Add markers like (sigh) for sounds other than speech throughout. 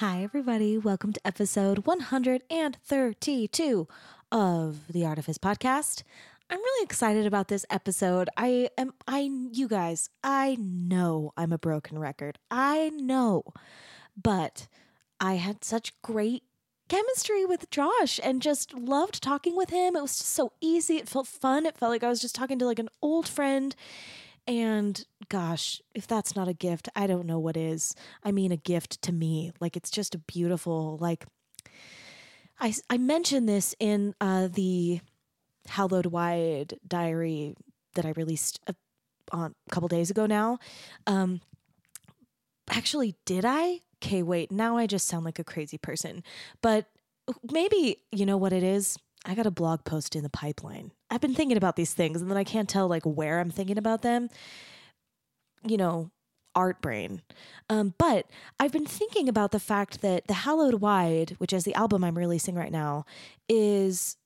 Hi, everybody. Welcome to episode 132 of the Artifice podcast. I'm really excited about this episode. I am, I, you guys, I know I'm a broken record. I know, but I had such great chemistry with Josh and just loved talking with him. It was just so easy. It felt fun. It felt like I was just talking to like an old friend. And gosh, if that's not a gift, I don't know what is. I mean, a gift to me. Like, it's just a beautiful, like, I, I mentioned this in uh, the Hallowed Wide diary that I released a, on, a couple days ago now. Um, actually, did I? Okay, wait, now I just sound like a crazy person. But maybe, you know what it is? I got a blog post in the pipeline. I've been thinking about these things and then I can't tell like where I'm thinking about them. You know, art brain. Um, but I've been thinking about the fact that the Hallowed Wide, which is the album I'm releasing right now, is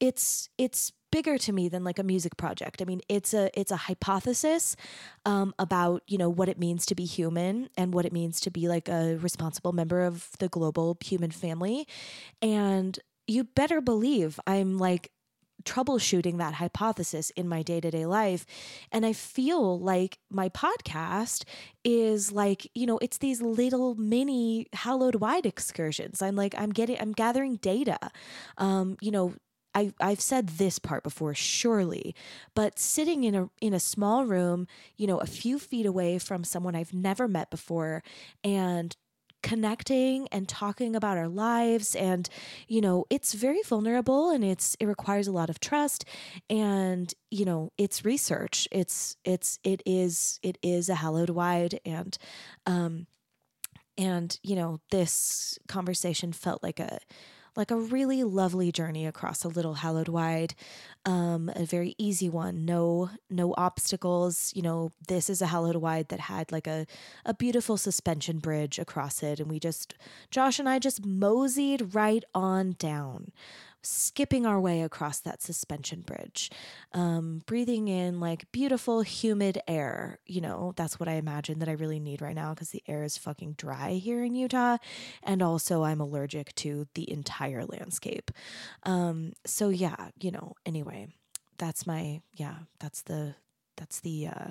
it's it's bigger to me than like a music project. I mean, it's a it's a hypothesis um, about you know what it means to be human and what it means to be like a responsible member of the global human family, and you better believe I'm like troubleshooting that hypothesis in my day to day life. And I feel like my podcast is like, you know, it's these little mini hallowed wide excursions. I'm like, I'm getting, I'm gathering data. Um, you know, I, I've said this part before, surely, but sitting in a in a small room, you know, a few feet away from someone I've never met before, and connecting and talking about our lives. And you know it's very vulnerable and it's it requires a lot of trust and you know it's research. It's it's it is it is a hallowed wide. And um and you know this conversation felt like a like a really lovely journey across a little hallowed wide um, a very easy one. No no obstacles. You know this is a hallowed wide that had like a, a beautiful suspension bridge across it and we just josh and i just moseyed right on down skipping our way across that suspension bridge, um, breathing in like beautiful, humid air. You know, that's what I imagine that I really need right now because the air is fucking dry here in Utah. And also, I'm allergic to the entire landscape. Um, so, yeah, you know, anyway, that's my, yeah, that's the, that's the, uh,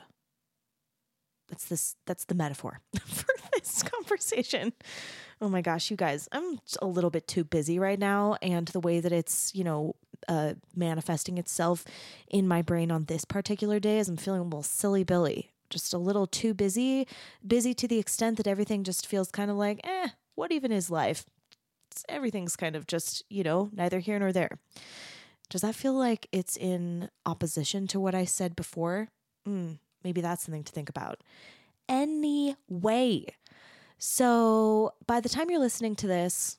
that's this that's the metaphor (laughs) for this conversation. Oh my gosh you guys i'm a little bit too busy right now and the way that it's you know uh, manifesting itself in my brain on this particular day is i'm feeling a little silly billy just a little too busy busy to the extent that everything just feels kind of like eh what even is life? It's, everything's kind of just you know neither here nor there. Does that feel like it's in opposition to what i said before? Mm, maybe that's something to think about anyway so by the time you're listening to this,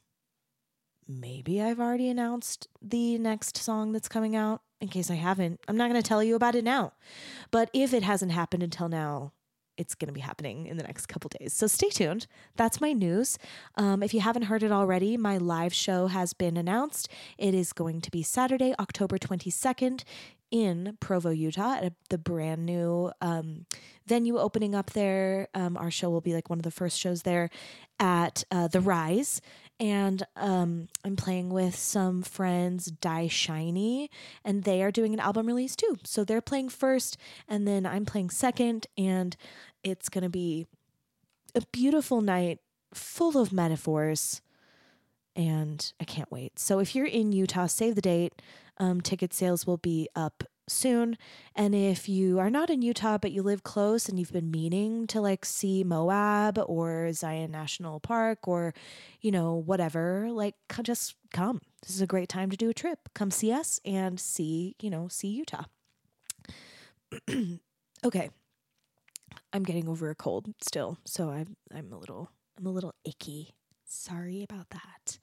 maybe I've already announced the next song that's coming out. In case I haven't, I'm not going to tell you about it now. But if it hasn't happened until now, it's going to be happening in the next couple days. So stay tuned. That's my news. Um, if you haven't heard it already, my live show has been announced. It is going to be Saturday, October 22nd in Provo, Utah, at the brand new um, venue opening up there. Um, our show will be like one of the first shows there at uh, the Rise. And um, I'm playing with some friends, Die Shiny, and they are doing an album release too. So they're playing first, and then I'm playing second, and it's to be a beautiful night full of metaphors. And I can't wait. So if you're in Utah, save the date. Um, ticket sales will be up soon. And if you are not in Utah, but you live close and you've been meaning to like see Moab or Zion National Park or, you know, whatever, like just come. This is a great time to do a trip. Come see us and see, you know, see Utah. (clears throat) okay. I'm getting over a cold still, so I'm I'm a little I'm a little icky. Sorry about that.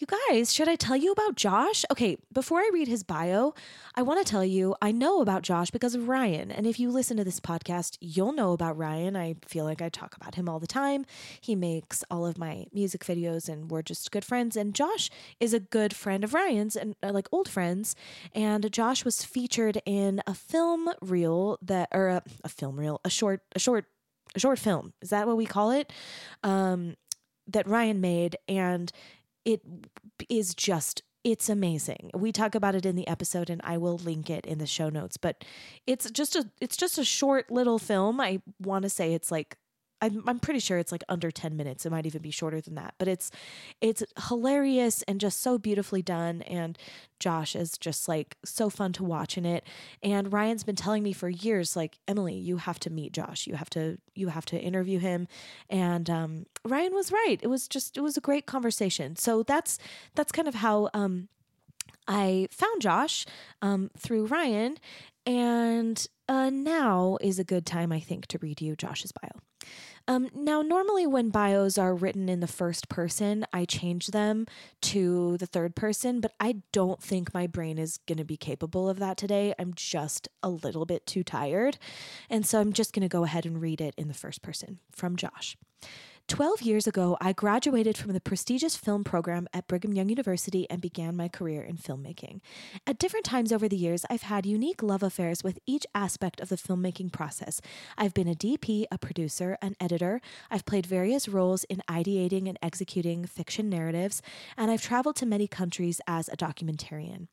You guys, should I tell you about Josh? Okay, before I read his bio, I want to tell you I know about Josh because of Ryan. And if you listen to this podcast, you'll know about Ryan. I feel like I talk about him all the time. He makes all of my music videos, and we're just good friends. And Josh is a good friend of Ryan's and uh, like old friends. And Josh was featured in a film reel that, or a, a film reel, a short, a short, a short film. Is that what we call it? Um, that Ryan made and it is just it's amazing. We talk about it in the episode and I will link it in the show notes, but it's just a it's just a short little film. I want to say it's like I'm, I'm pretty sure it's like under 10 minutes. It might even be shorter than that, but it's it's hilarious and just so beautifully done and Josh is just like so fun to watch in it. And Ryan's been telling me for years like Emily, you have to meet Josh. You have to you have to interview him. And um, Ryan was right. It was just it was a great conversation. So that's that's kind of how um, I found Josh um, through Ryan and uh, now is a good time, I think, to read you Josh's bio. Um, now, normally when bios are written in the first person, I change them to the third person, but I don't think my brain is going to be capable of that today. I'm just a little bit too tired. And so I'm just going to go ahead and read it in the first person from Josh. 12 years ago, I graduated from the prestigious film program at Brigham Young University and began my career in filmmaking. At different times over the years, I've had unique love affairs with each aspect of the filmmaking process. I've been a DP, a producer, an editor. I've played various roles in ideating and executing fiction narratives, and I've traveled to many countries as a documentarian.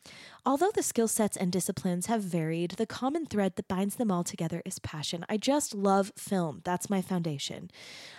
Although the skill sets and disciplines have varied, the common thread that binds them all together is passion. I just love film. That's my foundation.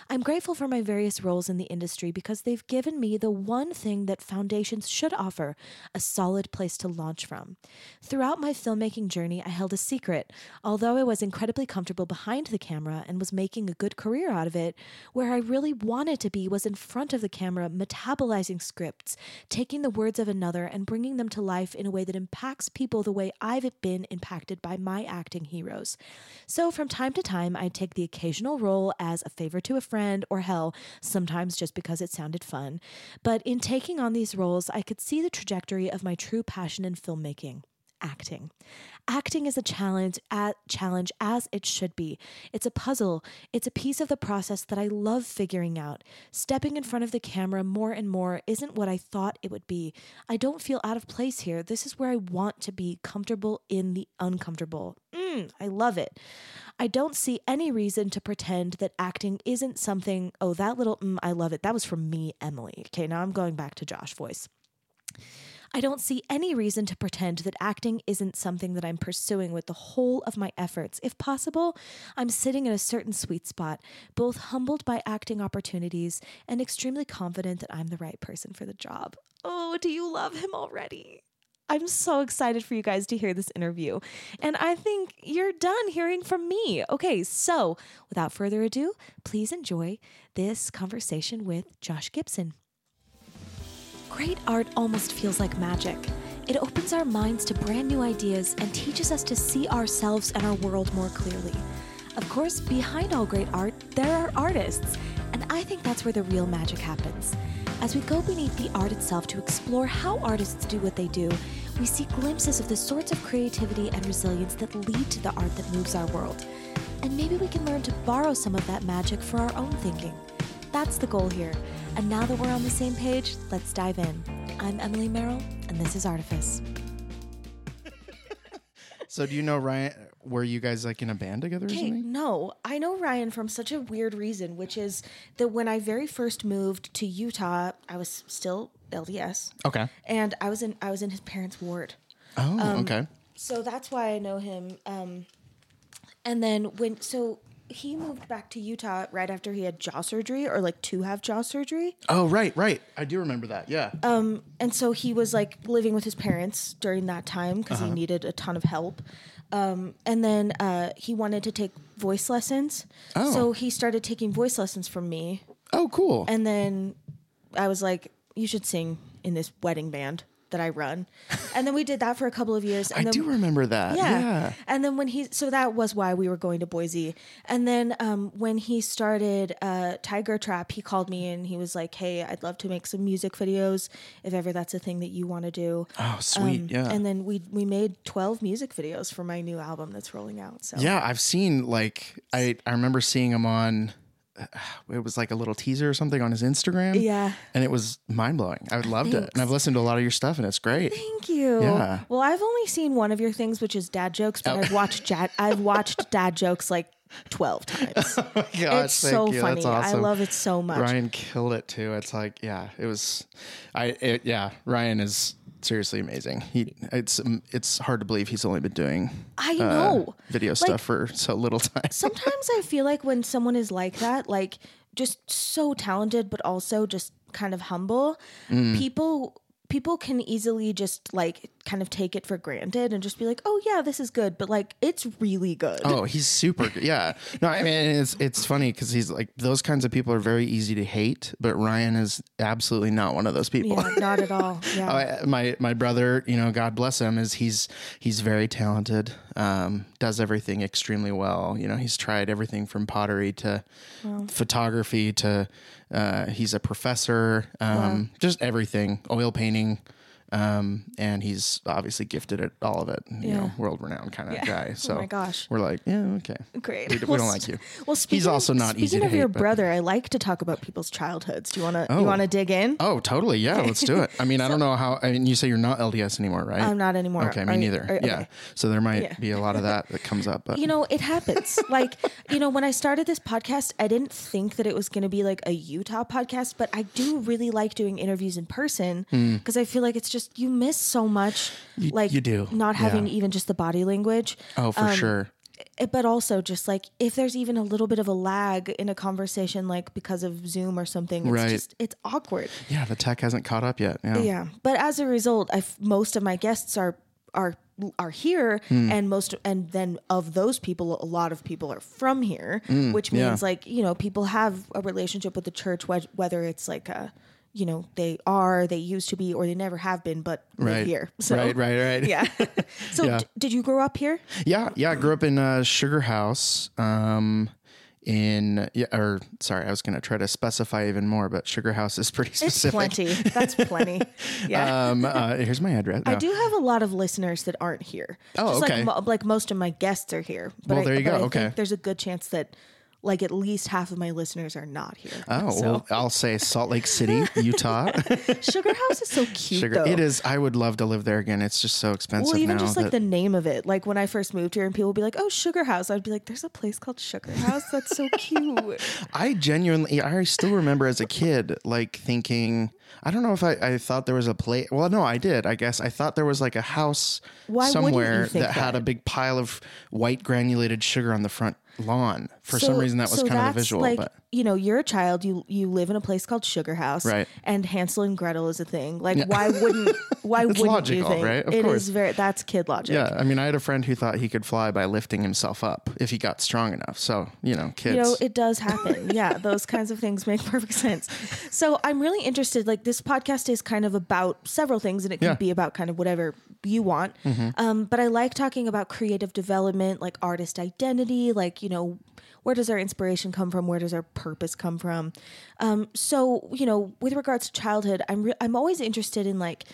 I'm grateful for my various roles in the industry because they've given me the one thing that foundations should offer a solid place to launch from. Throughout my filmmaking journey, I held a secret. Although I was incredibly comfortable behind the camera and was making a good career out of it, where I really wanted to be was in front of the camera, metabolizing scripts, taking the words of another and bringing them to life in a way that impacts people the way I've been impacted by my acting heroes. So from time to time, I'd take the occasional role as a favor to a friend or help sometimes just because it sounded fun. But in taking on these roles, I could see the trajectory of my true passion in filmmaking acting. Acting is a challenge challenge as it should be. It's a puzzle. It's a piece of the process that I love figuring out. Stepping in front of the camera more and more isn't what I thought it would be. I don't feel out of place here. This is where I want to be comfortable in the uncomfortable. Mm, I love it. I don't see any reason to pretend that acting isn't something, oh, that little, mm, I love it. That was from me, Emily. Okay, now I'm going back to Josh voice. I don't see any reason to pretend that acting isn't something that I'm pursuing with the whole of my efforts. If possible, I'm sitting in a certain sweet spot, both humbled by acting opportunities and extremely confident that I'm the right person for the job. Oh, do you love him already? I'm so excited for you guys to hear this interview. And I think you're done hearing from me. Okay, so without further ado, please enjoy this conversation with Josh Gibson. Great art almost feels like magic. It opens our minds to brand new ideas and teaches us to see ourselves and our world more clearly. Of course, behind all great art, there are artists, and I think that's where the real magic happens. As we go beneath the art itself to explore how artists do what they do, we see glimpses of the sorts of creativity and resilience that lead to the art that moves our world. And maybe we can learn to borrow some of that magic for our own thinking. That's the goal here. And now that we're on the same page, let's dive in. I'm Emily Merrill, and this is Artifice. (laughs) so, do you know Ryan? Were you guys like in a band together or something? no, I know Ryan from such a weird reason, which is that when I very first moved to Utah, I was still LDS, Okay. and I was in I was in his parents' ward. Oh, Um, okay. so that's why I know him. Um, and then when so he moved back to Utah right after he had jaw surgery, or like to have jaw surgery. Oh, right, right. I do remember that. Yeah. Um, and so he was like living with his parents during that time because Uh-huh. he needed a ton of help. Um, and then uh, he wanted to take voice lessons, Oh. so he started taking voice lessons from me. oh, cool. And then I was like, "You should sing in this wedding band that I run." (laughs) And then we did that for a couple of years. And I then, do remember that. yeah. Yeah. And then when he, so that was why we were going to Boise. And then um, when he started uh, Tiger Trap, he called me and he was like, "Hey, I'd love to make some music videos if ever that's a thing that you want to do." Oh, sweet. Um, yeah. And then we we made twelve music videos for my new album that's rolling out. So yeah, I've seen like I I remember seeing him on (sighs) it was like a little teaser or something on his Instagram. Yeah. and it was mind blowing. I loved it, and I've listened to a lot of your stuff, and it's great. Thank you. Yeah. Well, I've only seen one of your things, which is dad jokes, but Oh. I've watched dad. I've watched (laughs) dad jokes like twelve (laughs) oh times. Gosh, it's thank so you. funny. Awesome. I love it so much. Ryan killed it too. It's like, yeah, it was. I it, yeah, Ryan is seriously amazing. He it's um, it's hard to believe he's only been doing I uh, know. video stuff for so little time. Sometimes I feel like when someone is like that, like just so talented, but also just kind of humble, Mm. people people can easily just like kind of take it for granted and just be like, "Oh yeah, this is good," but like it's really good. Oh, he's super good. Yeah. No, I mean it's it's funny because he's like those kinds of people are very easy to hate, but Ryan is absolutely not one of those people. Yeah, not at all. (laughs) Yeah. I, my my brother, you know, God bless him, is he's he's very talented. Um, does everything extremely well. You know, he's tried everything from pottery to photography to uh, he's a professor. Um, Just everything, oil painting. Um, and he's obviously gifted at all of it. You Yeah. know, world renowned kind of Yeah. guy. Oh So my gosh. we're like, yeah, okay. Great. We, we don't like you. Well, speaking also not speaking easy to of your but- brother, I like to talk about people's childhoods. Do you want to Oh. you want to dig in? Oh, totally. Yeah, let's do it. I mean, I (laughs) don't know how. I mean, you say you're not LDS anymore, right? I'm not anymore. Okay, me Are you- neither. are- Yeah. okay. So there might Yeah. be a lot of that that comes up. But You know, it happens. (laughs) like, you know, when I started this podcast, I didn't think that it was going to be like a Utah podcast, but I do really like doing interviews in person because I feel like it's just you miss so much. like you do. not having Yeah. even just the body language. oh, for um, sure. Eh, but also just like if there's even a little bit of a lag in a conversation like because of zoom or something it's Right. just it's awkward Yeah, the tech hasn't caught up yet. Yeah. yeah but as a result i most of my guests are are are here Hmm. and most and then of those people a lot of people are from here which Hmm. yeah. means like you know people have a relationship with the church whe- whether it's like a you know they are they used to be or they never have been but Right. here so Right. Right. Right. (laughs) yeah (laughs) so Yeah. d- did you grow up here Yeah. Yeah. I grew up in uh, Sugar House. Um, in yeah, or sorry, I was going to try to specify even more, but Sugar House is pretty it's specific. plenty that's plenty (laughs) yeah Um, uh, here's my address. I do have a lot of listeners that aren't here. Oh, Just okay. Like, like most of my guests are here. But Well, I, there you but go. I Okay. there's a good chance that like at least half of my listeners are not here. Oh, So- well, I'll say Salt Lake City, (laughs) Utah. Sugar House is so cute Sugar. though. It is. I would love to live there again. It's just so expensive Well, even now. just like that- the name of it. Like when I first moved here and people would be like, "Oh, Sugar House," I'd be like, "There's a place called Sugar House. That's so cute." (laughs) I genuinely, I still remember as a kid, like thinking, I don't know if I, I thought there was a place. Well, no, I did. I guess I thought there was like a house Why somewhere think that, had a big pile of white granulated sugar on the front lawn. For some reason, that was so kind of a visual. Like, but you know, you're a child. You you live in a place called Sugar House, Right. And Hansel and Gretel is a thing. Like, why wouldn't (laughs) why wouldn't you think right? Of It is course. very that's kid logic. yeah, I mean, I had a friend who thought he could fly by lifting himself up if he got strong enough. So you know, kids. You know, it does happen. (laughs) yeah, those kinds of things make perfect sense. So I'm really interested. Like this podcast is kind of about several things, and it can Yeah. Mm-hmm. be about kind of whatever you want. Um, but I like talking about creative development, like artist identity, like you know. Where does our inspiration come from? Where does our purpose come from? Um, so, you know, with regards to childhood, I'm re- I'm always interested in like,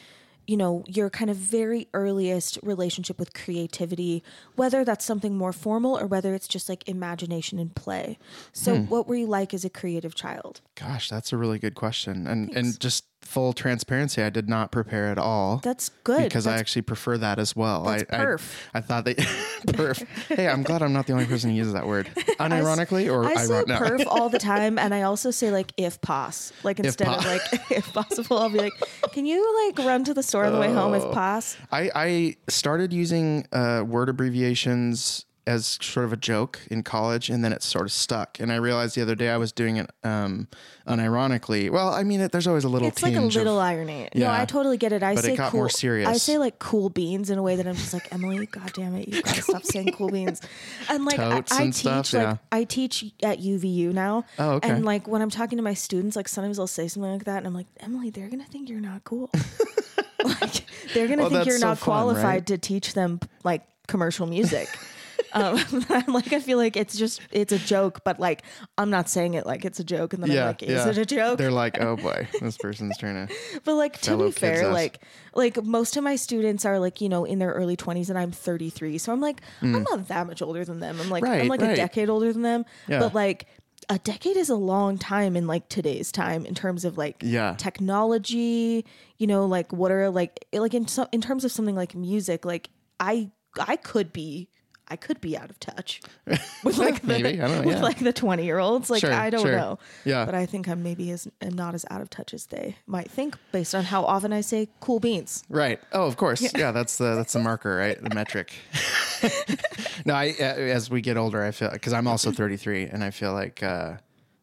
you know, your kind of very earliest relationship with creativity, whether that's something more formal or whether it's just like imagination and play. So, Hmm. what were you like as a creative child? Gosh, that's a really good question. And and just full transparency, I did not prepare at all. That's good. because I actually prefer that as well. That's I, perf. I I thought that (laughs) perf. Hey, I'm glad I'm not the only person who uses that word. (laughs) Unironically or I say no. perf (laughs) all the time, and I also say like if pos. Like instead of like if possible, I'll be like, can you like run to the store on the way home Oh. if pos? I, I started using uh, word abbreviations as sort of a joke in college, and then it sort of stuck. And I realized the other day I was doing it um, unironically. Well, I mean, it, there's always a little It's like a tinge of- little irony. No, Yeah. I totally get it. I But it say got cool, more serious. I say like cool beans in a way that I'm just like Emily. God damn it, you gotta stop (laughs) saying cool beans. And like I, Totes I and teach, stuff, like yeah. I teach at UVU now. Oh, okay. And like when I'm talking to my students, like sometimes I'll say something like that, and I'm like, Emily, they're gonna think you're not cool. (laughs) like they're gonna Well, think you're so not fun, qualified right? to teach them like commercial music. Um, (laughs) I'm like, I feel like it's just it's a joke, but like I'm not saying it like it's a joke, and then I'm like, is yeah. it a joke? They're like, oh boy, (laughs) this person's trying to. But like to be fair, like like most of my students are like you know in their early twenties, and I'm 33, so I'm like I'm not that much older than them. I'm like I'm Mm. Right, like a decade older than them. Yeah. But like a decade is a long time in like today's time in terms of like Yeah. technology you know like what are like like in so, in terms of something like music like i i could be i could be out of touch (laughs) with like the, Maybe, I don't know, with yeah. like the 20 year olds like Sure, i don't sure. know Yeah. but i think i'm maybe as am not as out of touch as they might think based on how often i say cool beans Right. Oh, of course. Yeah, that's the that's the marker, right? The metric. (laughs) no, I uh, as we get older, I feel because I'm also 33, and I feel like uh,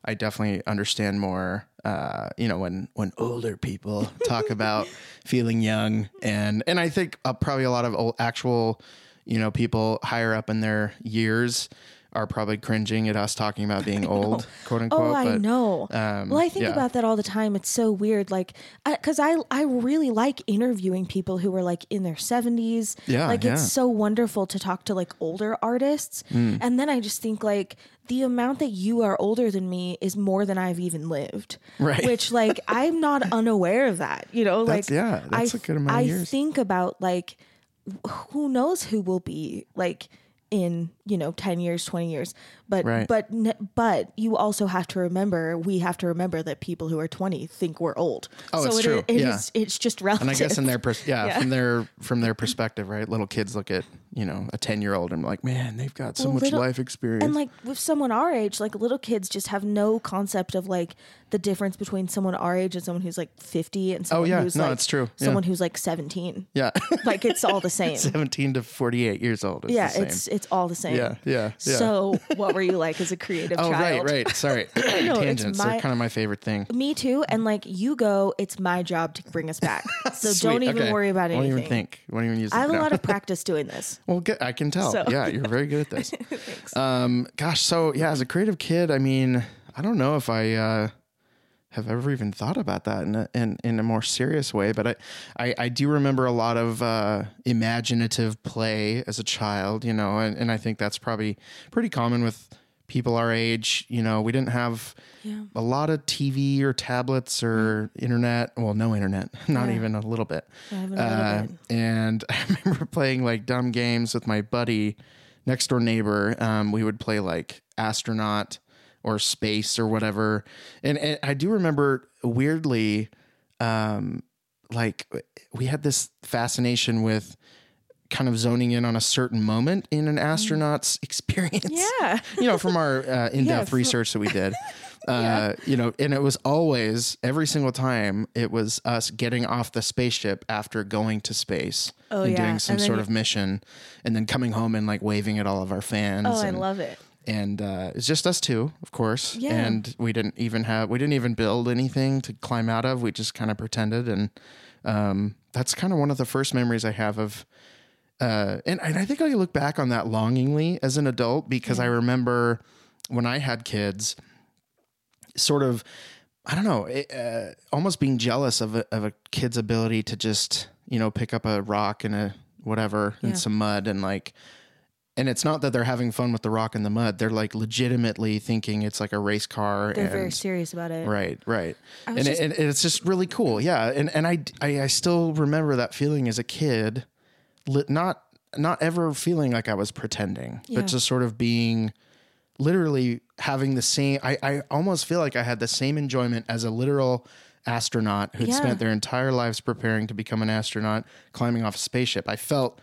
I definitely understand more. Uh, you know, when when older people talk about (laughs) feeling young, and and I think uh, probably a lot of old, actual, you know, people higher up in their years are probably cringing at us talking about (laughs) being old, quote unquote. Oh, I but, know. um, well, I think yeah. about that all the time. It's so weird, like, because I I really like interviewing people who are like in their seventies. Yeah, like yeah. it's so wonderful to talk to like older artists, Mm. and then I just think like the amount that you are older than me is more than I've even lived. Right. Which like I'm not (laughs) unaware of that. You know, That's- like yeah, that's I, a good amount of I think about like who knows who will be like in you know 10 years 20 years but Right. but but you also have to remember we have to remember that people who are 20 think we're old Oh, so it's it true. it Yeah. is- it's just relative And I guess in their pers- yeah, Yeah. from their from their perspective, right? Little kids look at you know a ten year old and like, man, they've got so Well, much little- life experience. and like with someone our age like little kids just have no concept of like the difference between someone our age and someone who's like 50 and oh, someone Oh, yeah. who's No, like it's true. Yeah. someone who's like 17 yeah, (laughs) like it's all the same (laughs) seventeen to forty eight years old. Is yeah the same. it's it's all the same yeah, yeah, yeah. so what were you like as a creative oh, child right, right. Sorry, (coughs) No, tangents. my- They're kind of my favorite thing. Me too. And like you go, it's my job to bring us back. (laughs) So don't even okay. worry about Won't anything. even think. Won't even use. I have a lot of (laughs) practice doing this. Well, good. I can tell. So- Yeah, you're very good at (laughs) this. Um, gosh, so yeah, as a creative kid, I mean, I don't know if I uh, have ever even thought about that in a, in, in a more serious way, but I, I, I do remember a lot of uh, imaginative play as a child, you know, and, and I think that's probably pretty common with people our age. You know, we didn't have Yeah. a lot of TV or tablets or internet. Well, no internet, (laughs) not Yeah. even a little bit. Not a little Uh, bit. and (laughs) I remember playing like dumb games with my buddy, next door neighbor. Um, we would play like astronaut or space or whatever. And, and I do remember weirdly, um, like we had this fascination with kind of zoning in on a certain moment in an astronaut's (laughs) experience Yeah. you know, from our uh, (laughs) in-depth fr- research that we did, (laughs) uh, you know, and it was always every single time it was us getting off the spaceship after going to space Oh, and yeah. doing some sort you- of mission, and then coming home and like waving at all of our fans. Oh, I and, love it. And uh, it's just us two, of course. Yeah. And we didn't even have we didn't even build anything to climb out of. We just kind of pretended, and um, that's kind of one of the first memories I have of. Uh, and, and I think I look back on that longingly as an adult because I remember when I had kids, sort of, I don't know, it, uh, almost being jealous of a, of a kid's ability to just you know pick up a rock and a whatever Yeah. and some mud and like and it's not that they're having fun with the rock in the mud. They're like legitimately thinking it's like a race car. They're and, very serious about it. Right, right. And, was it, and it's just really cool. Yeah. And, and I, I, I still remember that feeling as a kid, not, not ever feeling like I was pretending, Yeah. but just sort of being literally having the same, I, I almost feel like I had the same enjoyment as a literal astronaut who'd Yeah. spent their entire lives preparing to become an astronaut, climbing off a spaceship. I felt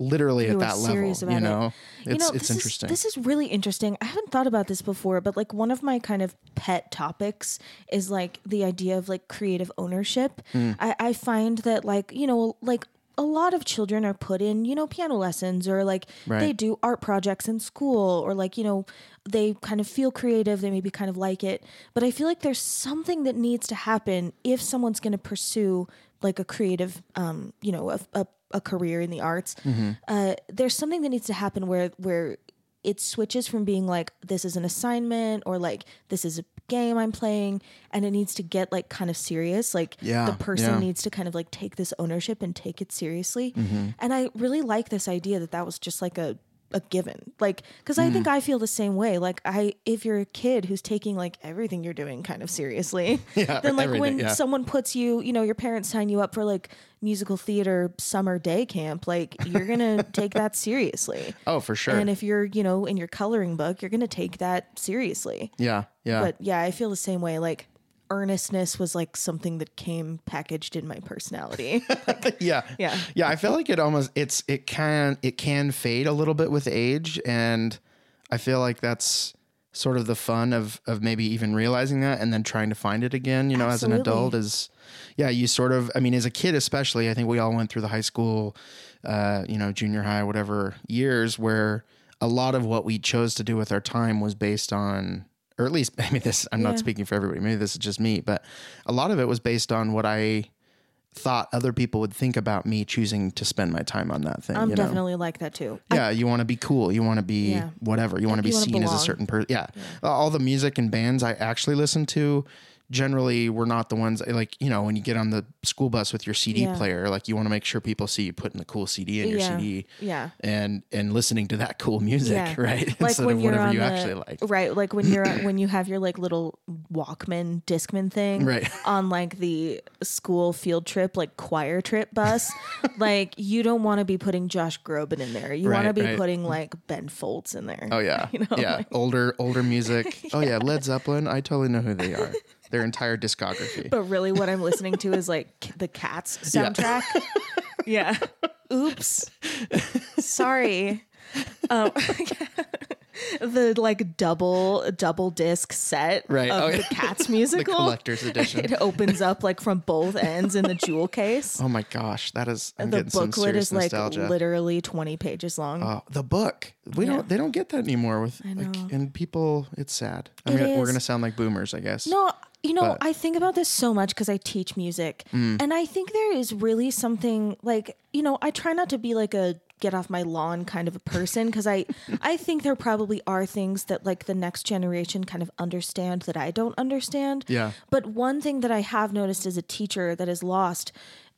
literally You at that level, you it. know, You it's, know, it's this interesting. Is, this is really interesting. I haven't thought about this before, but like one of my kind of pet topics is like the idea of like creative ownership. Hmm. I, I find that like, you know, like a lot of children are put in, you know, piano lessons or like they do art projects in school or like, you know, they kind of feel creative, they maybe kind of like it. But I feel like there's something that needs to happen if someone's going to pursue like a creative, um, you know, a, a, a career in the arts. Uh, there's something that needs to happen where where it switches from being like this is an assignment or like this is a game I'm playing and it needs to get like kind of serious like Yeah, the person yeah. needs to kind of like take this ownership and take it seriously Mm-hmm. and I really like this idea that that was just like a a given. Like, because I think mm. I feel the same way. Like, I if you're a kid who's taking like everything you're doing kind of seriously, (laughs) Yeah, (laughs) then like when yeah. someone puts you, you know, your parents sign you up for like musical theater summer day camp, like you're gonna (laughs) take that seriously. Oh, for sure. And if you're, you know, in your coloring book, you're gonna take that seriously. yeah, yeah. But yeah, I feel the same way. Like earnestness was like something that came packaged in my personality. (laughs) yeah Yeah. yeah i feel like it almost it's it can it can fade a little bit with age and i feel like that's sort of the fun of of maybe even realizing that and then trying to find it again you know as an adult is yeah you sort of i mean as a kid especially i think we all went through the high school uh you know junior high whatever years where a lot of what we chose to do with our time was based on or at least (laughs) maybe this i'm Yeah. not speaking for everybody maybe this is just me but a lot of it was based on what i thought other people would think about me choosing to spend my time on that thing. I'm you know? definitely like that too. Yeah, you want to be cool. You want to be Yeah. whatever. You want to be seen as a certain person. Yeah. All the music and bands I actually listen to generally we're not the ones like, you know, when you get on the school bus with your CD Yeah. player, like you want to make sure people see you putting the cool CD in your Yeah. CD Yeah. and and listening to that cool music, Yeah. (laughs) right? Like Instead when of you're whatever you the, actually like. right, like when you're (clears throat) when you have your like little Walkman Discman thing, Right. on like the school field trip, like choir trip bus, (laughs) like you don't want to be putting Josh Groban in there. You want to be right. putting like Ben Folds in there. Oh yeah, (laughs) You know, yeah. like- older, older music. Oh yeah, Led Zeppelin. I totally know who they are. Their entire discography. But really, what I'm listening to is like the Cats soundtrack. (laughs) Yeah. Oops. Sorry. Um, (laughs) the like double double disc set Right. of Oh, the yeah. Cats (laughs) the musical. collector's edition. it opens up like from both ends in the jewel case. Oh my gosh, that is. The booklet is like nostalgia. literally 20 pages long. Oh, the book. We Yeah. don't. They don't get that anymore. With know. like, and people, it's sad. I It mean, we're gonna sound like boomers, I guess. No, you know, But- I think about this so much because I teach music. Mm. And I think there is really something like, you know, I try not to be like a get off my lawn kind of a person because I (laughs) I think there probably are things that like the next generation kind of understand that I don't understand. Yeah. But one thing that I have noticed as a teacher that is lost,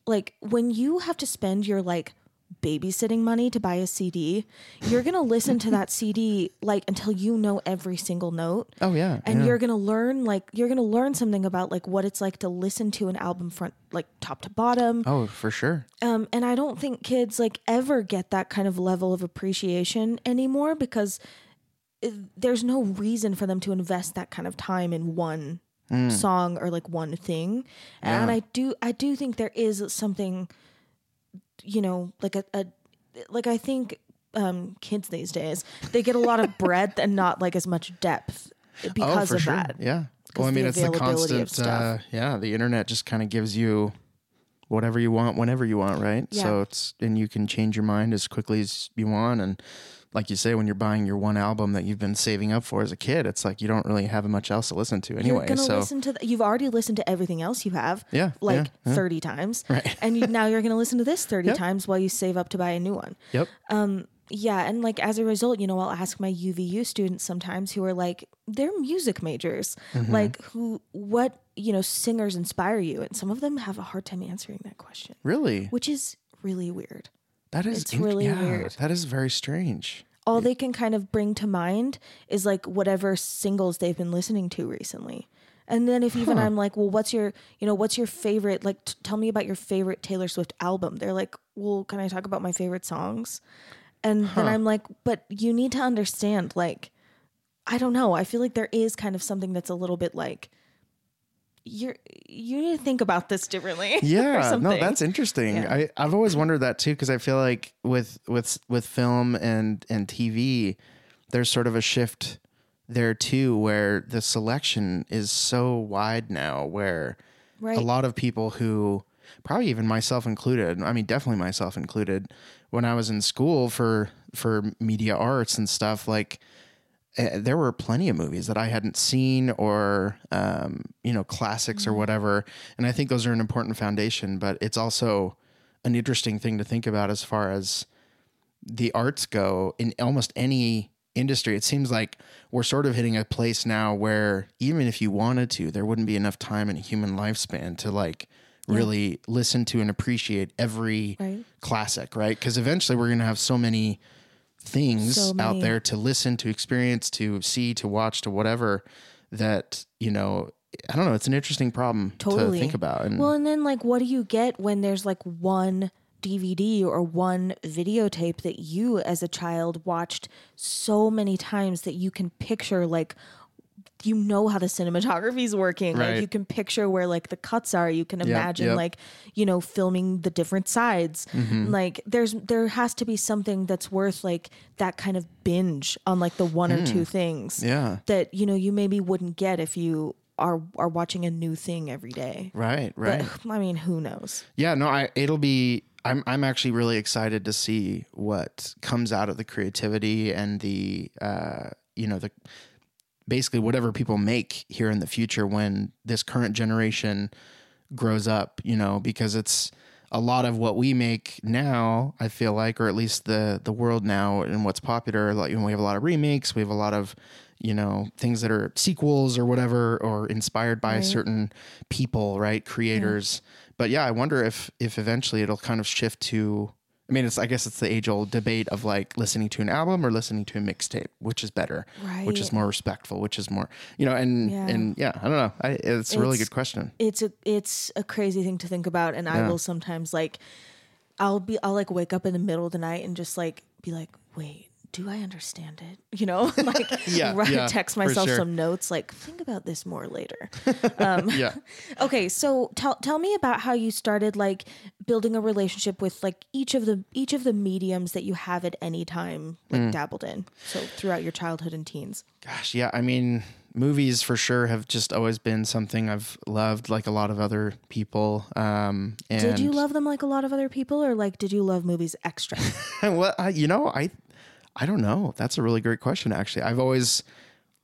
like when you have to spend your like babysitting money to buy a CD, you're going to listen to that CD like until you know every single note Oh yeah. and yeah. you're gonna learn like you're gonna learn something about like what it's like to listen to an album front like top to bottom Oh, for sure. um and i don't think kids like ever get that kind of level of appreciation anymore because it- there's no reason for them to invest that kind of time in one song or like one thing and i do i do think there is something you know like a, a like i think um kids these days they get a lot of breadth and not like as much depth because oh, for of sure. that Yeah. Well, I mean, it's the constant. Uh, yeah, the internet just kind of gives you whatever you want, whenever you want, right? Yeah. So it's and you can change your mind as quickly as you want, and like you say, when you're buying your one album that you've been saving up for as a kid, it's like you don't really have much else to listen to anyway. You're gonna So listen to. The, you've already listened to everything else you have. Yeah, like yeah, yeah. thirty times. Right. (laughs) And you, now you're gonna listen to this thirty Yep. times while you save up to buy a new one. yep. Um, Yeah, and like as a result, you know, I'll ask my UVU students sometimes who are like they're music majors, Mm-hmm. like who what you know singers inspire you, and some of them have a hard time answering that question, Really? which is really weird. That is It's really yeah, weird. That is very strange. all they can kind of bring to mind is like whatever singles they've been listening to recently. And then if even I'm like, well, what's your, you know, what's your favorite? Like, t- tell me about your favorite Taylor Swift album. They're like, well, can I talk about my favorite songs? And then I'm like, but you need to understand, like, I don't know. I feel like there is kind of something that's a little bit like, you're, you need to think about this differently. (laughs) Yeah, no, that's interesting. Yeah. I I've always wondered that too because I feel like with with with film and and TV, there's sort of a shift there too where the selection is so wide now where right. a lot of people who probably even myself included i mean definitely myself included when i was in school for for media arts and stuff like eh, there were plenty of movies that i hadn't seen or um, you know classics or whatever and i think those are an important foundation but it's also an interesting thing to think about as far as the arts go in almost any industry. It seems like we're sort of hitting a place now where even if you wanted to there wouldn't be enough time in a human lifespan to like really listen to and appreciate every Right. classic right? Because eventually we're going to have so many things So out there to listen, to experience, to see, to watch, to whatever that, you know, I don't know, it's an interesting problem Totally. to think about. And Well, and then like, what do you get when there's like one DVD or one videotape that you as a child watched so many times that you can picture like you know how the cinematography is working like Right. you can picture where like the cuts are you can imagine yep. like you know filming the different sides Mm-hmm. like there's there has to be something that's worth like that kind of binge on like the one or two things Hmm. yeah. that you know you maybe wouldn't get if you are are watching a new thing every day Right, right. but I mean, who knows? Yeah, no, I it'll be I'm I'm actually really excited to see what comes out of the creativity and the uh you know the basically whatever people make here in the future when this current generation grows up, you know, because it's a lot of what we make now, I feel like, or at least the the world now and what's popular, like you know, we have a lot of remakes, we have a lot of you know things that are sequels or whatever or inspired by certain people right creators. But yeah i wonder if if eventually it'll kind of shift to i mean it's i guess it's the age old debate of like listening to an album or listening to a mixtape which is better right. which is more respectful which is more you know and Yeah. and yeah i don't know I, it's a really good question It's a it's a crazy thing to think about, and I will sometimes like, I'll be I'll like wake up in the middle of the night and just like be like, wait. Do I understand it? (laughs) You know, (laughs) like Yeah, write, yeah, text myself sure. some notes. Like, think about this more later. (laughs) yeah Okay, so tell tell me about how you started like building a relationship with like each of the each of the mediums that you have at any time like Mm. dabbled in. So throughout your childhood and teens. Gosh, yeah. I mean, movies for sure have just always been something I've loved, like a lot of other people. Um, and Did you love them like a lot of other people, or like did you love movies extra? well, I, you know, I, I don't know. That's a really great question. Actually, I've always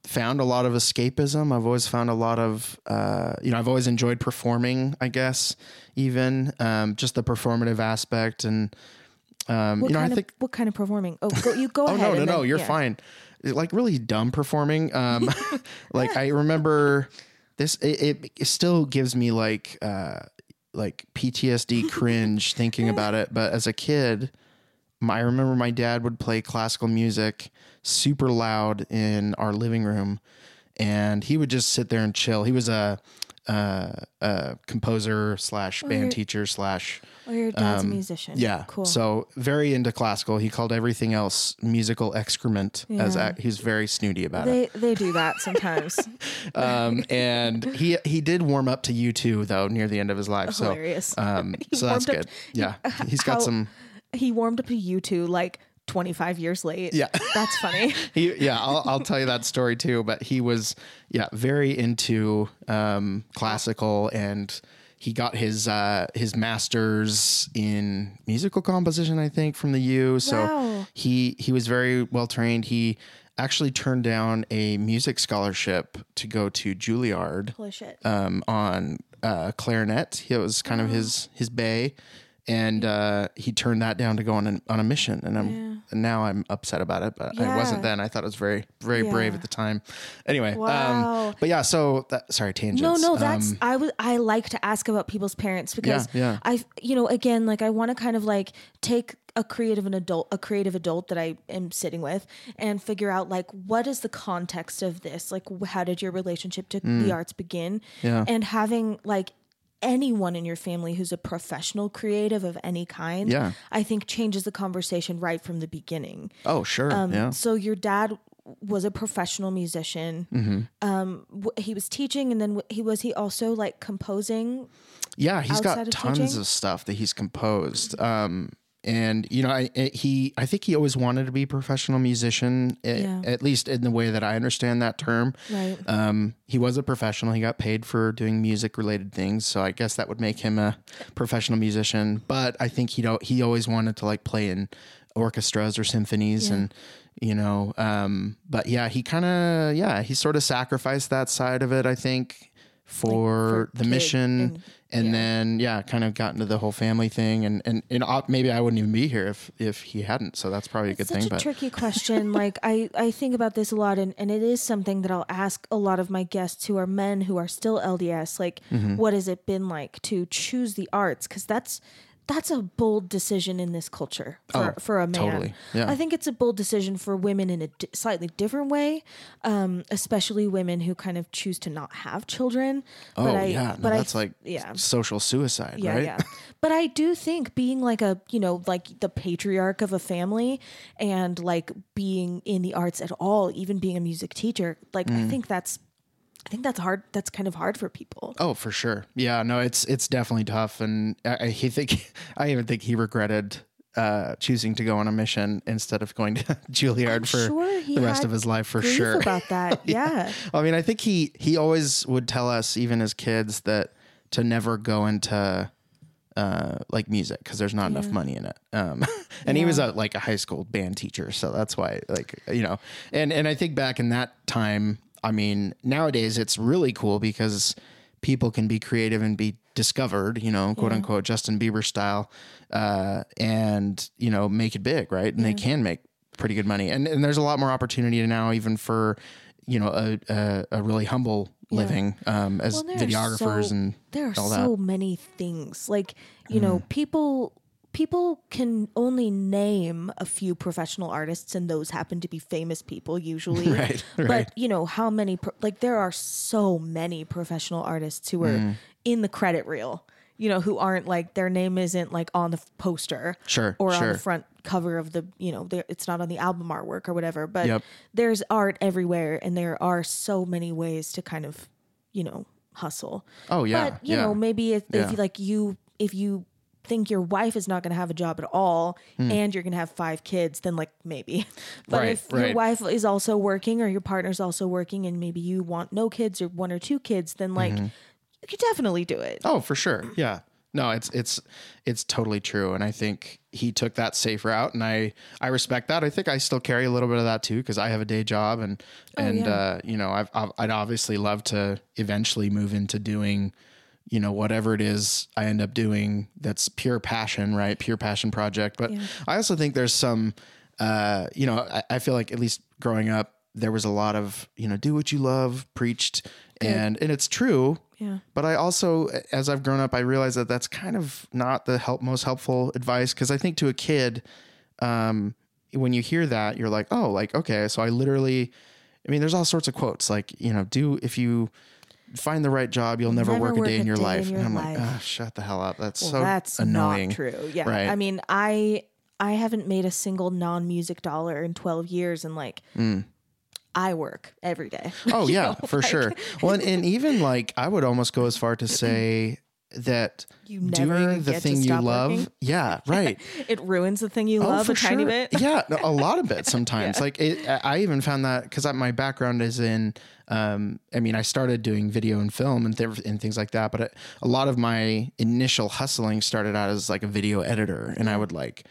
found a lot of escapism. I've always found a lot of, uh, you know, I've always enjoyed performing. I guess even um, just the performative aspect, and um, you know, kind I of think what kind of performing? Oh, go, you go (laughs) Oh ahead. Oh, no, no, and no, you're yeah. fine. Like really dumb performing. Um, (laughs) (laughs) like I remember this. It, it still gives me like uh, like PTSD cringe thinking about it. But as a kid, my, I remember my dad would play classical music super loud in our living room, and he would just sit there and chill. He was a uh, a composer slash band teacher slash Or your dad's a musician. Um, yeah. cool. So very into classical. He called everything else musical excrement. As Yeah. a, he's very snooty about it. they they do that sometimes. (laughs) Um, and he he did warm up to U2 though near the end of his life. So um, (laughs) so that's warmed up- good. Yeah, (laughs) he's got how- some. He warmed up to U2 like 25 years late. Yeah. (laughs) that's funny. (laughs) He yeah, I'll I'll tell you that story too. But he was yeah very into um, classical and. He got his uh, his master's in musical composition, I think, from the U. So Wow. he he was very well trained. He actually turned down a music scholarship to go to Juilliard Holy shit. um, on uh, clarinet. It was kind of his his bay, and uh, he turned that down to go on an, on a mission. And I'm and now I'm upset about it, but I wasn't then. I thought it was very very brave at the time. Anyway, Wow. um, but yeah. So that, sorry, tangents. No, no, that's Um, I would I like to ask about people's parents because yeah. I you know again like I want to kind of like take a creative an adult a creative adult that I am sitting with and figure out like what is the context of this like how did your relationship to the arts begin Mm. Yeah. and having like anyone in your family who's a professional creative of any kind Yeah. I think changes the conversation right from the beginning oh sure, um, yeah. So your dad was a professional musician. Mm-hmm. Um, w- he was teaching, and then w- he was he also like composing. Yeah, he's got of tons teaching? of stuff that he's composed. Um, and you know, I I- he I think he always wanted to be a professional musician, a- Yeah. at least in the way that I understand that term. Right. Um, he was a professional. He got paid for doing music related things, so I guess that would make him a professional musician. But I think he do he always wanted to like play in orchestras or symphonies Yeah. and you know um but yeah he kind of yeah he sort of sacrificed that side of it i think for, for the mission and- yeah. then yeah kind of got into the whole family thing and and, and maybe i wouldn't even be here if if he hadn't so that's probably a good Such thing a but tricky (laughs) question. like I, I think about this a lot, and, and it is something that I'll ask a lot of my guests who are men who are still LDS. Like, Mm-hmm. what has it been like to choose the arts? Because that's that's a bold decision in this culture for, Oh, for a man. totally. Yeah. I think it's a bold decision for women in a slightly different way, um, especially women who kind of choose to not have children. Oh but I, yeah, no, but I that's like yeah. social suicide, Yeah, right? yeah. But I do think being like a, you know, like the patriarch of a family and like being in the arts at all, even being a music teacher, like Mm. I think that's I think that's hard that's kind of hard for people. Oh, for sure. Yeah, no, it's it's definitely tough, and I, I he think (laughs) I even think he regretted uh, choosing to go on a mission instead of going to (laughs) Juilliard for sure the rest of his life for sure. about that. (laughs) yeah. I mean, I think he he always would tell us, even as kids, that to never go into uh, like music because there's not enough money in it. Um, and he was a like a high school band teacher, so that's why like you know. And and I think back in that time, I mean, nowadays it's really cool because people can be creative and be discovered, you know, quote unquote, Justin Bieber style, uh, and you know, make it big, right? And they can make pretty good money, and and there's a lot more opportunity now, even for you know a a, a really humble living um, as Well, videographers so- and there are so many things. Like you know Mm. people people can only name a few professional artists and those happen to be famous people usually (laughs) Right, but right. you know how many pro- like there are so many professional artists who are Mm. in the credit reel you know who aren't like their name isn't like on the poster Sure, or on the front cover of the you know it's not on the album artwork or whatever but Yep. there's art everywhere and there are so many ways to kind of you know hustle Oh yeah, but you yeah. know maybe if, Yeah. if you like you if you think your wife is not going to have a job at all and you're going to have five kids then like maybe (laughs) but. Right, if your wife is also working or your partner's also working and maybe you want no kids or one or two kids then like Mm-hmm. you could definitely do it Oh, for sure. Yeah. No, it's it's it's totally true, and I think he took that safe route, and I I respect that. I think I still carry a little bit of that too because I have a day job, and and yeah. uh, you know I've, I've I'd obviously love to eventually move into doing you know whatever it is I end up doing that's pure passion, right? Pure passion project. But I also think there's some uh, you know I, I feel like at least growing up there was a lot of you know do what you love preached. And and it's true. Yeah. But I also, as I've grown up, I realize that that's kind of not the help most helpful advice. Because I think to a kid, um, when you hear that, you're like, oh, like okay, so I literally, I mean, there's all sorts of quotes like you know, do if you find the right job, you'll never, Never work, a day in your day in life. your and I'm life. like, oh, shut the hell up. That's well, so that's annoying. not true yeah Right. i mean i i haven't made a single non-music dollar in 12 years and like mm. i work every day (laughs) Oh yeah, know, for like, sure. Well, and, and even like I would almost go as far to (clears throat) say that You never doing the thing you love, working? yeah, (laughs) right. it ruins the thing you Oh, love a tiny bit yeah, no, a lot of it (laughs) sometimes. Like it, I I even found that because my background is in. Um, I mean, I started doing video and film and, th- and things like that, but it, a lot of my initial hustling started out as like a video editor, and I would like.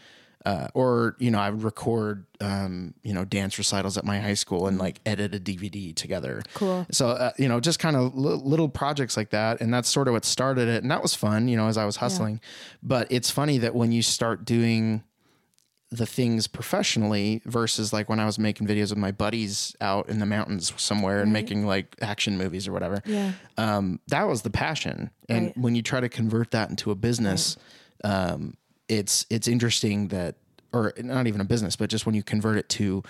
Uh, or you know, I would record, um, you know, dance recitals at my high school and like edit a DVD together. Cool. So uh, you know, just kind of li- little projects like that, and that's sort of what started it, and that was fun, you know, as I was hustling. But it's funny that when you start doing the things professionally versus like when I was making videos with my buddies out in the mountains somewhere and making like action movies or whatever. Yeah. Um, that was the passion. And Right. when you try to convert that into a business, um, it's it's interesting that or not even a business, but just when you convert it to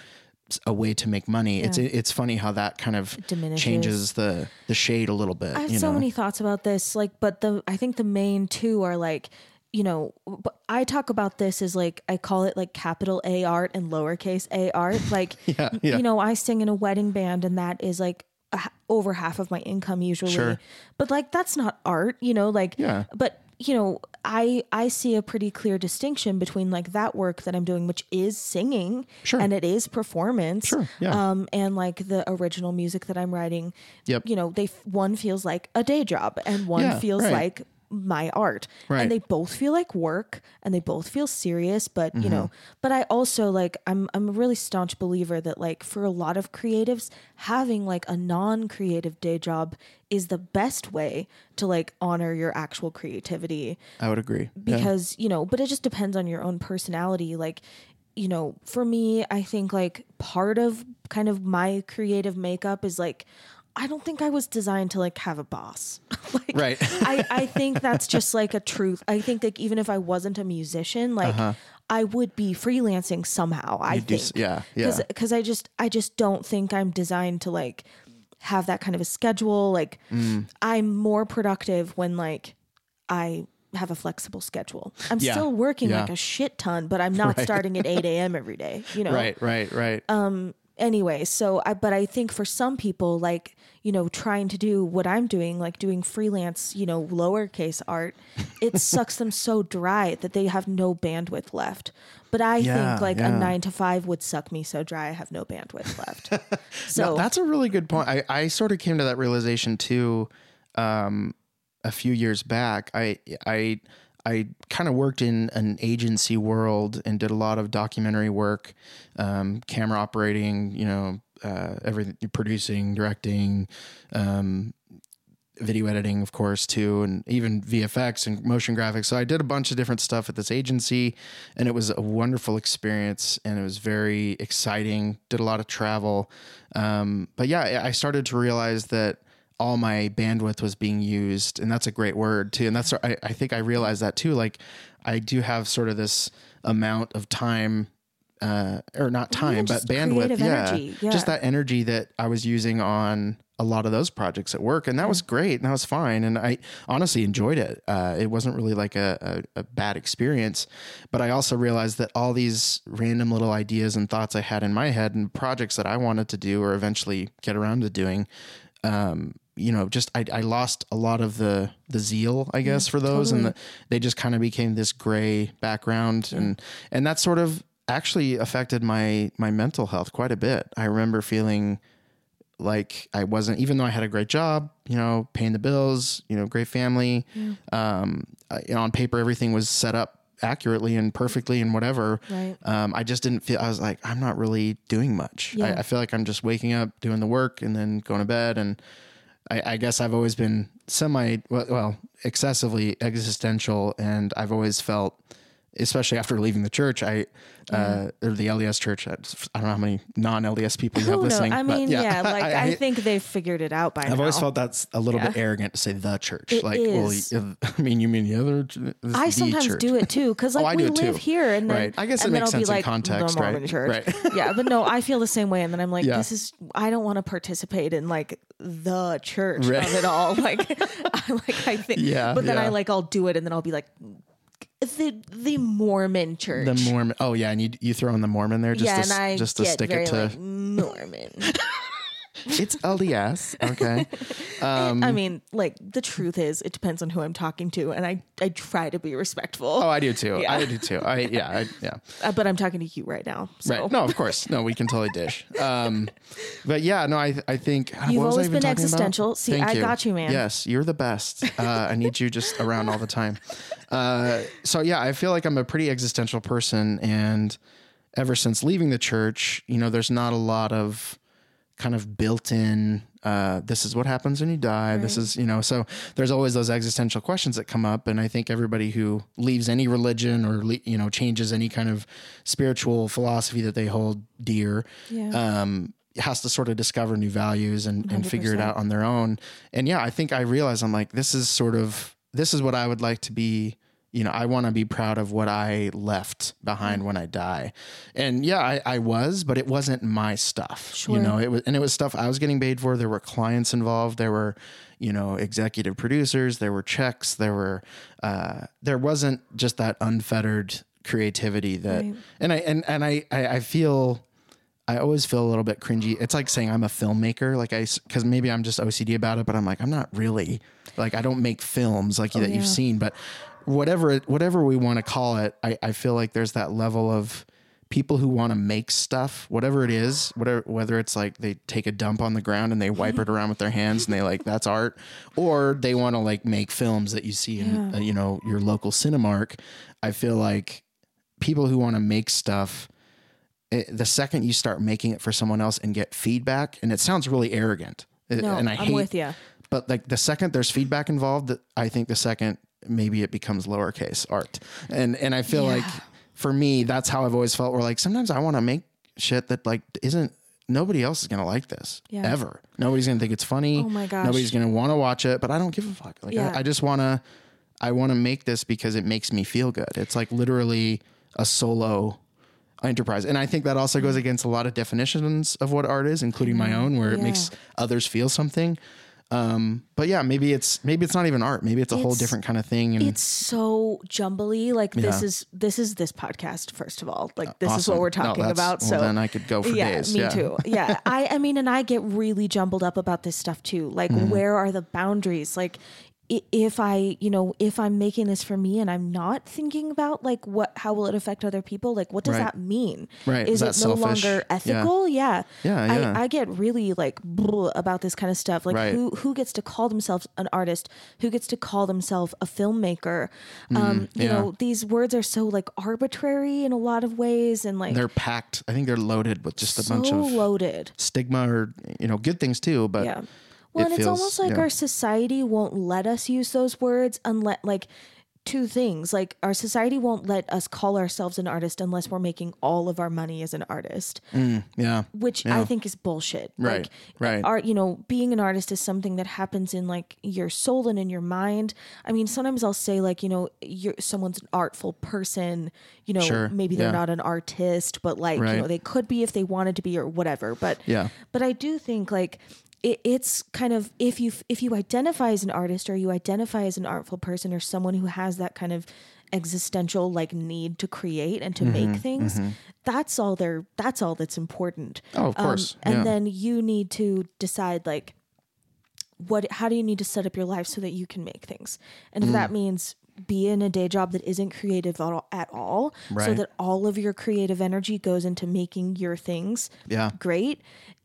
a way to make money, it's it's funny how that kind of diminishes. changes the the shade a little bit. I have so know? many thoughts about this, like, but the I think the main two are like, you know, I talk about this as like I call it like capital A art and lowercase a art. (laughs) Like, Yeah, yeah. you know, I sing in a wedding band, and that is like a, over half of my income usually. Sure. But like, that's not art, you know. Like, Yeah. But you know, I I see a pretty clear distinction between like that work that I'm doing, which is singing, Sure. and it is performance, Sure, yeah. um, and like the original music that I'm writing. Yep. You know, they one feels like a day job, and one Yeah, feels right. like my art, Right. and they both feel like work, and they both feel serious. But you Mm-hmm. know, but I also like I'm I'm a really staunch believer that like for a lot of creatives, having like a non-creative day job is the best way to like honor your actual creativity I would agree. Yeah. because you know but it just depends on your own personality like you know for me i think like part of kind of my creative makeup is like I don't think I was designed to like have a boss. (laughs) like, Right. I, I think that's just like a truth. I think like even if I wasn't a musician, like I would be freelancing somehow. I Uh-huh. do think. yeah, yeah. Because I just I just don't think I'm designed to like have that kind of a schedule. Like Mm. I'm more productive when like I have a flexible schedule. I'm Yeah, still working yeah. like a shit ton, but I'm not (laughs) starting at 8 a.m. every day. You know, Right, right, right. Anyway so i but i think for some people like you know trying to do what i'm doing like doing freelance you know lowercase art it (laughs) sucks them so dry that they have no bandwidth left but i Yeah, think like yeah. a nine to five would suck me so dry i have no bandwidth left (laughs) so No, that's a really good point. I, I sort of came to that realization too um, a few years back. I I I kind of worked in an agency world and did a lot of documentary work, um, camera operating, you know, uh, everything, producing, directing, um, video editing, of course, too, and even VFX and motion graphics. So I did a bunch of different stuff at this agency, and it was a wonderful experience, and it was very exciting. Did a lot of travel, um, but yeah, I started to realize that all my bandwidth was being used, and that's a great word too. And that's I, I think I realized that too. Like I do have sort of this amount of time. Uh, or not time, but bandwidth. Yeah. Yeah. just that energy that I was using on a lot of those projects at work, and that was great, and that was fine, and I honestly enjoyed it. Uh, it wasn't really like a, a, a bad experience, but I also realized that all these random little ideas and thoughts I had in my head and projects that I wanted to do or eventually get around to doing, um, you know, just I, I lost a lot of the the zeal, I guess, for those, and the, they just kind of became this gray background, and and that sort of actually affected my my mental health quite a bit. I remember feeling like I wasn't, even though I had a great job, you know, paying the bills, you know, great family. Um, I- you know, on paper, everything was set up accurately and perfectly and whatever. Right. Um, I just didn't feel, I was like, I'm not really doing much. Yeah. I, I feel like I'm just waking up, doing the work and then going to bed. And I, I guess I've always been semi, well, well, excessively existential. And I've always felt, especially after leaving the church, I, uh, or the LDS church, I, I don't know how many non LDS people you have Who knows? listening. I but mean, yeah, (laughs) like I, think they've figured it out by now. I've always felt that's a little bit Yeah. arrogant to say the church. It like, is. well, y- (laughs) I mean, you mean the other? ch- this is I the sometimes church. do it too because like Oh, I we do it live too. here and then Right. I guess it and then makes I'll be sense in like context, the right? Mormon church. Right. (laughs) yeah, but no, I feel the same way, and then I'm like, Yeah. this is I don't want to participate in like the church Right. of it all. Like, I like I think, Yeah, but then I like I'll do it, and then I'll be like. The the Mormon church. The Mormon. Oh yeah, and you you throw in the Mormon there just yeah, to, and s- I just to get stick it to. like Mormon. (laughs) it's LDS. Okay. (laughs) Um, I mean, like the truth is, it depends on who I'm talking to, and I I try to be respectful. oh, I do too. Yeah. I do too. I yeah. I, yeah. (laughs) Uh, but I'm talking to you right now. So. Right. No, of course. No, we can totally dish. Um, but yeah, no, I I think You've what was I always been talking about? existential. See, Thank I got you, man. Yes, you're the best. Uh, I need you just around all the time. Uh, so yeah, I feel like I'm a pretty existential person, and ever since leaving the church, you know, there's not a lot of kind of built-in. Uh, this is what happens when you die. This is, you know, so there's always those existential questions that come up, and I think everybody who leaves any religion or le- you know changes any kind of spiritual philosophy that they hold dear, Yeah. um, has to sort of discover new values and, and figure it out on their own. And yeah, I think I realize I'm like, this is sort of this is what I would like to be. You know, I want to be proud of what I left behind when I die. And yeah, I, I was, but it wasn't my stuff. Sure. You know, it was and it was stuff I was getting paid for. There were clients involved. There were, you know, executive producers. There were checks. There were uh, there wasn't just that unfettered creativity that Right. and I and and I I, I feel I always feel a little bit cringy. It's like saying I'm a filmmaker, like I, because maybe I'm just OCD about it, but I'm like I'm not really. Like I don't make films like that Oh, yeah. you've seen, but whatever whatever we want to call it, I, I feel like there's that level of people who want to make stuff, whatever it is, whatever whether it's like they take a dump on the ground and they wipe it around with their hands and they like that's art, or they want to like make films that you see in uh, you know your local Cinemark. I feel like people who want to make stuff it, the second you start making it for someone else and get feedback, and it sounds really arrogant, No, and I I'm hate, with you. but like the second there's feedback involved, I think the second maybe it becomes lowercase art, and and I feel like for me that's how I've always felt. Where like sometimes I want to make shit that like isn't nobody else is gonna like this Yeah. ever. Nobody's gonna think it's funny. Oh my gosh. Nobody's gonna want to watch it. But I don't give a fuck. Like Yeah. I, I just wanna, I want to make this because it makes me feel good. It's like literally a solo enterprise, and I think that also goes against a lot of definitions of what art is, including my own, where it Mm-hmm. Makes others feel something. Um, but yeah, maybe it's maybe it's not even art. Maybe it's a whole different kind of thing. And It's so jumbly. Like this is this is this podcast. First of all, like this is what we're talking that's- about. well, so then I could go for yeah, days. me Yeah. too. (laughs) Yeah, I I mean, and I get really jumbled up about this stuff too. Like, Mm-hmm. where are the boundaries? Like. If I, you know, if I'm making this for me and I'm not thinking about like what, how will it affect other people? Like, what does Right. that mean? Right. Is, Is it no selfish? longer ethical? Yeah. Yeah, yeah. I, I get really like about this kind of stuff. Like, Right. who who gets to call themselves an artist? Who gets to call themselves a filmmaker? um, you Mm, yeah. know, these words are so like arbitrary in a lot of ways, and like they're packed. I think they're loaded with just a so bunch of loaded. stigma or you know good things too. But Yeah. Well, it and it's almost like yeah. our society won't let us use those words unless, like, two things. Like, our society won't let us call ourselves an artist unless we're making all of our money as an artist, mm, yeah, which I think is bullshit. Right, Like, right. Art, you know, being an artist is something that happens in like your soul and in your mind. I mean, sometimes I'll say like, you know, you're someone's an artful person. You know, Sure, maybe they're yeah. not an artist, but like, you know, they could be if they wanted to be or whatever. But Yeah. but I do think like it, it's kind of if you if you identify as an artist or you identify as an artful person or someone who has that kind of existential like need to create and to Mm-hmm, make things that's all there that's all that's important Oh, of Um, course, and yeah. then you need to decide like what how do you need to set up your life so that you can make things and if Mm. that means be in a day job that isn't creative at all, at all so that all of your creative energy goes into making your things Yeah. great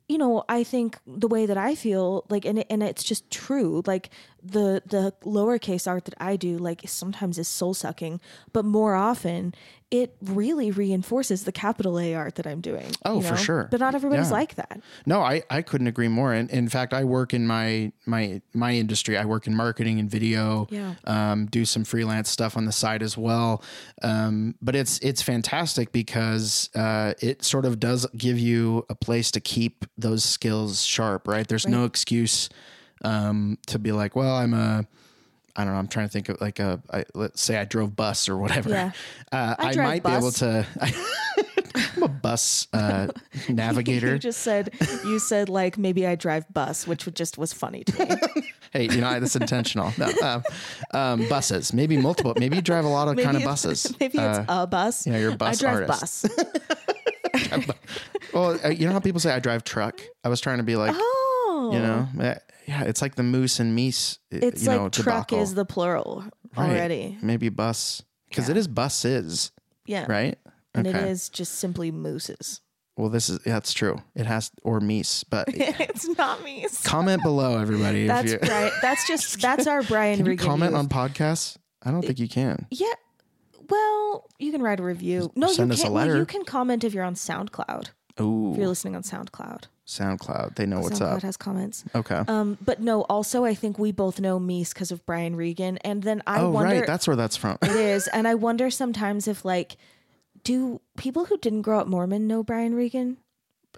you know i think the way that i feel like and, and it's just true like the the lowercase art that i do like sometimes is soul sucking but more often it really reinforces the capital a art that i'm doing Oh, you for sure. but not everybody's Yeah. like that No, I, I couldn't agree more. And in fact, I work in my my my industry. I work in marketing and video. Yeah. Um, do some freelance stuff on the side as well. Um, but it's it's fantastic because uh, it sort of does give you a place to keep those skills sharp. Right. There's no excuse um, to be like, well, I'm a I don't know. I'm trying to think of like a. I, let's say I drove bus or whatever. Yeah. (laughs) Uh, I I, might be able to. (laughs) I'm a bus uh, (laughs) navigator. you just said you said like maybe i drive bus which would- just was funny to me Hey, you know that's intentional. No, um, um, buses, maybe multiple. Maybe you drive a lot of kind of buses. maybe it's Uh, a bus yeah, you're a bus i drive artist. bus well, uh, you know how people say I drive truck. I was trying to be like, oh you know, uh, yeah, it's like the moose and meese. it's you like know, truck debacle. is the plural Right. already Maybe bus because Yeah. it is buses, yeah right? and it is just simply mooses Well, this is yeah, that's true. It has or meese, but (laughs) it's not meese. comment below, everybody. that's right that's (laughs) just that's our brian Can you Regan comment youth. on podcasts? I don't think you can. yeah well you can write a review no send you us can't well, letter. you can comment if you're on soundcloud Oh, if you're listening on soundcloud SoundCloud. They know what's up. soundcloud up. has comments Okay. um but no also i think we both know meese because of brian regan and then i oh, wonder right. That's where that's from. It (laughs) is. And I wonder sometimes if like do people who didn't grow up Mormon know Brian Regan?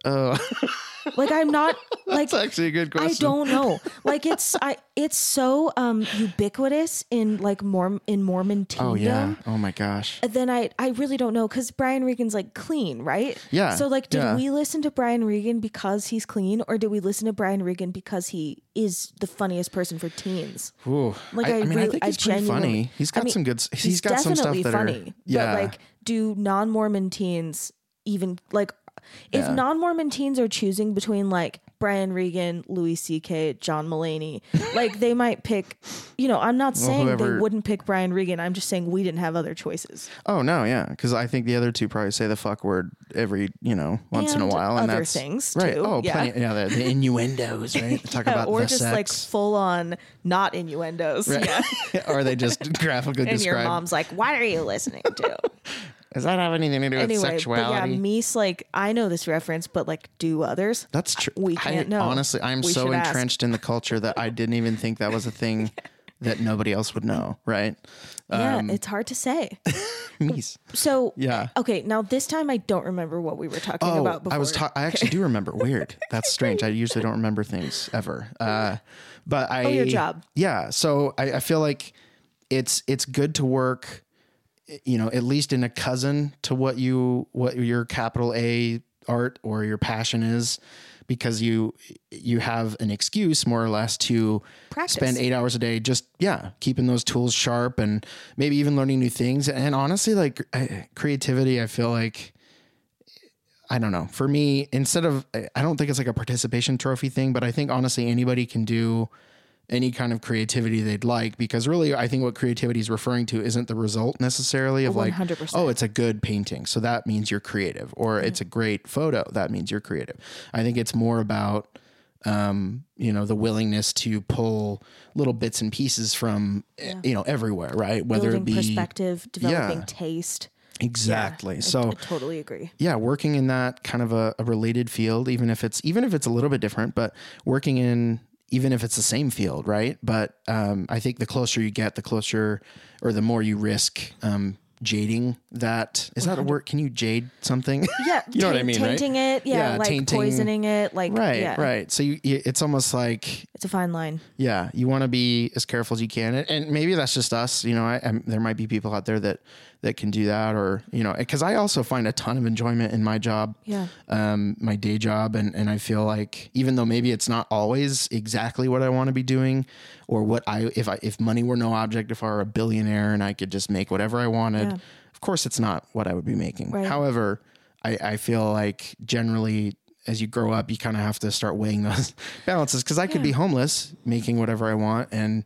Oh, (laughs) Like I'm not like that's actually a good question. I don't know. Like it's I it's so um ubiquitous in like Morm in Mormon teendom. Oh yeah. Oh my gosh. Then I I really don't know because Brian Regan's like clean, right? Yeah, So like, did yeah. we listen to Brian Regan because he's clean, or did we listen to Brian Regan because he is the funniest person for teens? Ooh. Like, I, I I mean, I really- think I he's pretty funny. He's got I mean, some good. He's, he's got some stuff that funny. are. Yeah. But like, do non-Mormon teens even like? If Yeah. non-Mormon teens are choosing between like Brian Regan, Louis C.K., John Mulaney, (laughs) like they might pick. You know, I'm not saying they whoever- wouldn't pick Brian Regan. I'm just saying we didn't have other choices. oh no, yeah. Because I think the other two probably say the fuck word every you know once in a And while, and other that's things, right. too. Oh, Yeah. plenty. Yeah, the, the innuendos, right? (laughs) Talk about or the just sex. like full on not innuendos. Yeah. (laughs) or they just graphically And your describe. mom's like, "What are you listening to?" Does that have anything to do with anyway, sexuality? but yeah, Meese, like I know this reference, but like, do others? That's true. We can't I, know. Honestly, I'm We so should ask. entrenched in the culture that I didn't even think that was a thing (laughs) that nobody else would know, right? yeah, Um, it's hard to say. (laughs) Meese. So Yeah. Okay, now this time I don't remember what we were talking Oh, about before. I was. Ta- I actually do remember. (laughs) Weird. That's strange. I usually don't remember things ever. Uh, but I. Oh, your job. Yeah. So I, I feel like it's it's good to work. You know, at least in a cousin to what you what your capital A art or your passion is, because you you have an excuse more or less to Practice. spend eight hours a day just yeah keeping those tools sharp and maybe even learning new things. And honestly, like creativity, I feel like I don't know. For me, instead of, I don't think it's like a participation trophy thing, but I think honestly anybody can do any kind of creativity they'd like because really I think what creativity is referring to isn't the result necessarily of like 100%. oh it's a good painting so that means you're creative or it's a great photo that means you're creative. I think it's more about um, you know the willingness to pull little bits and pieces from eh, you know everywhere right whether building it be perspective, developing Yeah. taste. exactly I- so I totally agree. yeah, working in that kind of a, a related field, even if it's even if it's a little bit different, but working in even if it's the same field, right? But um, I think the closer you get, the closer or the more you risk um, jading that. Is that a word? Can you jade something? (laughs) Yeah, You know what I mean, right? Tainting it, yeah, Yeah, like tainting- poisoning it, like right, yeah, right. So you, you, it's almost like It's a fine line. yeah, you want to be as careful as you can, and, and maybe that's just us. You know, I, i there might be people out there that that can do that, or you know, because I also find a ton of enjoyment in my job, Yeah. um, my day job, and and I feel like even though maybe it's not always exactly what I want to be doing, or what I if I if money were no object, if I were a billionaire and I could just make whatever I wanted, Yeah. of course it's not what I would be making. Right. However, I, I feel like generally as you grow up, you kind of have to start weighing (laughs) those balances because I could be homeless making whatever I want and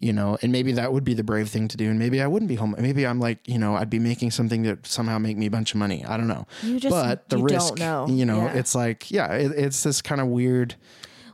you know, and maybe that would be the brave thing to do. And maybe I wouldn't be home. Maybe I'm like, you know, I'd be making something that somehow make me a bunch of money. I don't know. You just- but the you risk, don't know. you know, Yeah. it's like, yeah, it, it's this kind of weird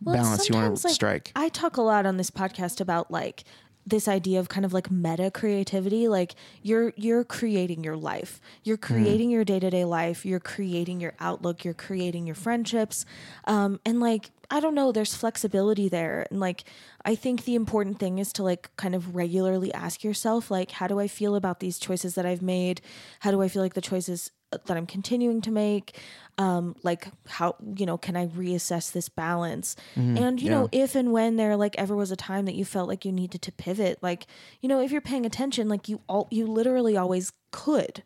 Well, balance you want to like, strike. I talk a lot on this podcast about like this idea of kind of like meta creativity like you're you're creating your life you're Hmm. creating your day-to-day life you're creating your outlook you're creating your friendships um and like i don't know there's flexibility there. And like i think the important thing is to like kind of regularly ask yourself like how do i feel about these choices that i've made? How do i feel like the choices that i'm continuing to make? Um like how you know can i reassess this balance? And you know if and when there like ever was a time that you felt like you needed to pivot like you know if you're paying attention like you all you literally always could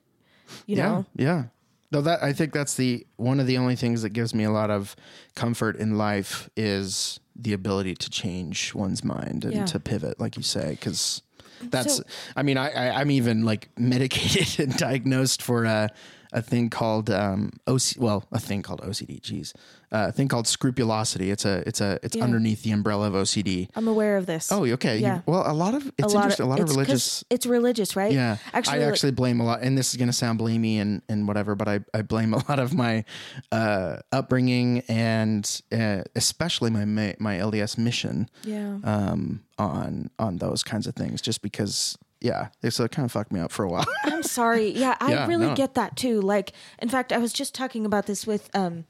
you yeah, know? yeah. Though that I think that's the one of the only things that gives me a lot of comfort in life is the ability to change one's mind and Yeah. to pivot, like you say, because that's. So- I mean, I, I I'm even like (laughs) medicated and diagnosed for a a thing called um OC. Well, a thing called OCD. Geez, uh, a thing called scrupulosity. It's a it's a it's Yeah. underneath the umbrella of OCD. i'm aware of this Oh, okay. You- Yeah. well, a lot of it's interesting. a lot of religious it's religious right yeah, actually I like- actually blame a lot, and this is going to sound blamey and, and whatever, but I, I blame (laughs) a lot of my uh, upbringing and uh, especially my, my my LDS mission yeah um, on on those kinds of things, just because yeah, so it kind of fucked me up for a while. (laughs) I'm sorry. Yeah, I Yeah, really no. get that too. Like, in fact, I was just talking about this with um,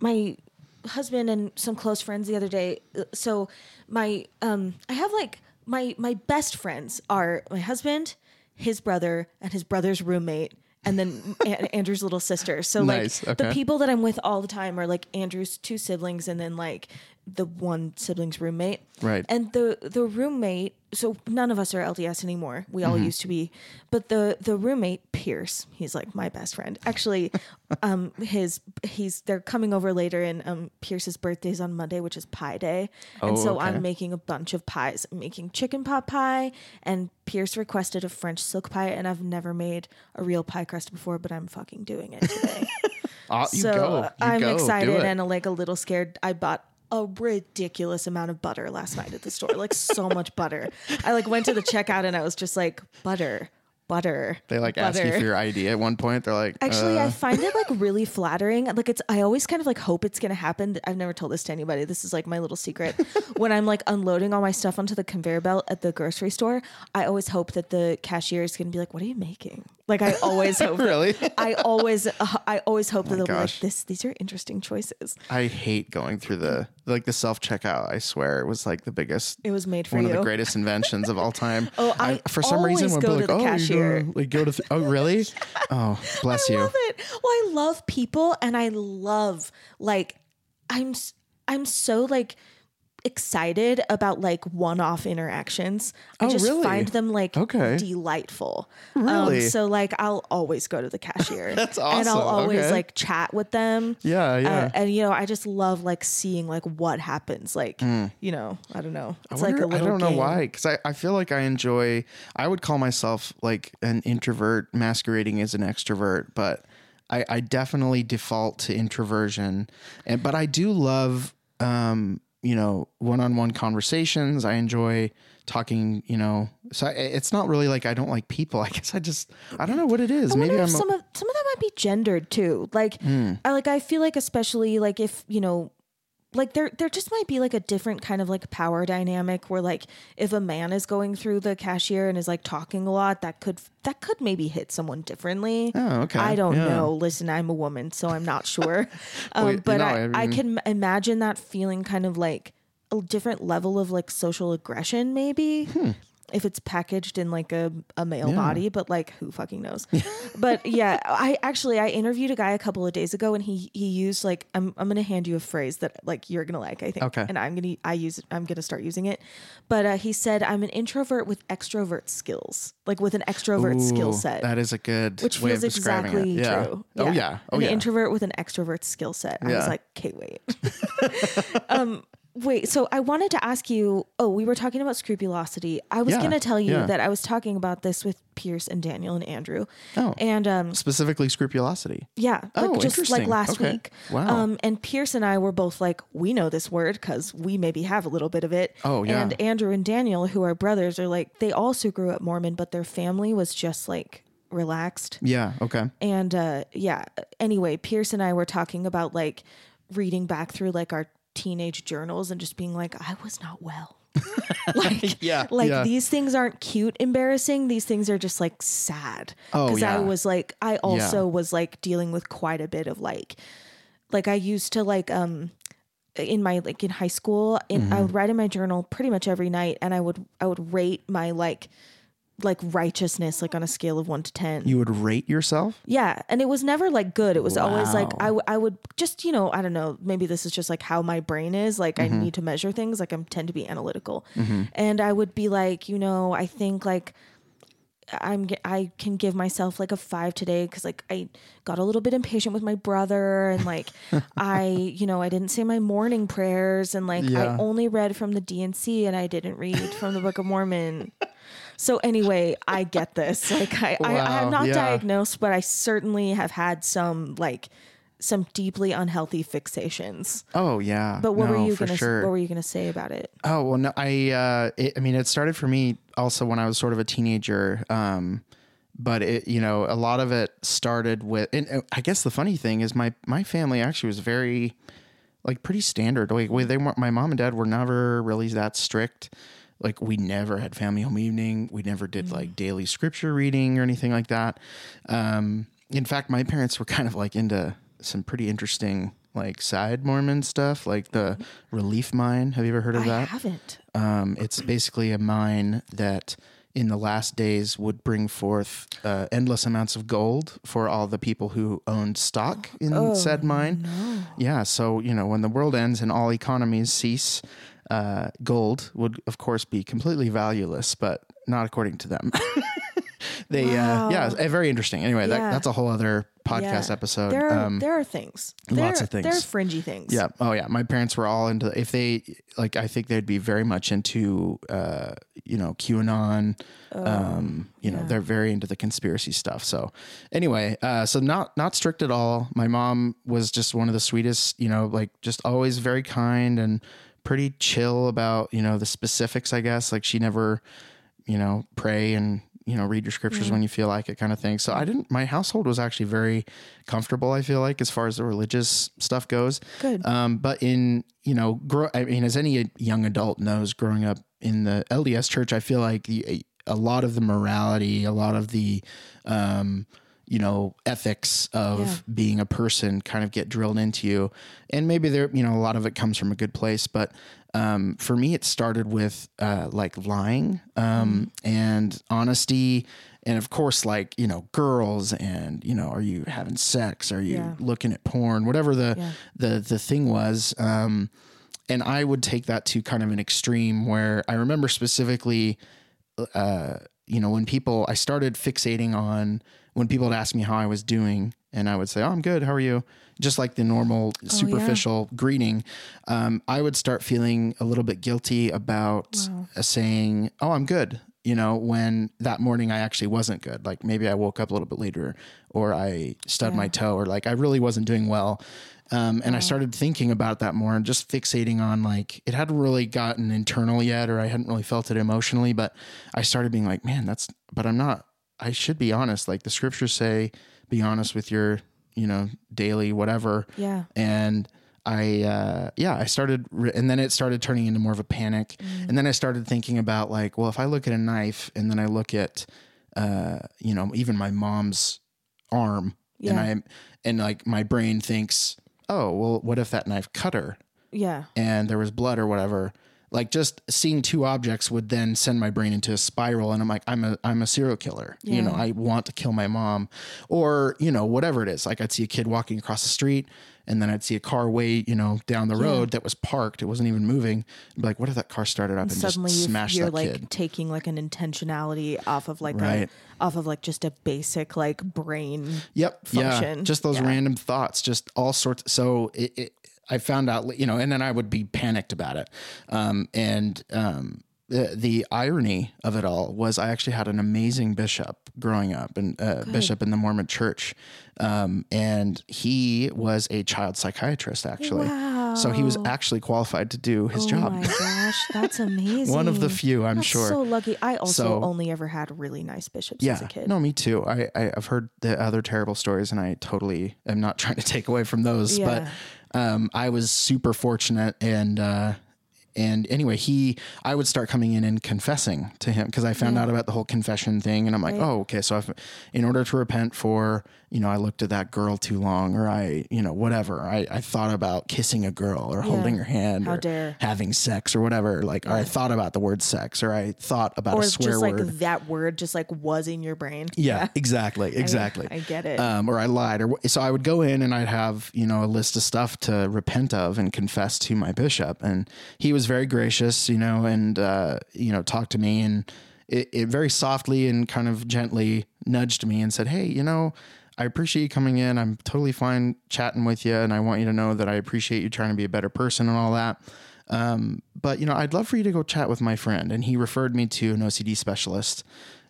my husband and some close friends the other day. Uh, So, my um, I have like my my best friends are my husband, his brother, and his brother's roommate. And then A- (laughs) Andrew's little sister. So Nice, like the people that I'm with all the time are like Andrew's two siblings, and then like the one sibling's roommate. Right. And the the roommate, so none of us are LDS anymore. We all used to be, but the the roommate Pierce, he's like my best friend. Actually, (laughs) um, his he's they're coming over later, and um, Pierce's birthday's on Monday, which is Pie Day, and Oh, so okay. I'm making a bunch of pies. I'm making chicken pot pie, and Pierce requested a French silk pie, and I've never made a real pie crust before, but I'm fucking doing it today. (laughs) You so go, you I'm go, excited and uh, like a little scared. I bought a ridiculous amount of butter last night at the store, like so much butter. I like went to the checkout and I was just like butter, butter. they like ask you for your ID at one point. They're like, Actually, uh, I find it like really (laughs) flattering. Like it's, I always kind of like hope it's gonna happen. I've never told this to anybody. This is like my little secret. (laughs) when I'm like unloading all my stuff onto the conveyor belt at the grocery store, I always hope that the cashier is gonna be like, "What are you making?" Like I always hope. (laughs) Really? I always, uh, I always hope that they'll be like, "This, these are interesting choices." I hate going through the like the self checkout. I swear it was like the biggest. It was made for one you. of the greatest inventions of all time. Oh, I for some reason always when go people to like, oh, cashier." Go, like go to, th- oh, really? Oh, bless you. love it. Well, I love people, and I love like I'm I'm so like excited about like one-off interactions. I Oh, just really? find them like Okay. delightful. Really? Um, so like I'll always go to the cashier. (laughs) That's awesome. And I'll always Okay. like chat with them. Yeah, yeah. Uh, and you know, I just love like seeing like what happens. Like, you know, I don't know. It's. I like a wonder- little I don't know game. why, because I, I feel like I enjoy. I would call myself like an introvert masquerading as an extrovert, but I, I definitely default to introversion. And but I do love, um, you know, one-on-one conversations. I enjoy talking. You know, so I, it's not really like I don't like people. (laughs) I guess I just I don't know what it is. I Maybe I'm. some of some of that might be gendered too. Like, Hmm. I like I feel like especially like if you know, like there there just might be like a different kind of like power dynamic where like if a man is going through the cashier and is like talking a lot, that could that could maybe hit someone differently. Oh, okay. I don't Yeah. know. Listen, I'm a woman, so I'm not sure. (laughs) um, but I, I I can imagine that feeling kind of like a different level of like social aggression, maybe. If it's packaged in like a, a male. Yeah. body, but like who fucking knows? (laughs) but yeah, I actually I interviewed a guy a couple of days ago and he he used like I'm I'm gonna hand you a phrase that like you're gonna like, I think. Okay. And I'm gonna I use I'm gonna start using it. But uh, he said I'm an introvert with extrovert skills. Like with an extrovert skill set That is a good which way feels of describing exactly. Yeah. true. Oh yeah. Oh an yeah. introvert with an extrovert skill set. I was Yeah. like, okay, wait. (laughs) (laughs) um, wait. So I wanted to ask you. Oh, we were talking about scrupulosity. I was Yeah, going to tell you yeah. that I was talking about this with Pierce and Daniel and Andrew. Oh. and um, Specifically, scrupulosity. yeah, like Oh, just like interesting. last Okay. week. Wow. Um, and Pierce and I were both like, we know this word because we maybe have a little bit of it. Oh, yeah. And Andrew and Daniel, who are brothers, are like they also grew up Mormon, but their family was just like relaxed. Yeah. Okay. And uh, yeah, anyway, Pierce and I were talking about like reading back through like our teenage journals and just being like, I was not well. (laughs) like, (laughs) Yeah, like yeah. these things aren't cute, embarrassing. These things are just like sad. Oh, Because yeah. I was like, I also was like dealing with quite a bit of like, like I used to like, um, in my like in high school, in, Mm-hmm. I would write in my journal pretty much every night, and I would I would rate my like like righteousness like on a scale of one to ten. You would rate yourself? Yeah, and it was never like good. It was always like Wow. I, w- I would just you know I don't know maybe this is just like how my brain is like Mm-hmm. I need to measure things like I tend to be analytical, and I would be like you know I think like I'm g- I can give myself like a five today because like I got a little bit impatient with my brother and like (laughs) I you know I didn't say my morning prayers and like Yeah. I only read from the D&C and I didn't read from the Book of Mormon. So anyway, I get this. (laughs) Like I, I I'm not yeah. diagnosed, but I certainly have had some like some deeply unhealthy fixations. Oh yeah. But what No, were you gonna sure. what were you gonna say about it? Oh well, no, I. Uh, it, I mean, it started for me also when I was sort of a teenager. Um, but it, you know, a lot of it started with, and I guess the funny thing is my my family actually was very, like, pretty standard. Like, they weren't. My mom and dad were never really that strict. Like, we never had family home evening. We never did like daily scripture reading or anything like that. Um, in fact, my parents were kind of like into some pretty interesting like side Mormon stuff, like the relief mine. Have you ever heard of I that? haven't. Um, it's basically a mine that in the last days would bring forth uh, endless amounts of gold for all the people who owned stock in said mine. No. Yeah, so you know when the world ends and all economies cease, uh, gold would of course be completely valueless, but not according to them. (laughs) they, Wow. uh, yeah, uh, very interesting. Anyway, that, that's a whole other podcast Yeah. episode. There are Um, there are things. lots There- of things. There's fringy things. yeah. Oh, yeah. My parents were all into. If they like, I think they'd be very much into, uh, you know, QAnon. um, you know, they're very into the conspiracy stuff. So, anyway, uh, so not not strict at all. My mom was just one of the sweetest. You know, like just always very kind and pretty chill about you know the specifics. I guess like she never, you know, pray and you know read your scriptures when you feel like it kind of thing so i didn't my household was actually very comfortable i feel like as far as the religious stuff goes Good. um, but in you know, grow, I mean, as any young adult knows, growing up in the LDS church, I feel like you, a lot of the morality, a lot of the, um, you know, ethics of Yeah. being a person kind of get drilled into you. And maybe there, you know, a lot of it comes from a good place, but um, for me, it started with uh, like lying um, and honesty. And of course, like, you know, girls and, you know, are you having sex? Are you Yeah. looking at porn? Whatever the, Yeah. the, the thing was. Um, and I would take that to kind of an extreme where I remember specifically, uh, you know, when people, I started fixating on when people would ask me how I was doing, and I would say, "Oh, I'm good. How are you?" Just like the normal superficial greeting. Um, I would start feeling a little bit guilty about uh, saying, "Oh, I'm good." You know, when that morning I actually wasn't good. Like maybe I woke up a little bit later, or I stubbed my toe, or like I really wasn't doing well. Um, and I started thinking about that more and just fixating on like it hadn't really gotten internal yet, or I hadn't really felt it emotionally. But I started being like, man, that's. But I'm not. I should be honest. Like the scriptures say, be honest with your, you know, daily whatever. Yeah. And I, uh, yeah, I started, re- and then it started turning into more of a panic. Mm. And then I started thinking about like, well, if I look at a knife and then I look at, uh, you know, even my mom's arm, and Yeah. I, and like my brain thinks, oh, well, what if that knife cut her Yeah. and there was blood or whatever? Like just seeing two objects would then send my brain into a spiral, and I'm like, I'm a I'm a serial killer. You know, I want to kill my mom, or you know, whatever it is. Like I'd see a kid walking across the street, and then I'd see a car way, you know, down the road that was parked. It wasn't even moving. I'd be like, what if that car started up and, Suddenly just you- smashed you're that like kid? taking like an intentionality off of like Right. a off of like just a basic like brain. Yep. Yeah. function. Just those Yeah. random thoughts, just all sorts. So it, it, I found out, you know, and then I would be panicked about it. Um, and um, the, the irony of it all was I actually had an amazing bishop growing up, and uh, bishop in the Mormon Church, um, and he was a child psychiatrist actually. Wow. So he was actually qualified to do his Oh job. my (laughs) gosh, that's amazing. (laughs) One of the few, I'm That's sure. So lucky. I also So- only ever had really nice bishops yeah, as a kid. no, me too. I, I I've heard the other terrible stories, and I totally am not trying to take away from those. Yeah. But um, I was super fortunate, and uh, and anyway, he I would start coming in and confessing to him because I found out about the whole confession thing, and I'm like, Right. oh, okay. So if in order to repent for you know I looked at that girl too long, or I you know whatever, I I thought about kissing a girl or holding her hand, How or dare. having sex or whatever, like or I thought about the word sex, or I thought about or a swear just like that word just like was in your brain. Yeah, exactly, exactly. I get it. Um, or I lied, or so I would go in and I'd have you know a list of stuff to repent of and confess to my bishop, and he was very gracious, you know, and uh, you know talked to me and it, it very softly and kind of gently nudged me and said, "Hey, you know." I appreciate you coming in. I'm totally fine chatting with you, and I want you to know that I appreciate you trying to be a better person and all that. Um, but you know, I'd love for you to go chat with my friend, and he referred me to an OCD specialist.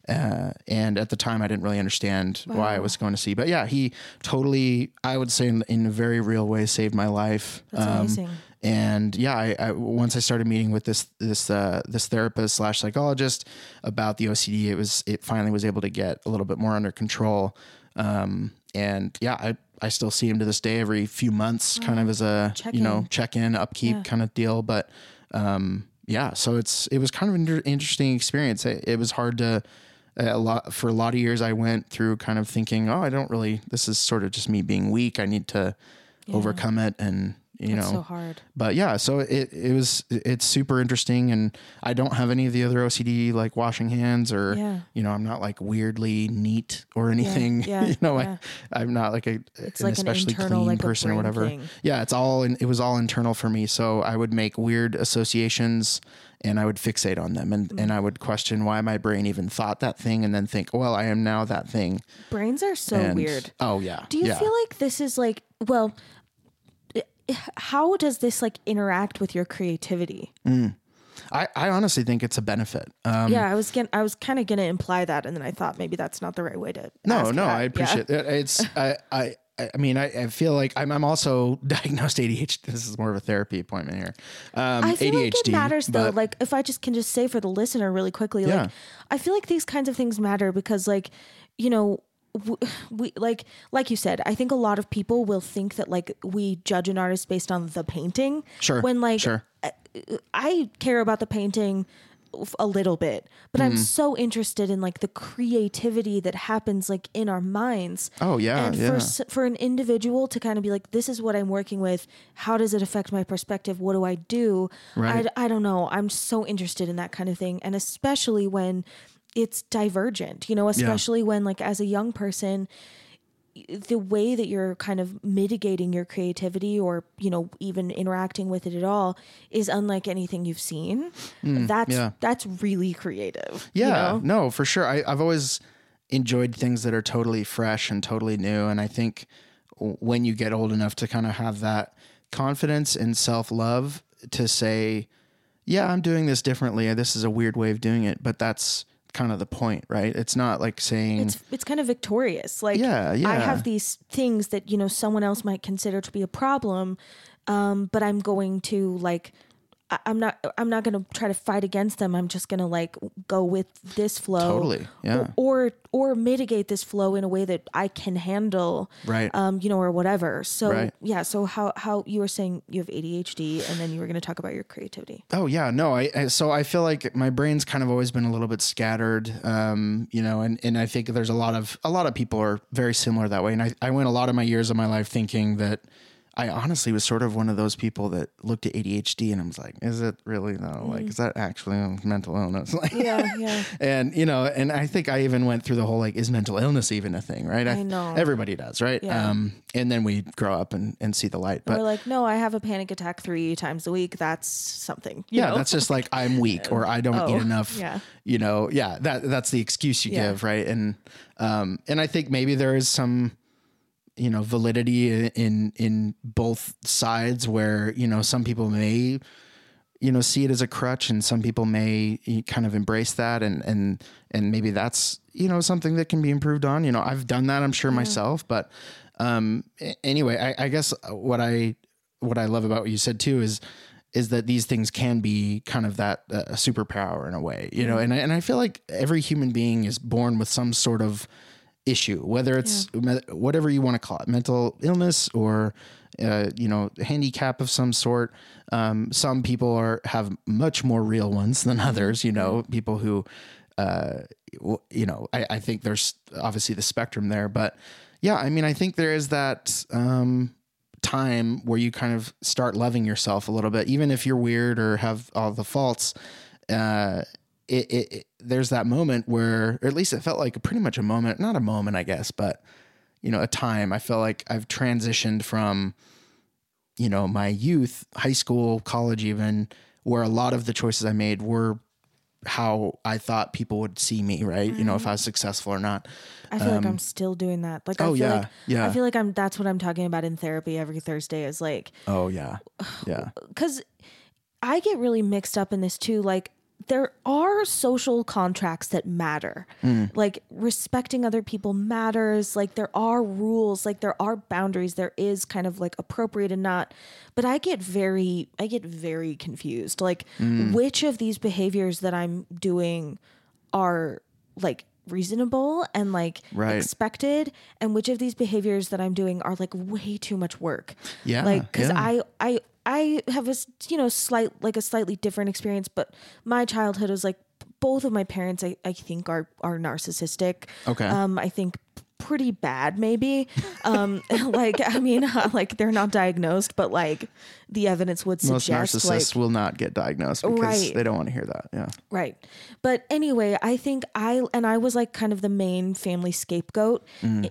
Uh, and at the time, I didn't really understand why I was going to see. But yeah, he totally, I would say, in, in a very real way, saved my life. That's Um, amazing. And yeah, I, I once I started meeting with this this uh, this therapist slash psychologist about the OCD, it was it finally was able to get a little bit more under control. Um, and yeah, I I still see him to this day every few months, kind of as a you know Check-in. check in upkeep Yeah. kind of deal. But um, yeah, so it's it was kind of an inter- interesting experience. It, it was hard to a lot for a lot of years. I went through kind of thinking, oh, I don't really. This is sort of just me being weak. I need to overcome it, and you That's know, so hard. but yeah, so it it was it's super interesting, and I don't have any of the other OCD like washing hands or Yeah. you know I'm not like weirdly neat or anything. yeah, (laughs) yeah you know, yeah. I, I'm not like a It's an like an especially internal, clean like person or whatever. thing. Yeah, it's all in, it was all internal for me. So I would make weird associations and I would fixate on them, and Mm. and I would question why my brain even thought that thing, and then think, well, I am now that thing. Brains are so And- weird. Oh yeah. Do you yeah. feel like this is like well how does this like interact with your creativity? I, I honestly think it's a benefit. Um, yeah, I was getting, I was kind of going to imply that, and then I thought maybe that's not the right way to. No, no, that. I Yeah. appreciate it. It's (laughs) I I I mean I, I feel like I'm I'm also (laughs) diagnosed ADHD. This is more of a therapy appointment here. Um, I feel ADHD, like it matters though. but- Like if I just can just say for the listener really quickly, Yeah. like I feel like these kinds of things matter because like, you know, we like like you said, I think a lot of people will think that like we judge an artist based on the painting. Sure, When like sure. I care about the painting a little bit, but I'm mm-hmm. so interested in like the creativity that happens like in our minds. Oh, yeah, and yeah. for for an individual to kind of be like, this is what I'm working with. How does it affect my perspective? What do I do? Right. I, I don't know. I'm so interested in that kind of thing, and especially when it's divergent. You know, especially when like as a young person the way that you're kind of mitigating your creativity or you know even interacting with it at all is unlike anything you've seen that's Mm, yeah. that's really creative you Yeah, know? no, for sure. I, I've always enjoyed things that are totally fresh and totally new. And I think when you get old enough to kind of have that confidence and self love to say, yeah, I'm doing this differently. This is a weird way of doing it, but that's kind of the point, right? It's not like saying, it's it's kind of victorious like Yeah, yeah. i have these things that you know someone else might consider to be a problem um but i'm going to like I- I'm not. I'm not gonna try to fight against them. I'm just gonna like go with this flow, Totally, yeah. or or mitigate this flow in a way that I can handle, Right. Um, you know, or whatever. So Right. yeah. So how how you were saying you have ADHD, and then you were gonna talk about your creativity. Oh yeah, no. I, I so I feel like my brain's kind of always been a little bit scattered, um, you know, and, and I think there's a lot of a lot of people are very similar that way. And I, I went a lot of my years of my life thinking that I honestly was sort of one of those people that looked at ADHD and I was like, is it really though? Like, is that actually a mental illness? (laughs) Like, Yeah, yeah. and you know, and I think I even went through the whole like, is mental illness even a thing? Right? I know. everybody does, right? Yeah. Um, and then we grow up and, and see the light, but We're like, no, I have a panic attack three times a week. That's something. you yeah, know? that's just like I'm weak or I don't Oh, eat enough. yeah. You know, yeah, that that's the excuse you Yeah. give, right? And um and I think maybe there is some you know validity in in, both sides where, you know, some people may you know see it as a crutch and some people may kind of embrace that and and and maybe that's you know something that can be improved on. You know i've done that i'm sure myself but um anyway I, I guess what i what i love about what you said too is is that these things can be kind of that uh, superpower in a way you know and I, and I feel like every human being is born with some sort of issue whether it's me- whatever you want to call it mental illness or uh, you know handicap of some sort um, some people are have much more real ones than others you know people who uh, you know I, I think there's obviously the spectrum there but yeah i mean i think there is that um, time where you kind of start loving yourself a little bit even if you're weird or have all the faults uh, it, it, it there's that moment where or at least it felt like pretty much a moment not a moment i guess but you know a time i feel like i've transitioned from you know my youth high school college even where a lot of the choices i made were how i thought people would see me right you know if i was successful or not I feel like I'm still doing that. Like, I Um, oh, feel yeah, like, yeah. I feel like I'm, that's what I'm talking about in therapy every Thursday is like, oh yeah yeah (sighs) because I get really mixed up in this too. Like, there are social contracts that matter. Mm. Like, respecting other people matters. Like, there are rules, like, there are boundaries. There is kind of like appropriate and not. But I get very, I get very confused. Like, mm. which of these behaviors that I'm doing are like reasonable and like Right. expected and which of these behaviors that I'm doing are like way too much work. Yeah, Like cuz yeah. I I I have a you know slight like a slightly different experience but my childhood was like both of my parents I, I think are are narcissistic. Okay. Um I think pretty bad maybe. Um (laughs) like I mean (laughs) like they're not diagnosed but like the evidence would suggest most narcissists like will not get diagnosed because Right. they don't want to hear that yeah Right. But anyway, I think I and I was like kind of the main family scapegoat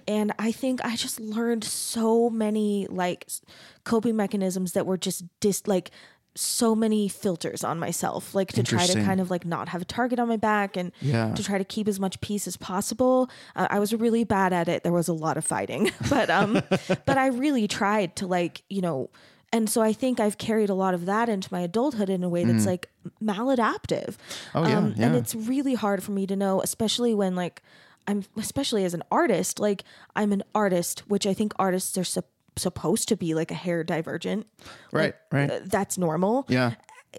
and I think I just learned so many like coping mechanisms that were just dis like so many filters on myself like to try to kind of like not have a target on my back and Yeah. to try to keep as much peace as possible. Uh, i was really bad at it. There was a lot of fighting (laughs) but um but i really tried to like you know and so i think i've carried a lot of that into my adulthood in a way that's like maladaptive. Mm. Oh, yeah, um, and it's really hard for me to know especially when like i'm especially as an artist like i'm an artist which i think artists are sup- supposed to be like a hair divergent. Right right. uh, that's normal. Yeah.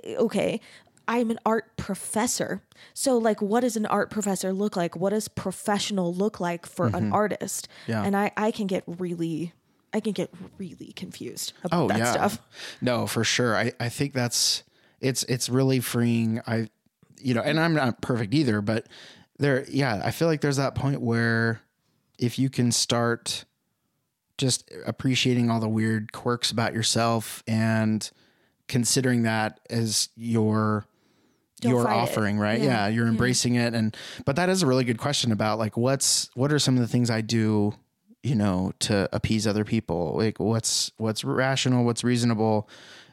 Okay. I'm an art professor. So like what does an art professor look like? What does professional look like for an artist? Mm-hmm. Yeah. and i i can get really i can get really confused about oh that yeah. stuff. No for sure. I i think that's it's it's really freeing. I you know, and I'm not perfect either, but there, yeah, I feel like there's that point where if you can start just appreciating all the weird quirks about yourself and considering that as your Don't your fight it. offering, right? Yeah. Yeah. you're mm-hmm. embracing it and but that is a really good question about like what's what are some of the things I do, you know, to appease other people? Like what's what's rational, what's reasonable?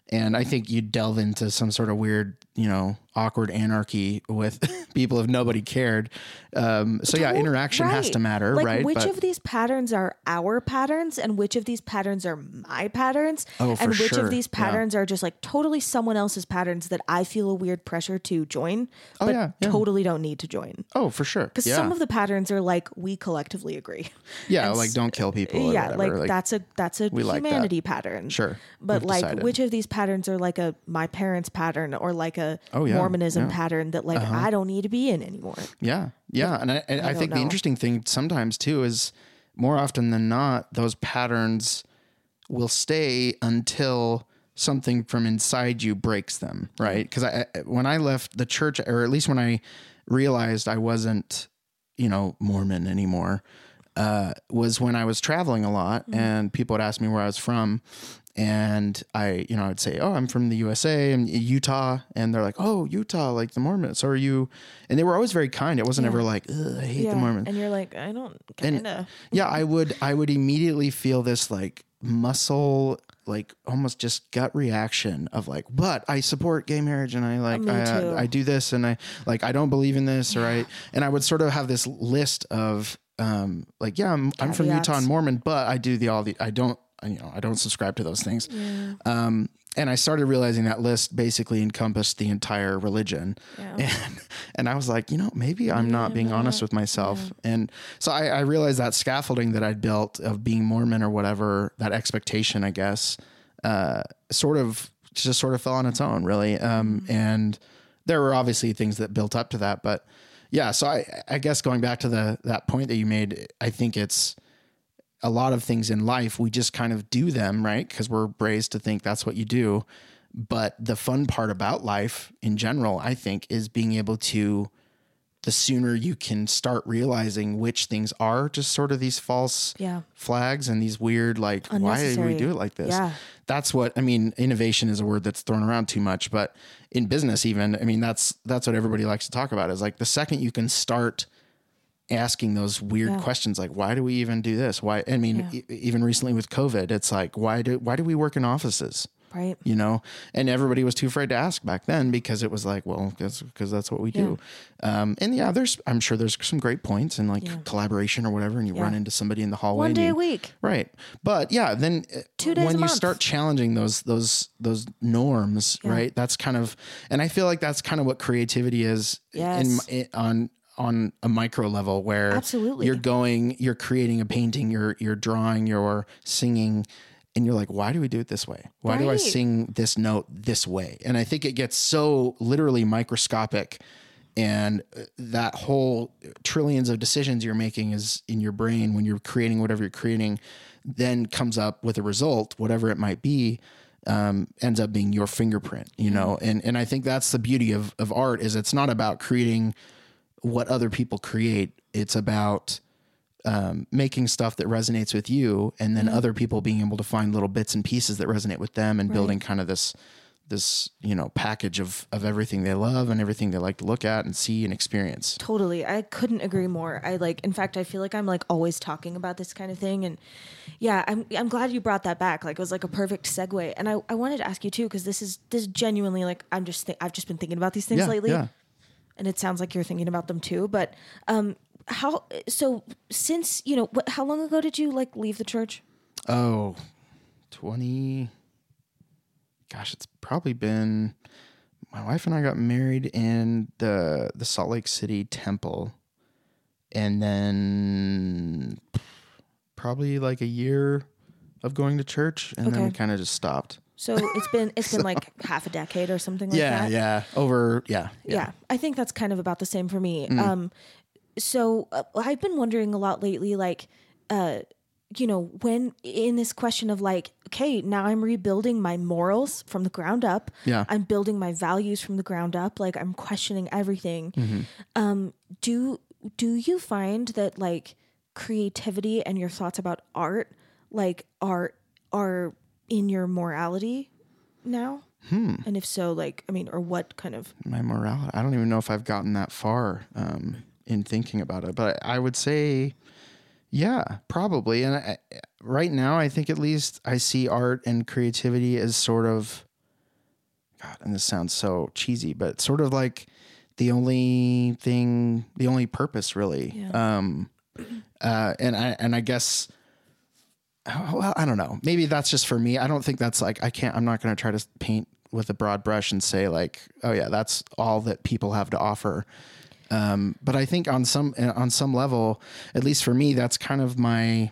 And I think you delve into some sort of weird, you know, awkward anarchy with (laughs) people if nobody cared. Um, so yeah, interaction has to matter, like, right? Which But- of these patterns are our patterns and which of these patterns are my patterns? Oh, for and which sure. of these Yeah. patterns are just like totally someone else's patterns that I feel a weird pressure to join, but Oh, yeah, yeah. totally don't need to join. oh, for sure. Because Yeah. some of the patterns are like we collectively agree. yeah, and like don't kill people. Or yeah, whatever. like, that's a that's a we like that. humanity pattern. Sure. But We've like decided. which of these patterns are like a my parents pattern or like a Oh, yeah, Mormonism. Uh-huh. pattern that like I don't need to be in anymore. Yeah, yeah, and I, I, don't think the interesting thing sometimes too is more often than not those patterns will stay until something from inside you breaks them, right? Because I, I- when I left the church, or at least when I realized I wasn't, you know, Mormon anymore, uh, was when I was traveling a lot, and people would ask me where I was from. And I, you know, I'd say, "Oh, I'm from the USA and Utah," and they're like, "Oh, Utah, like the Mormons." So are you? And they were always very kind. It wasn't ever like, Ugh, "I hate the Mormons." And you're like, I don't kind of. (laughs) yeah, I would I would immediately feel this like muscle like almost just gut reaction of like, but I support gay marriage and I like I. I do this and I like I don't believe in this or I and I would sort of have this list of um like yeah I'm I'm from Utah and Mormon but I do the all the I don't you know I don't subscribe to those things. Um and I started realizing that list basically encompassed the entire religion. Yeah. (laughs) And, and I was like, you know, maybe I'm not being honest with myself. And so I, I realized that scaffolding that I'd built of being Mormon or whatever, that expectation, I guess, uh, sort of just sort of fell on its own, really. Um, and there were obviously things that built up to that, but yeah. So I, I guess going back to the that point that you made, I think it's a lot of things in life we just kind of do them right because we're raised to think that's what you do but the fun part about life in general i think is being able to the sooner you can start realizing which things are just sort of these false Yeah. flags and these weird like why do we do it like this Yeah. that's what i mean innovation is a word that's thrown around too much but in business even i mean that's that's what everybody likes to talk about is like the second you can start asking those weird Yeah. questions like why do we even do this why i mean Yeah. e- even recently with covid it's like why do why do we work in offices Right. you know and everybody was too afraid to ask back then because it was like well that's because that's what we do um and yeah there's i'm sure there's some great points in like Yeah. collaboration or whatever and you run into somebody in the hallway One day you- a week. Right. But yeah, then uh, Two days when you month. start challenging those those those norms, right? That's kind of and I feel like that's kind of what creativity is Yes. in, in on on a micro level where Absolutely. you're going you're creating a painting, you're you're drawing, you're singing and you're like why do we do it this way? Why do I sing this note this way? And I think it gets so literally microscopic and uh, that whole trillions of decisions you're making is in your brain when you're creating whatever you're creating then comes up with a result whatever it might be um, ends up being your fingerprint you know and and i think that's the beauty of of art is it's not about creating what other people create it's about um, making stuff that resonates with you and then other people being able to find little bits and pieces that resonate with them and building kind of this this you know package of of everything they love and everything they like to look at and see and experience Totally. I couldn't agree more. I like in fact I feel like I'm like always talking about this kind of thing and yeah, I'm I'm glad you brought that back. Like it was like a perfect segue. And I, I wanted to ask you too, because this is this genuinely like I'm just thi- I've just been thinking about these things yeah lately. yeah And it sounds like you're thinking about them too. But um how so since you know what how long ago did you like leave the church? oh 20 gosh it's probably been my wife and i got married in the the salt lake city temple and then probably like a year of going to church and then we kind of just stopped So it's been it's been like (laughs) half a decade or something like yeah that. yeah yeah. over yeah yeah. I think that's kind of about the same for me. Mm. Um, so uh, I've been wondering a lot lately, like, uh, you know, when in this question of like, okay, now I'm rebuilding my morals from the ground up. Yeah. I'm building my values from the ground up. Like I'm questioning everything. Mm-hmm. Um, do do you find that like creativity and your thoughts about art like are are in your morality now? Hmm. And if so, like, I mean, or what kind of my morality. I don't even know if I've gotten that far um, in thinking about it, but I would say, yeah, probably. And I, right now, I think at least I see art and creativity as sort of, God, and this sounds so cheesy, but sort of like the only thing, the only purpose, really. Yeah. Um, uh, and I and I guess well, I don't know. Maybe that's just for me. I don't think that's like I can't. I'm not going to try to paint with a broad brush and say like, oh yeah, that's all that people have to offer. Um, but I think on some on some level, at least for me, that's kind of my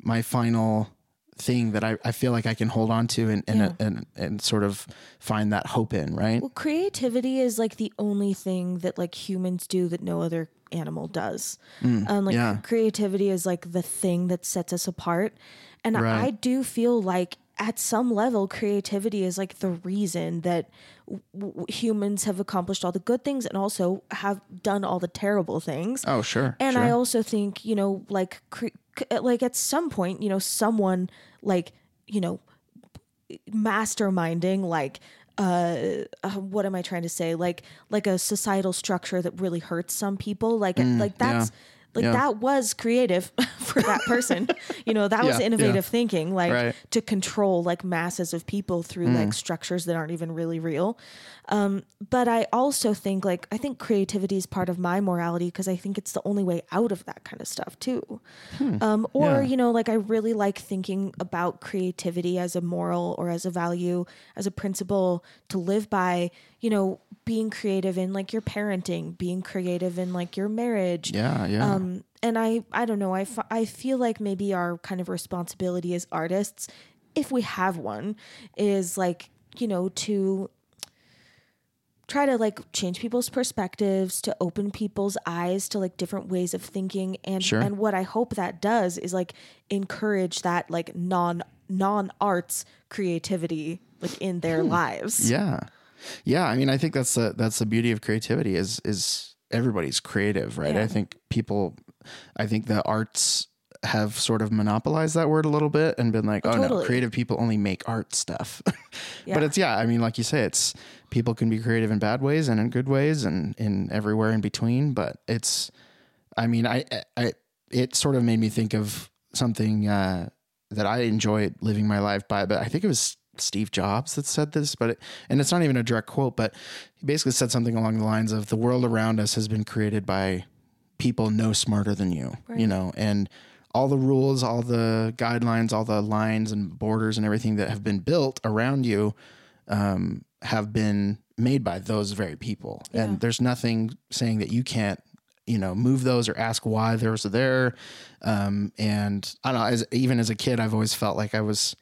my final thing that I, I feel like I can hold on to and and, Yeah. and and sort of find that hope in. Right? Well, creativity is like the only thing that like humans do that no other animal does. and like yeah. creativity is like the thing that sets us apart. And I do feel like at some level, creativity is like the reason that w- humans have accomplished all the good things and also have done all the terrible things. Oh sure. And sure. I also think, you know, like cre- c- like at some point, you know, someone like, you know, masterminding like uh, uh what am I trying to say? Like like a societal structure that really hurts some people. Like like that's Mm, yeah. Like Yeah. that was creative (laughs) for that person. you know, that was innovative yeah. thinking, like Right. to control like masses of people through Mm. like structures that aren't even really real. Um, but I also think like I think creativity is part of my morality because I think it's the only way out of that kind of stuff too. Um, or Yeah. you know, like I really like thinking about creativity as a moral or as a value, as a principle to live by. You know, being creative in like your parenting, being creative in like your marriage. yeah, yeah. Um, and I, I don't know. I, f- I feel like maybe our kind of responsibility as artists, if we have one, is like you know to try to like change people's perspectives to open people's eyes to like different ways of thinking and Sure. and what i hope that does is like encourage that like non non arts creativity like in their lives Yeah. Yeah, I mean I think that's the that's the beauty of creativity is is everybody's creative, right? Yeah. I think people I think the arts have sort of monopolized that word a little bit and been like, oh, no, totally. creative people only make art stuff. (laughs) Yeah. But it's yeah, I mean like you say it's people can be creative in bad ways and in good ways and in everywhere in between, but it's I mean I I it sort of made me think of something uh that I enjoy living my life by, but I think it was Steve Jobs that said this, but it, and it's not even a direct quote, but he basically said something along the lines of the world around us has been created by people no smarter than you, you know, and all the rules, all the guidelines, all the lines and borders and everything that have been built around you um, have been made by those very people. And there's nothing saying that you can't, you know, move those or ask why those are there. Um, and I don't know, as even as a kid, I've always felt like I was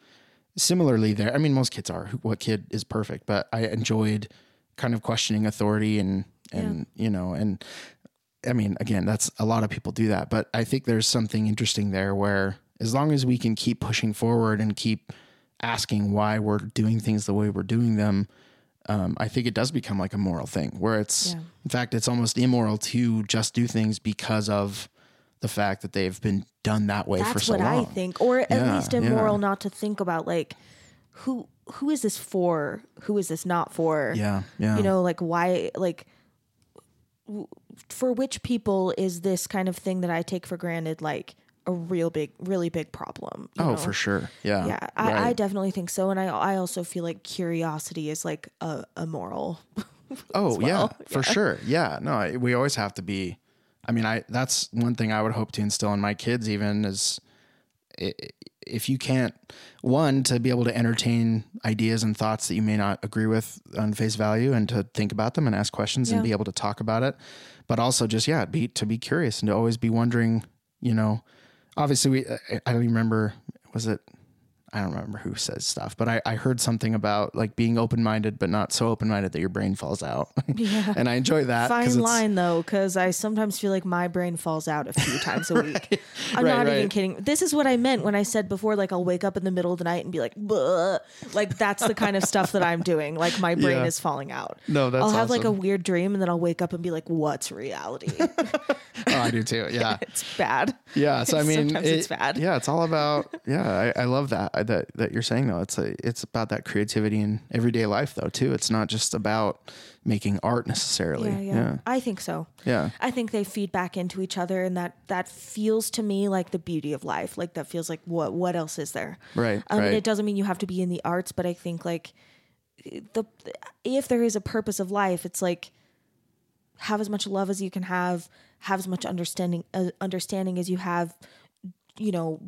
similarly there. I mean, most kids are. What kid is perfect? But I enjoyed kind of questioning authority and and you know and I mean, again, that's a lot of people do that, but I think there's something interesting there where as long as we can keep pushing forward and keep asking why we're doing things the way we're doing them, um, I think it does become like a moral thing where it's, Yeah. in fact, it's almost immoral to just do things because of the fact that they've been done that way for that's what i think or at Yeah, least yeah. immoral not to think about like who who is this for who is this not for Yeah, yeah. you know like why like for which people is this kind of thing that i take for granted like a real big really big problem oh, know? for sure. Yeah. yeah I, I definitely think so and i i also feel like curiosity is like a, a moral (laughs) Oh well. yeah, for sure. Yeah, no, we always have to be. I mean, I that's one thing I would hope to instill in my kids. Even is if you can't one to be able to entertain ideas and thoughts that you may not agree with on face value, and to think about them and ask questions Yeah. and be able to talk about it, but also just yeah, be to be curious and to always be wondering. You know, obviously we. I I don't even remember. Was it I don't remember who says stuff, but I, I heard something about like being open minded, but not so open minded that your brain falls out. Yeah. (laughs) and I enjoy that. Fine line though, because I sometimes feel like my brain falls out a few times a (laughs) week. I'm Right, not even kidding. This is what I meant when I said before, like I'll wake up in the middle of the night and be like, "Bleh." like that's the kind of stuff that I'm doing. Like my (laughs) brain Yeah. is falling out. No, that's I'll have like a weird dream and then I'll wake up and be like, what's reality? Oh, I do too. Yeah. it's bad. Yeah, so I mean, Sometimes it's bad. Yeah, it's all about. Yeah, I, I love that that that you're saying though. It's a, it's about that creativity in everyday life though too. It's not just about making art necessarily. Yeah, yeah, yeah, I think so. yeah. I think they feed back into each other, and that that feels to me like the beauty of life. Like that feels like what what else is there? Right, Um, right. It doesn't mean you have to be in the arts, but I think like the if there is a purpose of life, it's like have as much love as you can have, have as much understanding uh, understanding as you have. You know,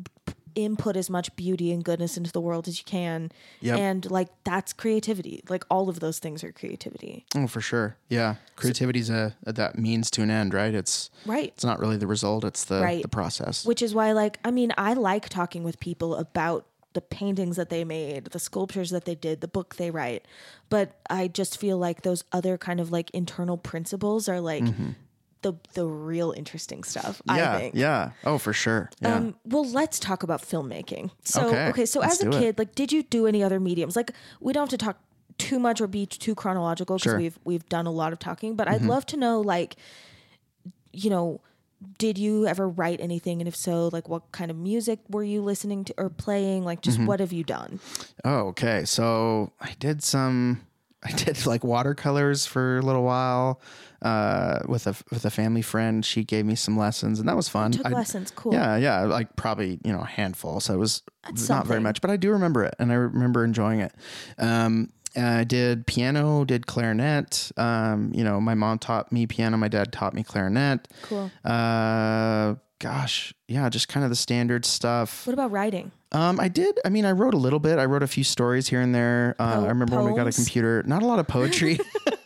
input as much beauty and goodness into the world as you can, Yep. and like that's creativity. Like all of those things are creativity, Oh, for sure. Yeah, creativity's a, a that means to an end, right? It's right? it's not really the result; it's the Right. the process. which is why like i mean i like talking with people about the paintings that they made the sculptures that they did the book they write but i just feel like those other kind of like internal principles are like mm-hmm. The the real interesting stuff i Mm-hmm. yeah, think yeah. Oh, for sure. Yeah. um, well, let's talk about filmmaking. So, okay, Okay, so as a do it. kid, like, did you do any other mediums? Like, we don't have to talk too much or be too chronological because Sure. Mm-hmm. we've we've done a lot of talking. But I'd love to know, like, you know, did you ever write anything, and if so, like, what kind of music were you listening to or playing? Like, Mm-hmm. just what have you done? Oh, okay. So I did some. I did like watercolors for a little while uh, with a with a family friend. She gave me some lessons, and that was fun. Took I- lessons, cool. Yeah, yeah, like probably you know a handful. So it was That's not very much, but I do remember it, and I remember enjoying it. Um, I did piano, did clarinet. Um, you know, my mom taught me piano. My dad taught me clarinet. Cool. Uh, gosh, yeah, just kind of the standard stuff. What about writing? Um, I did. I mean, I wrote a little bit. I wrote a few stories here and there. Uh, I remember when we got a computer. Not a lot of poetry. (laughs) (laughs)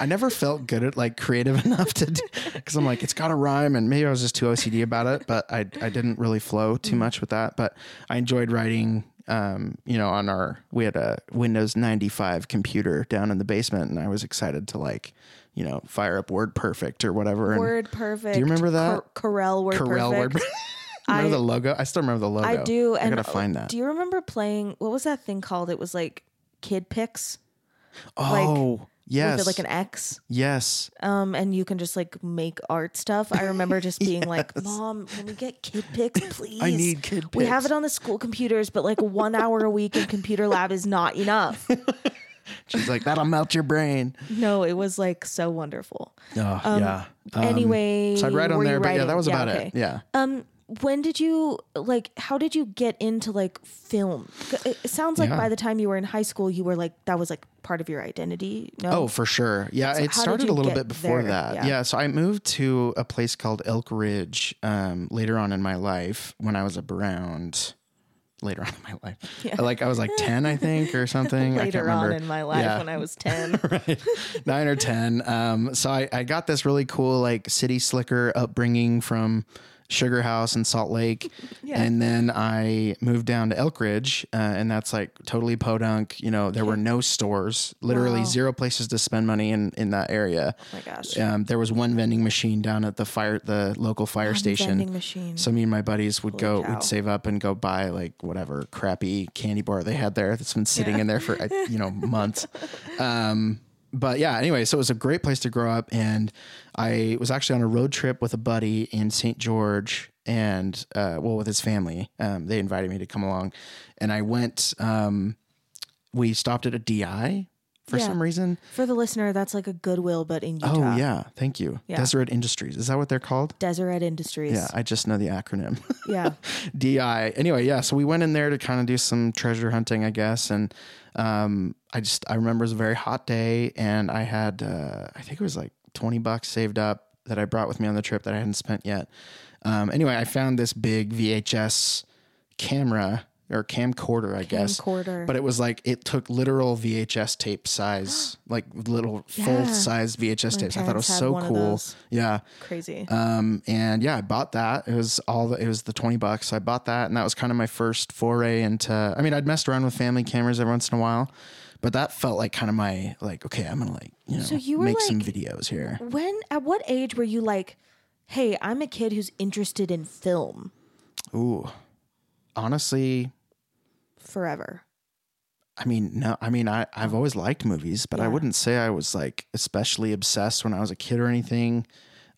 I never felt good at like creative (laughs) enough to, because I'm like, it's got to rhyme, and maybe I was just too OCD about it. But I I didn't really flow too Mm. much with that. But I enjoyed writing. Um, you know, on our we had a Windows 95 computer down in the basement, and I was excited to like, you know, fire up Word Perfect or whatever. Word perfect. Do you remember that? Cor- Corel word Corel perfect. Word. (laughs) remember I- the logo? I still remember the logo. I do. I gotta find that. Do you remember playing? What was that thing called? It was like Kid Pix. oh, yes. with like an X. Yes. Um, and you can just like make art stuff. I remember (laughs) just being like, "Mom, can we get Kid (laughs) Pix, please? I need Kid We have it on the school computers, but like one hour a week in computer lab is not enough." (laughs) She's like, that'll melt your brain. No, it was like so wonderful. Oh, yeah. Um, anyway, so I'd write on there, but yeah, that was about okay. it. Yeah. Um, when did you like? How did you get into like film? It sounds like Yeah. by the time you were in high school, you were like that was like part of your identity. No, Oh, for sure. Yeah, So it started a little bit before there? that. Yeah. Yeah. so I moved to a place called Elk Ridge um, later on in my life when I was around later on in my life. Yeah. Like I was like 10, I think, or something. (laughs) Later on in my life Yeah. when I was (laughs) ten. right nine or ten um so I, I got this really cool like city slicker upbringing from sugar house in salt lake Yeah. and then i moved down to elk ridge uh, and that's like totally podunk you know there were no stores literally Wow. zero places to spend money in in that area Oh my gosh. um, there was one vending machine down at the fire the local fire One station vending machine. so me and my buddies would go, cow. we'd save up and go buy like whatever crappy candy bar they had there that's been sitting in there for uh, you know months. (laughs) Um, but yeah, anyway, so it was a great place to grow up, and I was actually on a road trip with a buddy in St. George, and uh, well, with his family. Um, they invited me to come along, and I went. Um, we stopped at a DI for Yeah. some reason. For the listener, that's like a Goodwill, but in Utah. Oh yeah, thank you. Yeah. Deseret Industries is that what they're called? Deseret Industries. Yeah, I just know the acronym. (laughs) Yeah. DI. Anyway, yeah. So we went in there to kind of do some treasure hunting, I guess. And um, I just I remember it was a very hot day, and I had uh, I think it was like twenty bucks saved up that I brought with me on the trip that I hadn't spent yet. Um, anyway, I found this big VHS camera or camcorder, I guess. Camcorder. But it was like it took literal VHS tape size, (gasps) like little full size VHS tapes. I thought it was so cool. Yeah. Crazy. Um, and yeah, I bought that. It was all the, it was the 20 bucks. So I bought that and that was kind of my first foray into, I mean, I'd messed around with family cameras every once in a while, but that felt like kind of my, like, okay, I'm going to like, you know, So you were make some videos here. when at what age were you like, hey, I'm a kid who's interested in film Ooh, honestly, forever? I mean, no, I mean, I, I've always liked movies, but I wouldn't say I was like especially obsessed when I was a kid or anything.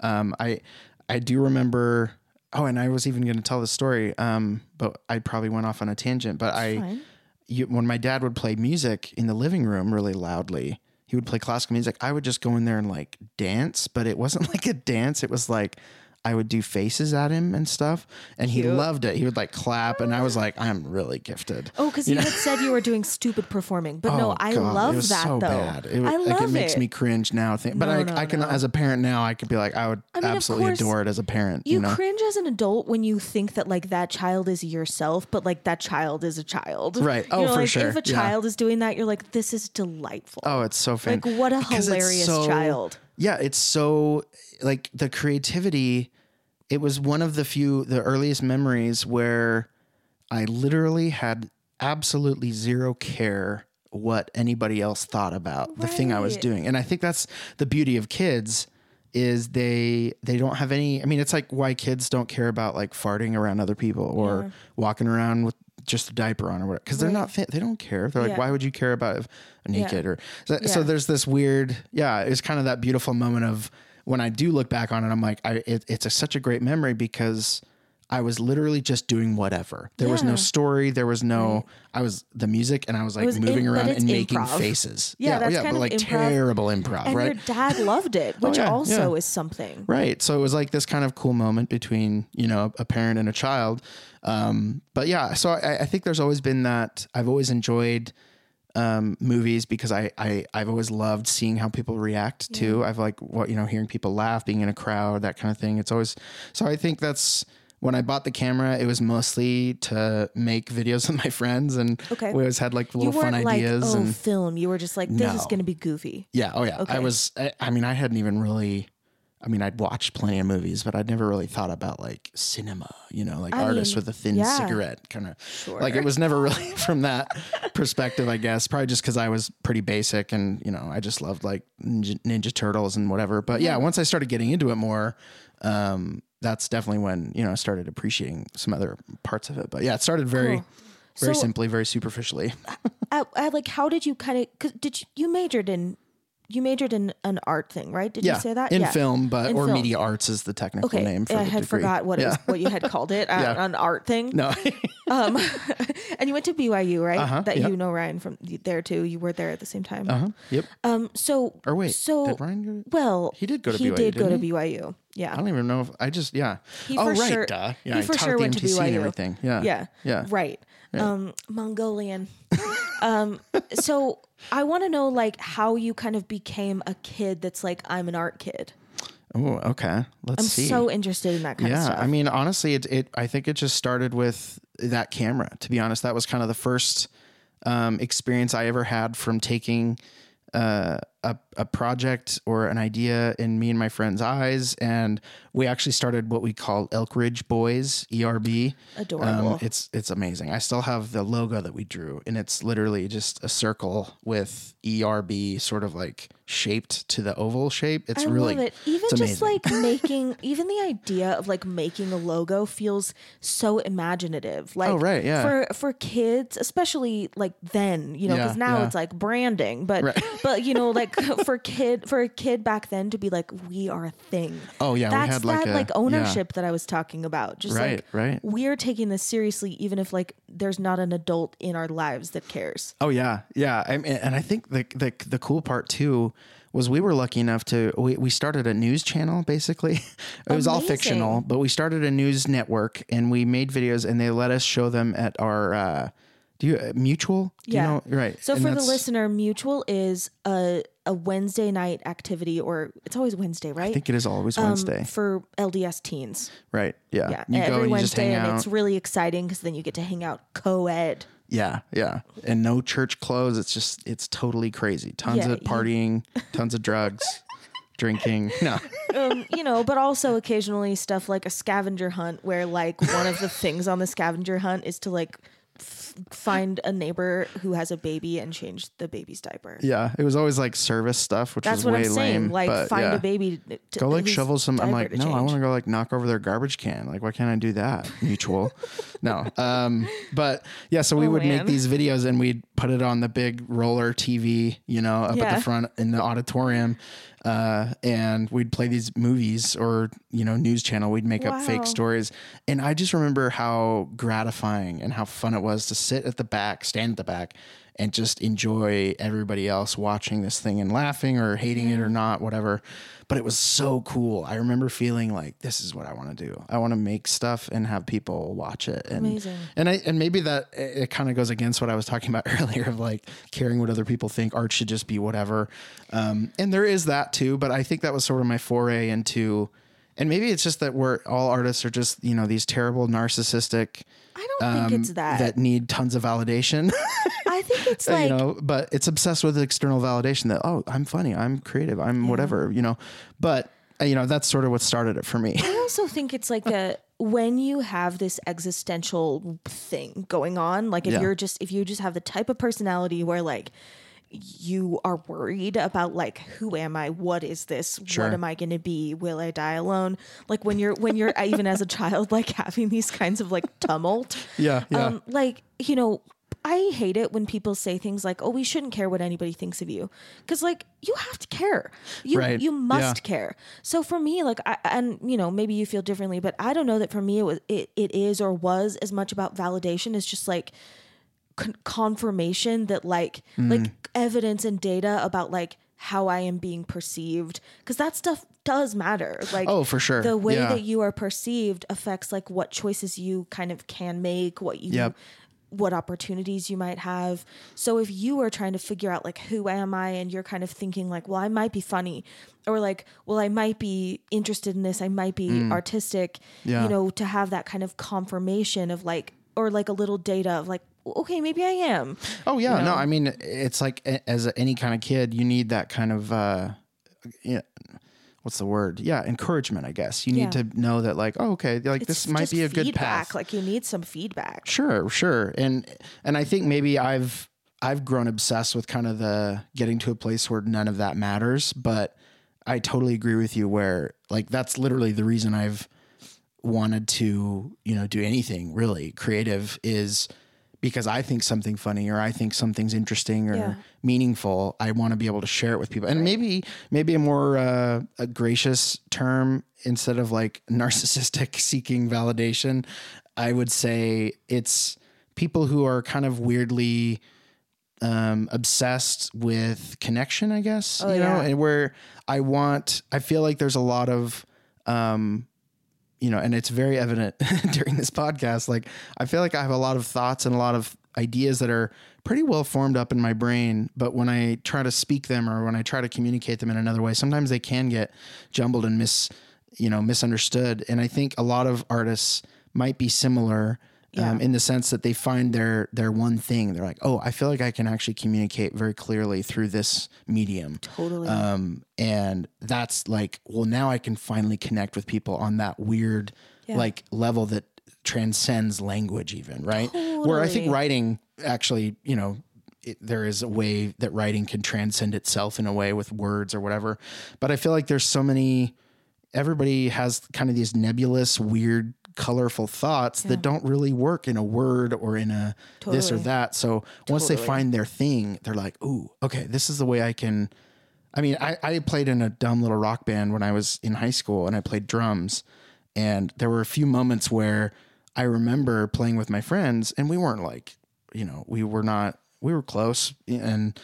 Um, I, I do remember, oh, and I was even going to tell the story. Um, but I probably went off on a tangent, but I, Fine. you, when my dad would play music in the living room really loudly, he would play classical music. I would just go in there and like dance, but it wasn't (laughs) like a dance. It was like I would do faces at him and stuff, and he loved it. He would like clap, and I was like, I'm really gifted. Oh, because you, had said you were doing stupid performing, but no, Oh, I God, love it was that so though. Bad. It, I like, love it makes me cringe now. Think, but No, I, no, I can, no. as a parent now, I could be like, I would mean, absolutely course, adore it as a parent. You, You know, cringe as an adult when you think that like that child is yourself, but like that child is a child. Right. You Oh, know, for like, sure. If a Yeah. child is doing that, you're like, this is delightful. oh, it's so fan. like what a hilarious so- child. Yeah, it's so like the creativity. It was one of the few, the earliest memories where I literally had absolutely zero care what anybody else thought about the thing I was doing. And I think that's the beauty of kids is they they don't have any I mean it's like why kids don't care about like farting around other people or walking around with just a diaper on or whatever because they're not fit they don't care they're like Yeah. why would you care about if naked or so, so Yeah. there's this weird yeah it's kind of that beautiful moment of when I do look back on it I'm like I it, it's a, such a great memory because I was literally just doing whatever. There was no Yeah. story. There was no. I was the music, and I was like was moving in- but around it's and making improv. faces. Yeah, oh that's yeah, kind but of like improv. terrible improv, And right? your dad loved it, (laughs) oh, which yeah, also yeah. is something. Right. So it was like this kind of cool moment between, you know, a parent and a child. Um, but yeah, so I, I think there's always been that I've always enjoyed um, movies because I, I, I've always loved seeing how people react to, I've like what, you know, hearing people laugh, being in a crowd, that kind of thing. It's always, so I think that's, when I bought the camera, it was mostly to make videos (laughs) with my friends, and Okay. we always had like You little fun like, ideas. oh, and film. You were just like, this is going to be goofy. yeah, oh yeah. Okay. I was. I, I mean, I hadn't even really. I mean, I'd watched plenty of movies, but I'd never really thought about like cinema. You know, like I artists mean, with a thin yeah. cigarette, kind of. Sure. Like it was never (laughs) really from that perspective, I guess. Probably just because I was pretty basic, and you know, I just loved like Ninja, Ninja Turtles and whatever. But yeah, once I started getting into it more. Um, that's definitely when you know I started appreciating some other parts of it. But yeah, it started very, Cool. very So- simply, very superficially. (laughs) I, like, how did you kind of, cause did you, you majored in, you majored in an art thing, right? Did yeah, you say that? in yeah. film, but In or film. media arts is the technical Okay, name for I had degree. forgot what it yeah. was, what you had called it, (laughs) uh, an art thing. No. (laughs) Um, (laughs) and you went to BYU, right? Uh-huh, that yep. you know Ryan from there too. You were there at the same time. uh huh. Yep. Um, so Or wait, so did Ryan go? well, He did go to he BYU, did go to? BYU. Yeah, I don't even know if I just yeah. He oh for right, sure- duh. Yeah, he I for taught sure went to MTC and everything. Yeah. yeah, Yeah. right. Um, Mongolian. (laughs) um, so I want to know like how you kind of became a kid that's like I'm an art kid. Oh, okay. Let's I'm see. so interested in that kind of yeah, stuff. I mean, honestly, it, it. I think it just started with that camera. To be honest, that was kind of the first um, experience I ever had from taking uh, a a project or an idea in me and my friend's eyes, and we actually started what we call Elk Ridge Boys (ERB). Adorable. Um, it's it's amazing. I still have the logo that we drew, and it's literally just a circle with ERB sort of like shaped to the oval shape. It's I really love it. Even just like (laughs) making, even the idea of like making a logo feels so imaginative. Like, Oh, right, yeah. For for kids, especially like then, you know, because Yeah, now yeah. it's like branding, but Right. but you know, like (laughs) for kid for a kid back then to be like, we are a thing. Oh, yeah, we that's had, like, that a- like yeah. ownership that I was talking about. Just Right, like right. we're taking this seriously, even if like there's not an adult in our lives that cares. Oh yeah, yeah. I mean, and I think the the the cool part too was we were lucky enough to we, we started a news channel basically. (laughs) it was all fictional, but we started a news network and we made videos and they let us show them at our uh, Do you uh, mutual? Do Yeah. You know? Right. So And for the that's- listener, mutual is a a Wednesday night activity, or it's always Wednesday, right? I think it is always Um, Wednesday. for LDS teens. right. Yeah. Yeah, You go every and you just Wednesday, hang and out. it's really exciting because then you get to hang out co-ed. Yeah, yeah. And no church clothes. It's just it's totally crazy. Tons Yeah, of you- partying, (laughs) tons of drugs, drinking. No. (laughs) um, you know, but also occasionally stuff like a scavenger hunt where like one of the things on the scavenger hunt is to like f- find a neighbor who has a baby and change the baby's diaper. Yeah. It was always like service stuff, which That's was what way I'm saying. lame. like but find yeah. a baby. To, Go like shovel some. I'm like, no, I want to go like knock over their garbage can. Like, why can't I do that? Mutual. (laughs) no. Um, but yeah, so we Oh, would man. make these videos and we'd put it on the big roller TV, you know, up at the front in the auditorium. Uh, and we'd play these movies or, you know, news channel. We'd make up fake stories. And I just remember how gratifying and how fun it was to sit at the back, stand at the back, and just enjoy everybody else watching this thing and laughing or hating it or not, whatever. But it was so cool. I remember feeling like this is what I want to do. I want to make stuff and have people watch it. And, Amazing. And I and maybe that it, it kind of goes against what I was talking about (laughs) earlier of like caring what other people think. Art should just be whatever. Um, and there is that too. But I think that was sort of my foray into. And maybe it's just that we're all artists are just you know these terrible narcissistic I don't think um, it's that. that need tons of validation. I think (laughs) it's like you know, but it's obsessed with external validation that oh, I'm funny, I'm creative, I'm whatever, you know. But uh, you know, that's sort of what started it for me. I also think it's like (laughs) a when you have this existential thing going on, like if Yeah. you're just if you just have the type of personality where like you are worried about like who am I? What is this? Sure. What am I going to be? Will I die alone? Like when you're when you're even as a (laughs) child like having these kinds of like tumult. (laughs) Yeah, yeah. Um like, you know, I hate it when people say things like, "Oh, we shouldn't care what anybody thinks of you," because like you have to care. You Right. you must Yeah. care. So for me, like, I, and you know, maybe you feel differently, but I don't know that for me it was it, it is or was as much about validation as just like con- confirmation that like Mm. like evidence and data about like how I am being perceived because that stuff does matter. Like Oh, for sure. the way Yeah. that you are perceived affects like what choices you kind of can make, what you Yep. what opportunities you might have. So if you are trying to figure out like who am I and you're kind of thinking like, well, I might be funny or like, well, I might be interested in this, I might be artistic, Mm. Yeah. you know, to have that kind of confirmation of like or like a little data of like, okay, maybe I am. Oh yeah, you no. I mean it's like as any kind of kid, you need that kind of uh, yeah, what's the word? Yeah, encouragement. I guess you need Yeah. to know that like, oh, okay, like this might be a good feedback. path. Like you need some feedback. Sure, sure. And and I think maybe I've I've grown obsessed with kind of the getting to a place where none of that matters, but I totally agree with you where like that's literally the reason I've wanted to, you know, do anything really creative is because I think something funny or I think something's interesting or Yeah. meaningful, I want to be able to share it with people. And maybe maybe a more uh, a gracious term instead of like (laughs) narcissistic seeking validation, I would say it's people who are kind of weirdly um, obsessed with connection, I guess, Oh, you know, and where I want, I feel like there's a lot of, um, you know, and it's very evident (laughs) during this podcast. Like, I feel like I have a lot of thoughts and a lot of ideas that are pretty well formed up in my brain. But when I try to speak them or when I try to communicate them in another way, sometimes they can get jumbled and mis, you know, misunderstood. And I think a lot of artists might be similar. Yeah. Um, in the sense that they find their their one thing, they're like, oh, I feel like I can actually communicate very clearly through this medium. Totally. Um, and that's like, well, now I can finally connect with people on that weird, Yeah. like level that transcends language, even right. Where I think writing actually, you know, it, there is a way that writing can transcend itself in a way with words or whatever. But I feel like there's so many. Everybody has kind of these nebulous, weird, colorful thoughts that don't really work in a word or in a this or that. So once they find their thing, they're like, "Ooh, okay, this is the way I can." I mean, I, I played in a dumb little rock band when I was in high school and I played drums. And there were a few moments where I remember playing with my friends and we weren't like, you know, we were not, we were close. And,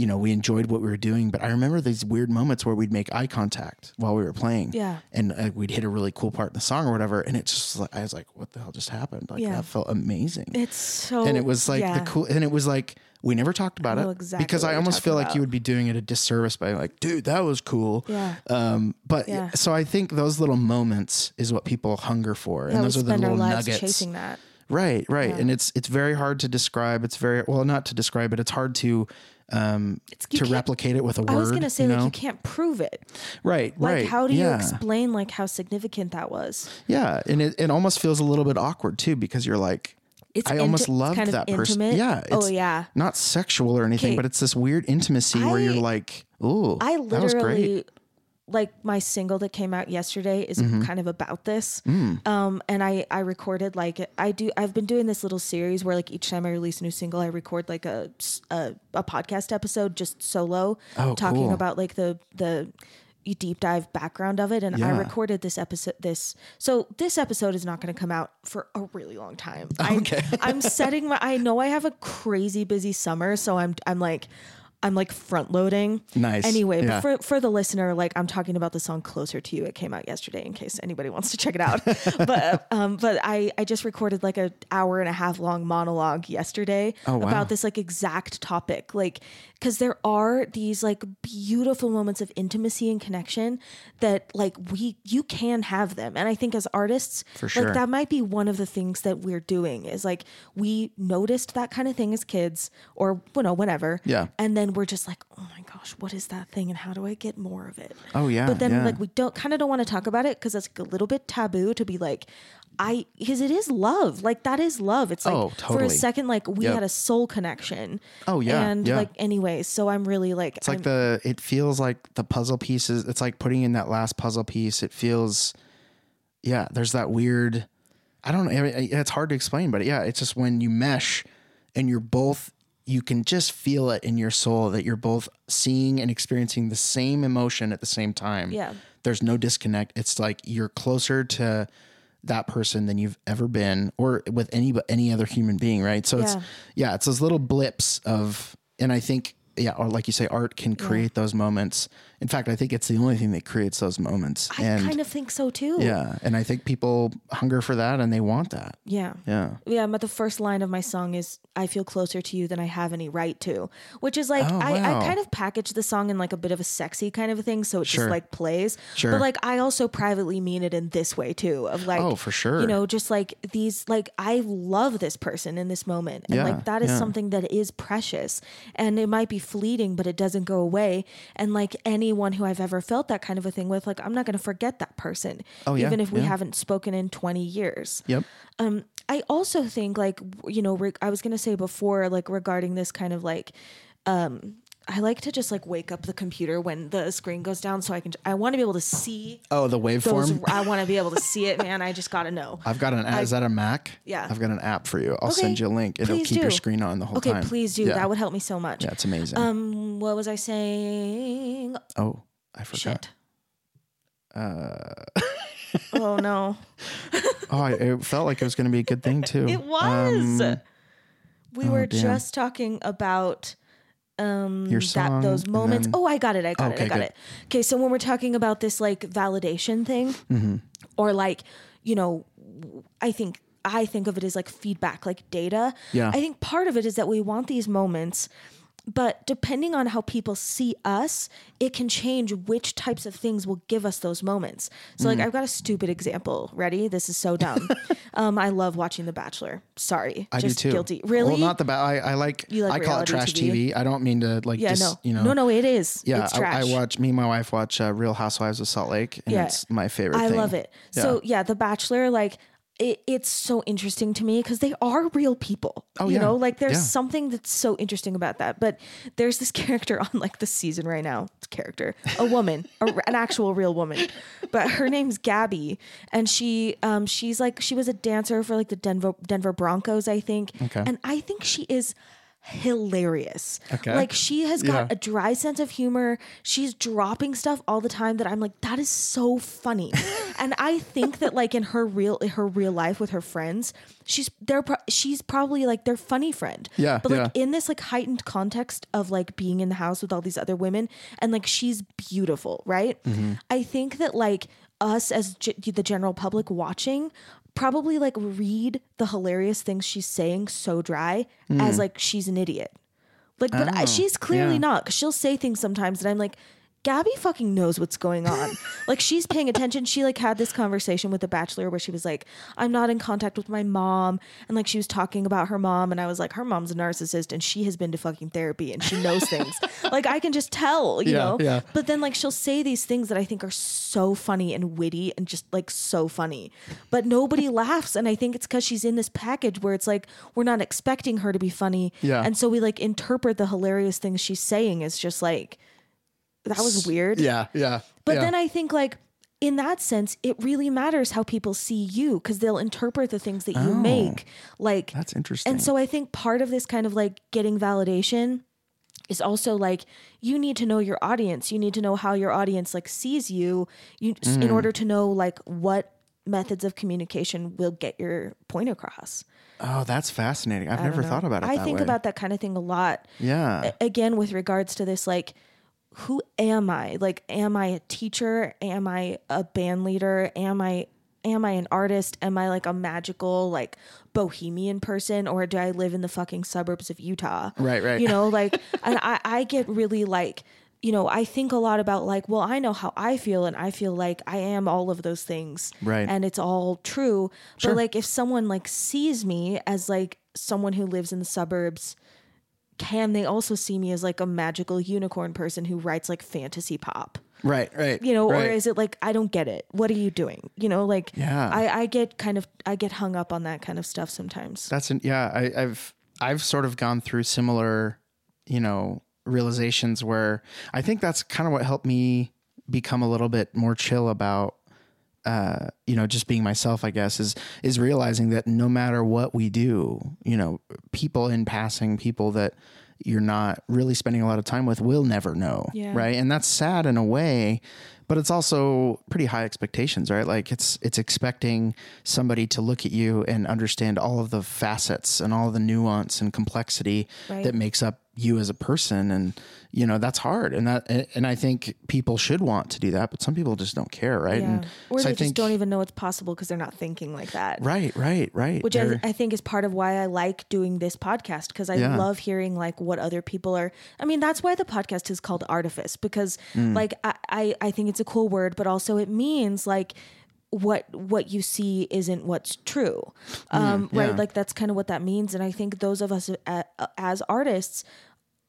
you know, we enjoyed what we were doing, but I remember these weird moments where we'd make eye contact while we were playing. Yeah. And uh, we'd hit a really cool part in the song or whatever. And it's just like, I was like, what the hell just happened? Like, Yeah. that felt amazing. It's so and it was like yeah. the cool, and it was like, we never talked about it exactly because I almost feel talking like you would be doing it a disservice by like, dude, that was cool. Yeah. Um, but Yeah. so I think those little moments is what people hunger for, Yeah, and those are the little nuggets. chasing that. Right, right, Yeah. and it's it's very hard to describe. It's very well, not to describe it. It's hard to um to replicate it with a word. I was gonna say you like you can't prove it. right, Like right. how do you explain like how significant that was? Yeah, and it, it almost feels a little bit awkward too because you're like, It's I almost inti- kind of that person. Yeah, Oh yeah. not sexual or anything, but it's this weird intimacy where you're like, ooh, I that was great. Like my single that came out yesterday is Mm-hmm. kind of about this. Mm. Um and I I recorded like I do I've been doing this little series where like each time I release a new single I record like a a podcast episode just solo Oh, talking cool. about like the the deep dive background of it and I recorded this episode this so this episode is not going to come out for a really long time. I'm, (laughs) Okay. I'm setting my I know I have a crazy busy summer so I'm I'm like I'm like front loading. Nice. Anyway, Yeah. but for for the listener, like I'm talking about the song "Closer to You." It came out yesterday, in case anybody wants to check it out. (laughs) but um, but I I just recorded like a hour and a half long monologue yesterday Oh, wow. about this like exact topic, like because there are these like beautiful moments of intimacy and connection that like we you can have them, and I think as artists, For sure. like that might be one of the things that we're doing is like we noticed that kind of thing as kids or you know whenever, Yeah. and then we're just like, oh my gosh, what is that thing, and how do I get more of it? Oh, yeah, But then yeah. like we don't kind of don't want to talk about it because it's like a little bit taboo to be like, I because it is love, like that is love. It's like Oh, for a second like we Yep. had a soul connection. Oh, yeah, and yeah. like anyways, so I'm really like It's like the it feels like the puzzle pieces. It's like putting in that last puzzle piece. It feels, yeah. There's that weird. I don't know. It's hard to explain, but yeah, it's just when you mesh, and you're both. You can just feel it in your soul that you're both seeing and experiencing the same emotion at the same time. Yeah. There's no disconnect. It's like you're closer to that person than you've ever been, or with any any other human being, right? So it's Yeah. yeah, it's those little blips of, and I think yeah, or like you say, art can create those moments. In fact, I think it's the only thing that creates those moments. I and kind of think so too. yeah, and I think people hunger for that and they want that. Yeah. Yeah. Yeah, but the first line of my song is "I feel closer to you than I have any right to," which is like Oh, I, wow. I kind of package the song in like a bit of a sexy kind of a thing, so it Sure. just like plays. Sure. But like I also privately mean it in this way too, of like Oh, for sure. you know, just like these like I love this person in this moment, and Yeah, like that is yeah. something that is precious, and it might be fleeting, but it doesn't go away. And like anyone who I've ever felt that kind of a thing with, like I'm not going to forget that person, Oh, yeah, even if we yeah. haven't spoken in 20 years. Yep. Um, I also think like you know re- I was gonna say before like regarding this kind of like um I like to just like wake up the computer when the screen goes down so I can I want to be able to see Oh, the those waveform. I want to be able to see it man I just got to know. I've got an. app. is that a Mac? Yeah. I've got an app for you. I'll Okay, send you a link. It'll keep your screen on the whole Okay, time. Okay, please do. Yeah. That would help me so much. Yeah, it's amazing. Um what was I saying? oh, I forgot. Shit. Uh, (laughs) oh no. (laughs) oh, I, it felt like it was going to be a good thing too. It was. Um, we oh, were damn. just talking about um Your that those moments. then- Oh, I got it. I got it. I got good. it. Okay, so when we're talking about this like validation thing Mm-hmm. or like, you know, I think I think of it as like feedback, like data. Yeah. I think part of it is that we want these moments but depending on how people see us, it can change which types of things will give us those moments. So, Mm. like, I've got a stupid example. Ready? This is so dumb. (laughs) um, I love watching The Bachelor. Sorry, I just do too. guilty. Really? Well, not the bad. I, I like. You like I call it trash TV? TV. I don't mean to like. yeah, just, no, You know. no, no. It is. Yeah, it's I, trash. I watch. Me and my wife watch uh, Real Housewives of Salt Lake, and Yeah. it's my favorite. I thing. love it. Yeah. So yeah, The Bachelor, like it, it's so interesting to me because they are real people. Oh, you yeah. know, like there's Yeah. something that's so interesting about that. But there's this (laughs) character on like the season right now. It's a character, a woman, a, an actual real woman, but her name's Gabby, and she um she's like she was a dancer for like the Denver Denver Broncos, I think. Okay. And I think she is hilarious. Okay. Like she has got Yeah. a dry sense of humor. She's dropping stuff all the time that I'm like, that is so funny. (laughs) and I think that like in her real her real life with her friends, she's they're pro- she's probably like their funny friend. Yeah, But like yeah. in this like heightened context of like being in the house with all these other women and like she's beautiful, right? Mm-hmm. I think that like us as g- the general public watching probably like read the hilarious things she's saying so dry as like she's an idiot. Like, but I, Mm. Oh, she's clearly yeah. not because she'll say things sometimes that I'm like, Gabby fucking knows what's going on. (laughs) like she's paying attention. She like had this conversation with the bachelor where she was like, I'm not in contact with my mom. And like she was talking about her mom. And I was like, her mom's a narcissist and she has been to fucking therapy and she knows things. (laughs) like I can just tell, you Yeah, know? yeah. But then like she'll say these things that I think are so funny and witty and just like so funny. But nobody laughs. And I think it's because she's in this package where it's like we're not expecting her to be funny. Yeah. And so we like interpret the hilarious things she's saying as just like that was weird. Yeah, yeah. But yeah. then I think like in that sense, it really matters how people see you because they'll interpret the things that you Oh. make. Like that's interesting. and so I think part of this kind of like getting validation is also like you need to know your audience. You need to know how your audience like sees you. You Mm. in order to know like what methods of communication will get your point across. oh, that's fascinating. I've I never thought about it. I think way. about that kind of thing a lot. yeah. A- again with regards to this like who am i? Like am i a teacher? Am i a band leader? Am i am i an artist? Am i like a magical like bohemian person? Or do i live in the fucking suburbs of utah? Right, right. you know (laughs) like and i i get really like you know i think a lot about like well i know how i feel and i feel like i am all of those things. Right. and it's all true. Sure. but like if someone like sees me as like someone who lives in the suburbs can they also see me as like a magical unicorn person who writes like fantasy pop right, right. you know right. or is it like i don't get it what are you doing you know like Yeah. i i get kind of i get hung up on that kind of stuff sometimes That's an, yeah. I, I've I've sort of gone through similar, you know, realizations where I think that's kind of what helped me become a little bit more chill about, uh, you know, just being myself. I guess is is realizing that no matter what we do, you know, people in passing, people that you're not really spending a lot of time with will never know, Yeah. right? And that's sad in a way, but it's also pretty high expectations, right? Like it's it's expecting somebody to look at you and understand all of the facets and all the nuance and complexity Right. that makes up you as a person and you know that's hard and that and I think people should want to do that but some people just don't care right yeah and or so they I just think don't even know it's possible because they're not thinking like that right right right which I, I think is part of why I like doing this podcast because I Yeah. love hearing like what other people are. I mean, that's why the podcast is called Artifice because Mm. like I, I I think it's a cool word, but also it means like what what you see isn't what's true, um, Mm, yeah. right? Like that's kind of what that means, and I think those of us a, as artists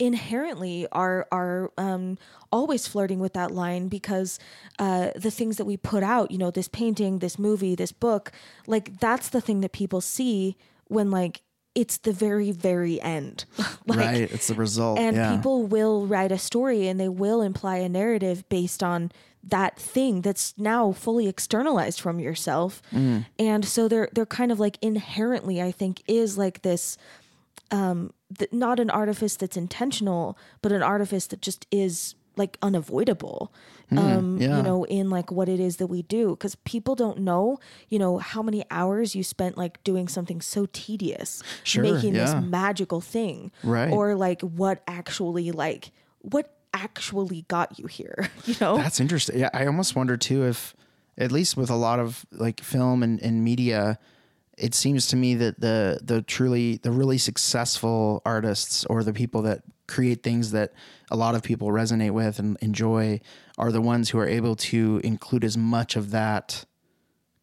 inherently are are um, always flirting with that line because uh, the things that we put out, you know, this painting, this movie, this book, like that's the thing that people see when like it's the very very end, (laughs) like. right it's the result And yeah. people will write a story and they will imply a narrative based on that thing that's now fully externalized from yourself. Mm. And so they're they're kind of like inherently, I think, is like this um th- not an artifice that's intentional, but an artifice that just is like unavoidable. um Mm, yeah. you know in like what it is that we do cuz people don't know, you know, how many hours you spent like doing something so tedious, Sure, making yeah. this magical thing Right. or like what actually like what actually got you here, (laughs) you know? That's interesting. Yeah, I almost wonder too if, at least with a lot of like film and, and media, it seems to me that the the truly the really successful artists or the people that create things that a lot of people resonate with and enjoy are the ones who are able to include as much of that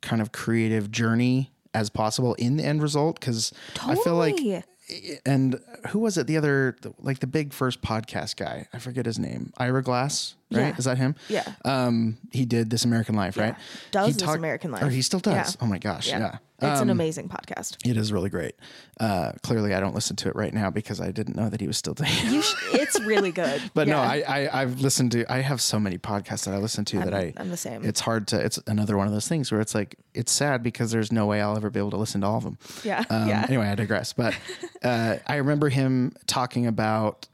kind of creative journey as possible in the end result. Because I feel like and who was it? The other like the big first podcast guy. I forget his name. Ira glass right? Yeah. Is that him? Yeah. Um, he did This American Life, right? Does he This talk- American Life. Or he still does. Yeah. Oh my gosh. Yeah. It's an Um, amazing podcast. It is really great. Uh, clearly, I don't listen to it right now because I didn't know that he was still doing sh- it's really good. (laughs) But no, Yeah. I, I I've listened to. I have so many podcasts that I listen to that I. I'm the same. It's hard to. It's another one of those things where it's like it's sad because there's no way I'll ever be able to listen to all of them. Yeah, Um, yeah. Anyway, I digress. But uh, I remember him talking about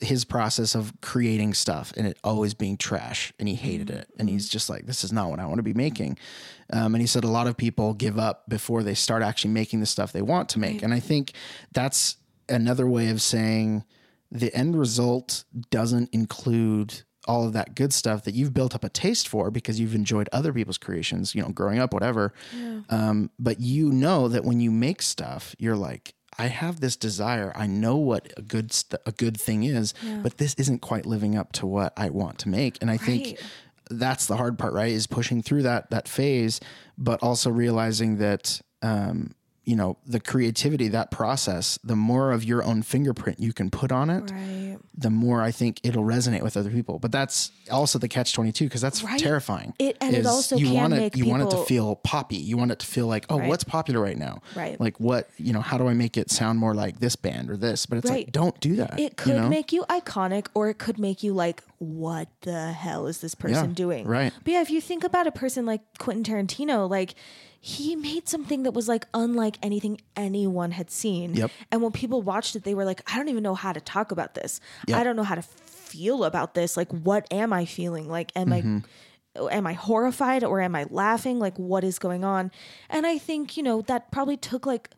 his process of creating stuff and it always being trash, and he hated it, and he's just like, "This is not what I want to be making." Um, and he said a lot of people give up before they start actually making the stuff they want to make, and I think that's another way of saying the end result doesn't include all of that good stuff that you've built up a taste for because you've enjoyed other people's creations, you know, growing up, whatever. Um, but you know that when you make stuff, you're like, I have this desire. I know what a good st- a good thing is, but this isn't quite living up to what I want to make. And I think that's the hard part, right? Is pushing through that that phase, but also realizing that um, you know the creativity, that process, the more of your own fingerprint you can put on it, right. the more I think it'll resonate with other people. But that's also the catch twenty two because that's Right. terrifying. It- and it is also you want it, you want it to feel poppy. You want it to feel like oh, Right. what's popular right now? Right. Like what you know? How do I make it sound more like this band or this? But it's like don't do that. It could you know? make you iconic or it could make you like, what the hell is this person Yeah, doing? right. But yeah, if you think about a person like Quentin Tarantino, like he made something that was like unlike anything anyone had seen. Yep. And when people watched it, they were like, I don't even know how to talk about this. Yep. I don't know how to feel about this. Like, what am I feeling? Like, am Mm-hmm. I am I horrified or am I laughing? Like, what is going on? And I think, you know, that probably took like,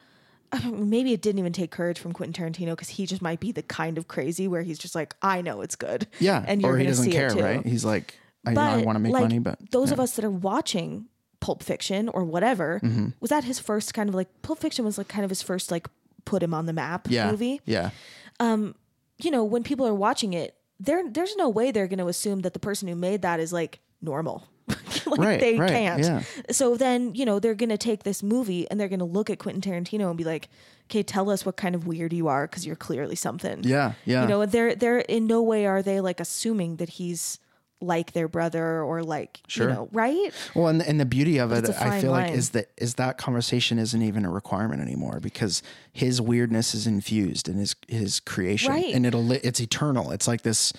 (laughs) maybe it didn't even take courage from Quentin Tarantino because he just might be the kind of crazy where he's just like, I know it's good. yeah, And you're or he doesn't see care, right? He's like, I, know I want to make like, money, but those yeah. of us that are watching Pulp Fiction or whatever, Mm-hmm. was that his first kind of like, Pulp Fiction was like kind of his first like put him on the map yeah, movie yeah, Um, you know, when people are watching it, there there's no way they're going to assume that the person who made that is like normal. (laughs) like Right, they right, can't. yeah. So then, you know, they're going to take this movie and they're going to look at Quentin Tarantino and be like, "Okay, tell us what kind of weird you are because you're clearly something." yeah, yeah. You know, they're they're in no way are they like assuming that he's like their brother or like Sure. you know, right? Well, and, and the beauty of it, i a I fine feel like, is that is that conversation isn't even a requirement anymore because his weirdness is infused in his his creation, Right. and it'll it's eternal. It's like this.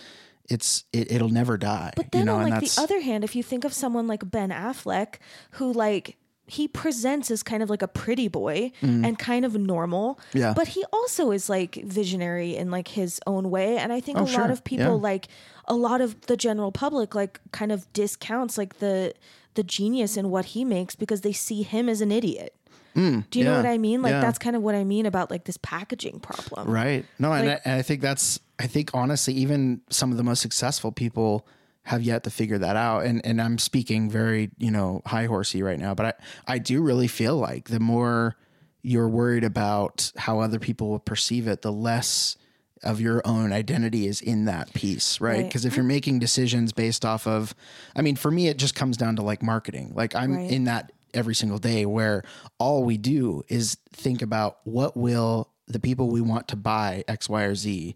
It's it, it'll never die. But then you know, on and like that's the other hand, if you think of someone like Ben Affleck, who like he presents as kind of like a pretty boy and kind of normal. Yeah. But he also is like visionary in like his own way. And I think a Oh, sure. lot of people Yeah. like a lot of the general public like kind of discounts like the the genius in what he makes because they see him as an idiot. Do you know Mm, what I mean? Like yeah. that's kind of what I mean about like this packaging problem. Right. No, and, I, and I think that's, I think honestly, even some of the most successful people have yet to figure that out. And, and I'm speaking very, you know, high horsey right now, but I, I do really feel like the more you're worried about how other people will perceive it, the less of your own identity is in that piece, right? Right. Because if you're making decisions based off of, I mean, for me, it just comes down to like marketing. Like I'm Right. in that every single day where all we do is think about what will the people we want to buy X, Y, or Z,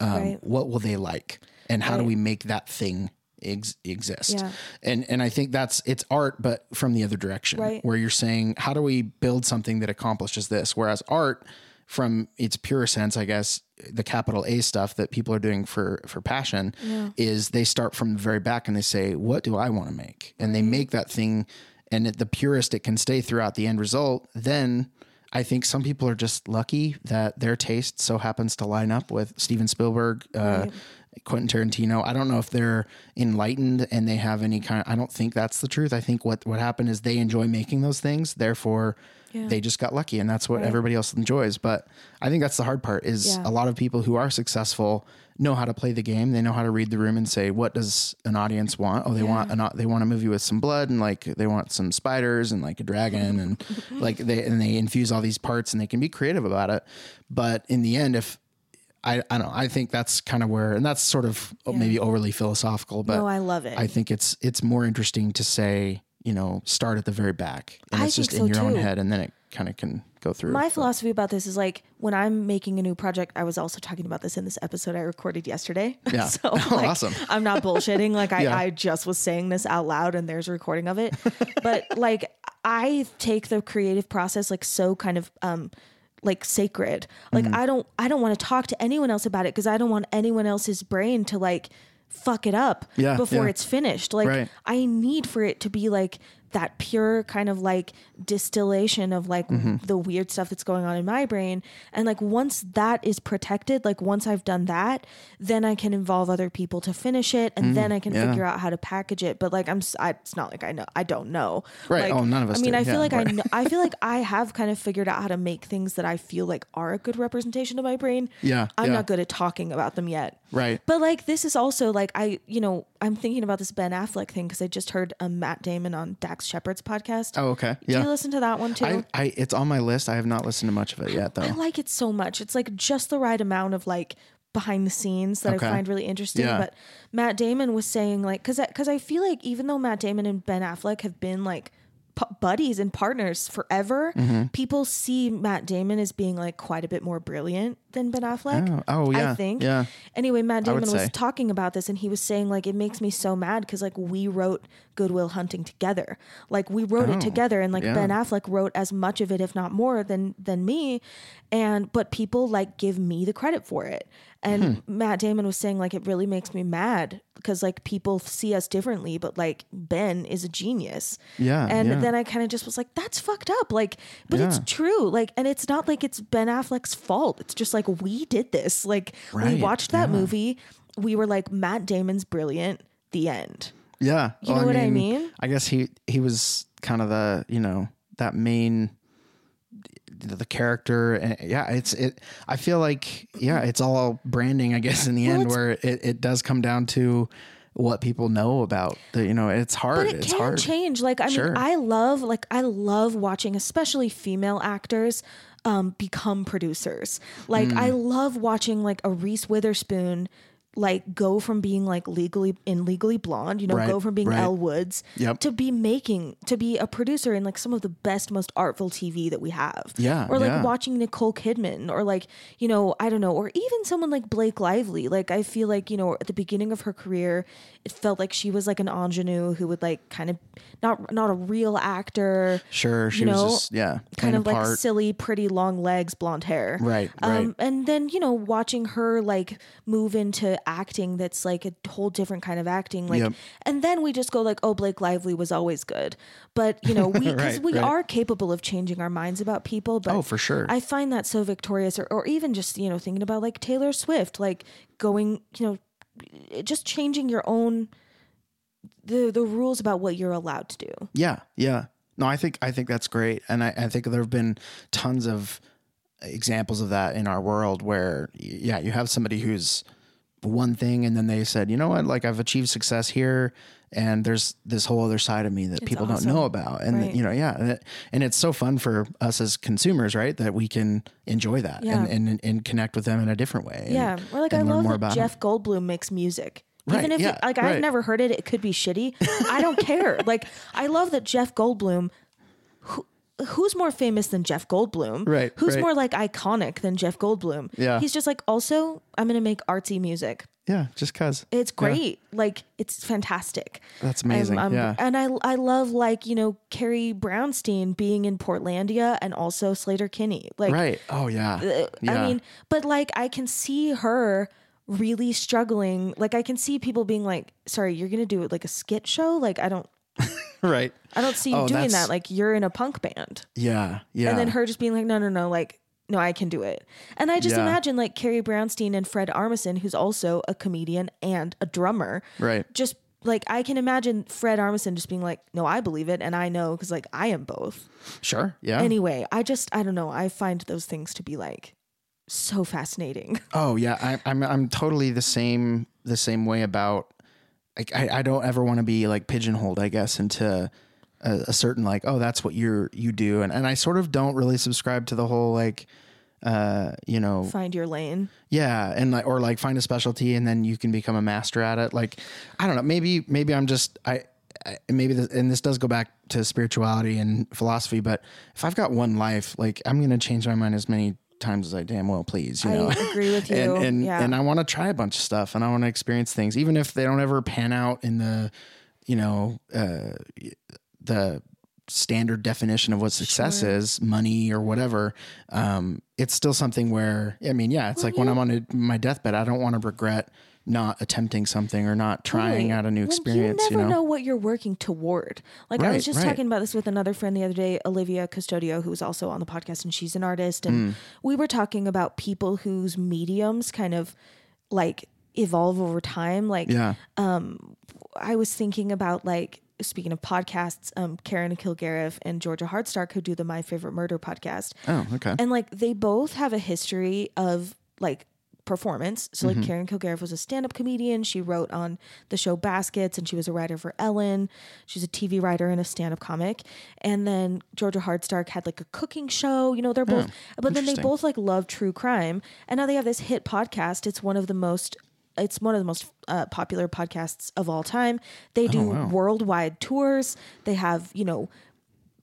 um, Right. what will they like, and how do we make that thing ex- exist? Yeah. And and I think that's it's art, but from the other direction, Right. where you're saying how do we build something that accomplishes this? Whereas art, from its pure sense, I guess the capital A stuff that people are doing for for passion is they start from the very back and they say, what do I want to make? And they make that thing, and at the purest it can stay throughout the end result. Then I think some people are just lucky that their taste so happens to line up with Steven Spielberg, uh, Quentin Tarantino. I don't know if they're enlightened and they have any kind. I don't think that's the truth. I think what what happened is they enjoy making those things, therefore. Yeah. They just got lucky, and that's what Right. everybody else enjoys. But I think that's the hard part: is Yeah. a lot of people who are successful know how to play the game. They know how to read the room and say, "What does an audience want? Oh, they want an, they want a movie with some blood and like they want some spiders and like a dragon and (laughs) like they and they infuse all these parts and they can be creative about it. But in the end, if I I don't know, I think that's kind of where, and that's sort of maybe overly philosophical, but No, I love it. I think it's it's more interesting to say, you know, start at the very back, and I it's just in so your own head, and then it kind of can go through. My But- philosophy about this is like when I'm making a new project, I was also talking about this in this episode I recorded yesterday. (laughs) Yeah. so (laughs) Oh, like, awesome. I'm not bullshitting. Like I, (laughs) Yeah. I just was saying this out loud and there's a recording of it. but like I take the creative process like so kind of um like sacred. Like Mm-hmm. I don't I don't want to talk to anyone else about it because I don't want anyone else's brain to like fuck it up Yeah, before yeah. it's finished. Like Right. I need for it to be like that pure kind of like distillation of like Mm-hmm. the weird stuff that's going on in my brain. And like once that is protected, like once I've done that, then I can involve other people to finish it and then I can Mm, yeah. figure out how to package it. But like I'm I, it's not like I know I don't know. Right. Like, Oh, none of us I mean, do. I feel Yeah, like I know, I feel like I have kind of figured out how to make things that I feel like are a good representation of my brain. Yeah, I'm yeah. not good at talking about them yet. Right. But like this is also like I, you know, I'm thinking about this Ben Affleck thing because I just heard um, Matt Damon on Dax Shepard's podcast. Oh, okay. Do Yeah. you listen to that one too? I, I, it's on my list. I have not listened to much of it yet, though. I like it so much. It's like just the right amount of like behind the scenes that Okay. I find really interesting. Yeah. But Matt Damon was saying like because because I feel like even though Matt Damon and Ben Affleck have been like p- buddies and partners forever, Mm-hmm. people see Matt Damon as being like quite a bit more brilliant than Ben Affleck. Oh, oh, yeah. I think. Yeah. Anyway, Matt Damon was say. talking about this and he was saying like it makes me so mad because like we wrote Good Will Hunting together. Like we wrote Oh, it together and like yeah. Ben Affleck wrote as much of it if not more than than me and but people like give me the credit for it. And Hmm. Matt Damon was saying like it really makes me mad because like people see us differently but like Ben is a genius. Yeah, And yeah. then I kind of just was like that's fucked up. Like but it's true. Like and it's not like it's Ben Affleck's fault. It's just like we did this. Like we watched that yeah. movie. We were like Matt Damon's brilliant. The end. Yeah. You know what I mean? I guess he he was kind of the you know that main the character and yeah it's it i feel like yeah it's all branding i guess in the Well, end where it, it does come down to what people know about the you know it's hard But it it's can hard change. Like I Sure. mean, I love like I love watching, especially female actors. Um, become producers. Like I Mm. love watching like a Reese Witherspoon like go from being like legally in legally blonde, you know, Right, go from being right. Elle Woods Yep. to be making to be a producer in like some of the best, most artful TV that we have. Yeah, Or like yeah. watching Nicole Kidman or like, you know, I don't know, or even someone like Blake Lively. Like I feel like, you know, at the beginning of her career, it felt like she was like an ingenue who would like kind of not not a real actor. sure she you was know, just yeah Kind of like part. silly, pretty long legs, blonde hair. Right, right. Um, and then, you know, watching her like move into acting that's like a whole different kind of acting. Like Yep. and then we just go like, oh, Blake Lively was always good. But, you know, we because (laughs) Right, we right. are capable of changing our minds about people. But Oh, for sure. I find that so victorious or, or even just, you know, thinking about like Taylor Swift, like going, you know, eh, just changing your own the the rules about what you're allowed to do. Yeah, yeah. No, I think I think that's great, and I, I think there have been tons of examples of that in our world where, yeah, you have somebody who's one thing, and then they said, you know what, like I've achieved success here, and there's this whole other side of me that people awesome. don't know about, and Right. you know, yeah, and, it, and it's so fun for us as consumers, right, that we can enjoy that Yeah. and, and and connect with them in a different way. Yeah, or like I love that Jeff Goldblum makes music. Right, Even if yeah, it, like I've never heard it, it could be shitty. I don't (laughs) care. Like I love that Jeff Goldblum. Who, who's more famous than Jeff Goldblum? Right, Who's right. more like iconic than Jeff Goldblum? Yeah. He's just like also I'm gonna make artsy music. yeah, just cause It's great. Like it's fantastic. That's amazing, I'm- yeah. And I I love like, you know, Carrie Brownstein being in Portlandia and also Sleater-Kinney. Like right. Oh yeah, uh, yeah. I mean, but like I can see her really struggling. Like I can see people being like, "Sorry, you're gonna do like a skit show." Like I don't, (laughs) right. I don't see you Oh, doing that. Like you're in a punk band, Yeah, yeah. and then her just being like, "No, no, no, like." No, I can do it. And I just Yeah. imagine like Carrie Brownstein and Fred Armisen, who's also a comedian and a drummer. Right. Just like I can imagine Fred Armisen just being like, "No, I believe it, and I know because like I am both." Sure. Yeah. Anyway, I just I don't know. I find those things to be like so fascinating. Oh yeah, I, I'm I'm totally the same the same way about like I, I don't ever want to be like pigeonholed I guess into a, a certain like oh that's what you're you do and and I sort of don't really subscribe to the whole like uh you know Find your lane. yeah and like or like find a specialty and then you can become a master at it like I don't know maybe maybe I'm just I I- maybe this, and this does go back to spirituality and philosophy, but if I've got one life, like I'm going to change my mind as many times as I damn well please, you know. I agree with (laughs) you. and and, yeah. and I want to try a bunch of stuff and I want to experience things, even if they don't ever pan out in the, you know, uh, the standard definition of what success Sure. is, money or whatever. Um, it's still something where I mean, yeah, it's like when I'm on a, my deathbed, I don't want to regret not attempting something or not trying Right. out a new experience. you You, never know, know what you're working toward. Like I was just right. talking about this with another friend the other day, Olivia Custodio, who's also on the podcast, and she's an artist. And Mm. we were talking about people whose mediums kind of like evolve over time. Like yeah, I was thinking about like speaking of podcasts, um, Karen Kilgariff and Georgia Hardstark who do the My Favorite Murder podcast. oh, okay, And like they both have a history of like performance. So Mm-hmm. like Karen Kilgariff was a stand-up comedian. She wrote on the show Baskets and she was a writer for Ellen. She's a TV writer and a stand-up comic. And then Georgia Hardstark had like a cooking show. You know, they're both but then they both like love true crime. And now they have this hit podcast. It's one of the most it's one of the most uh, popular podcasts of all time. They do Oh, wow. worldwide tours. They have, you know,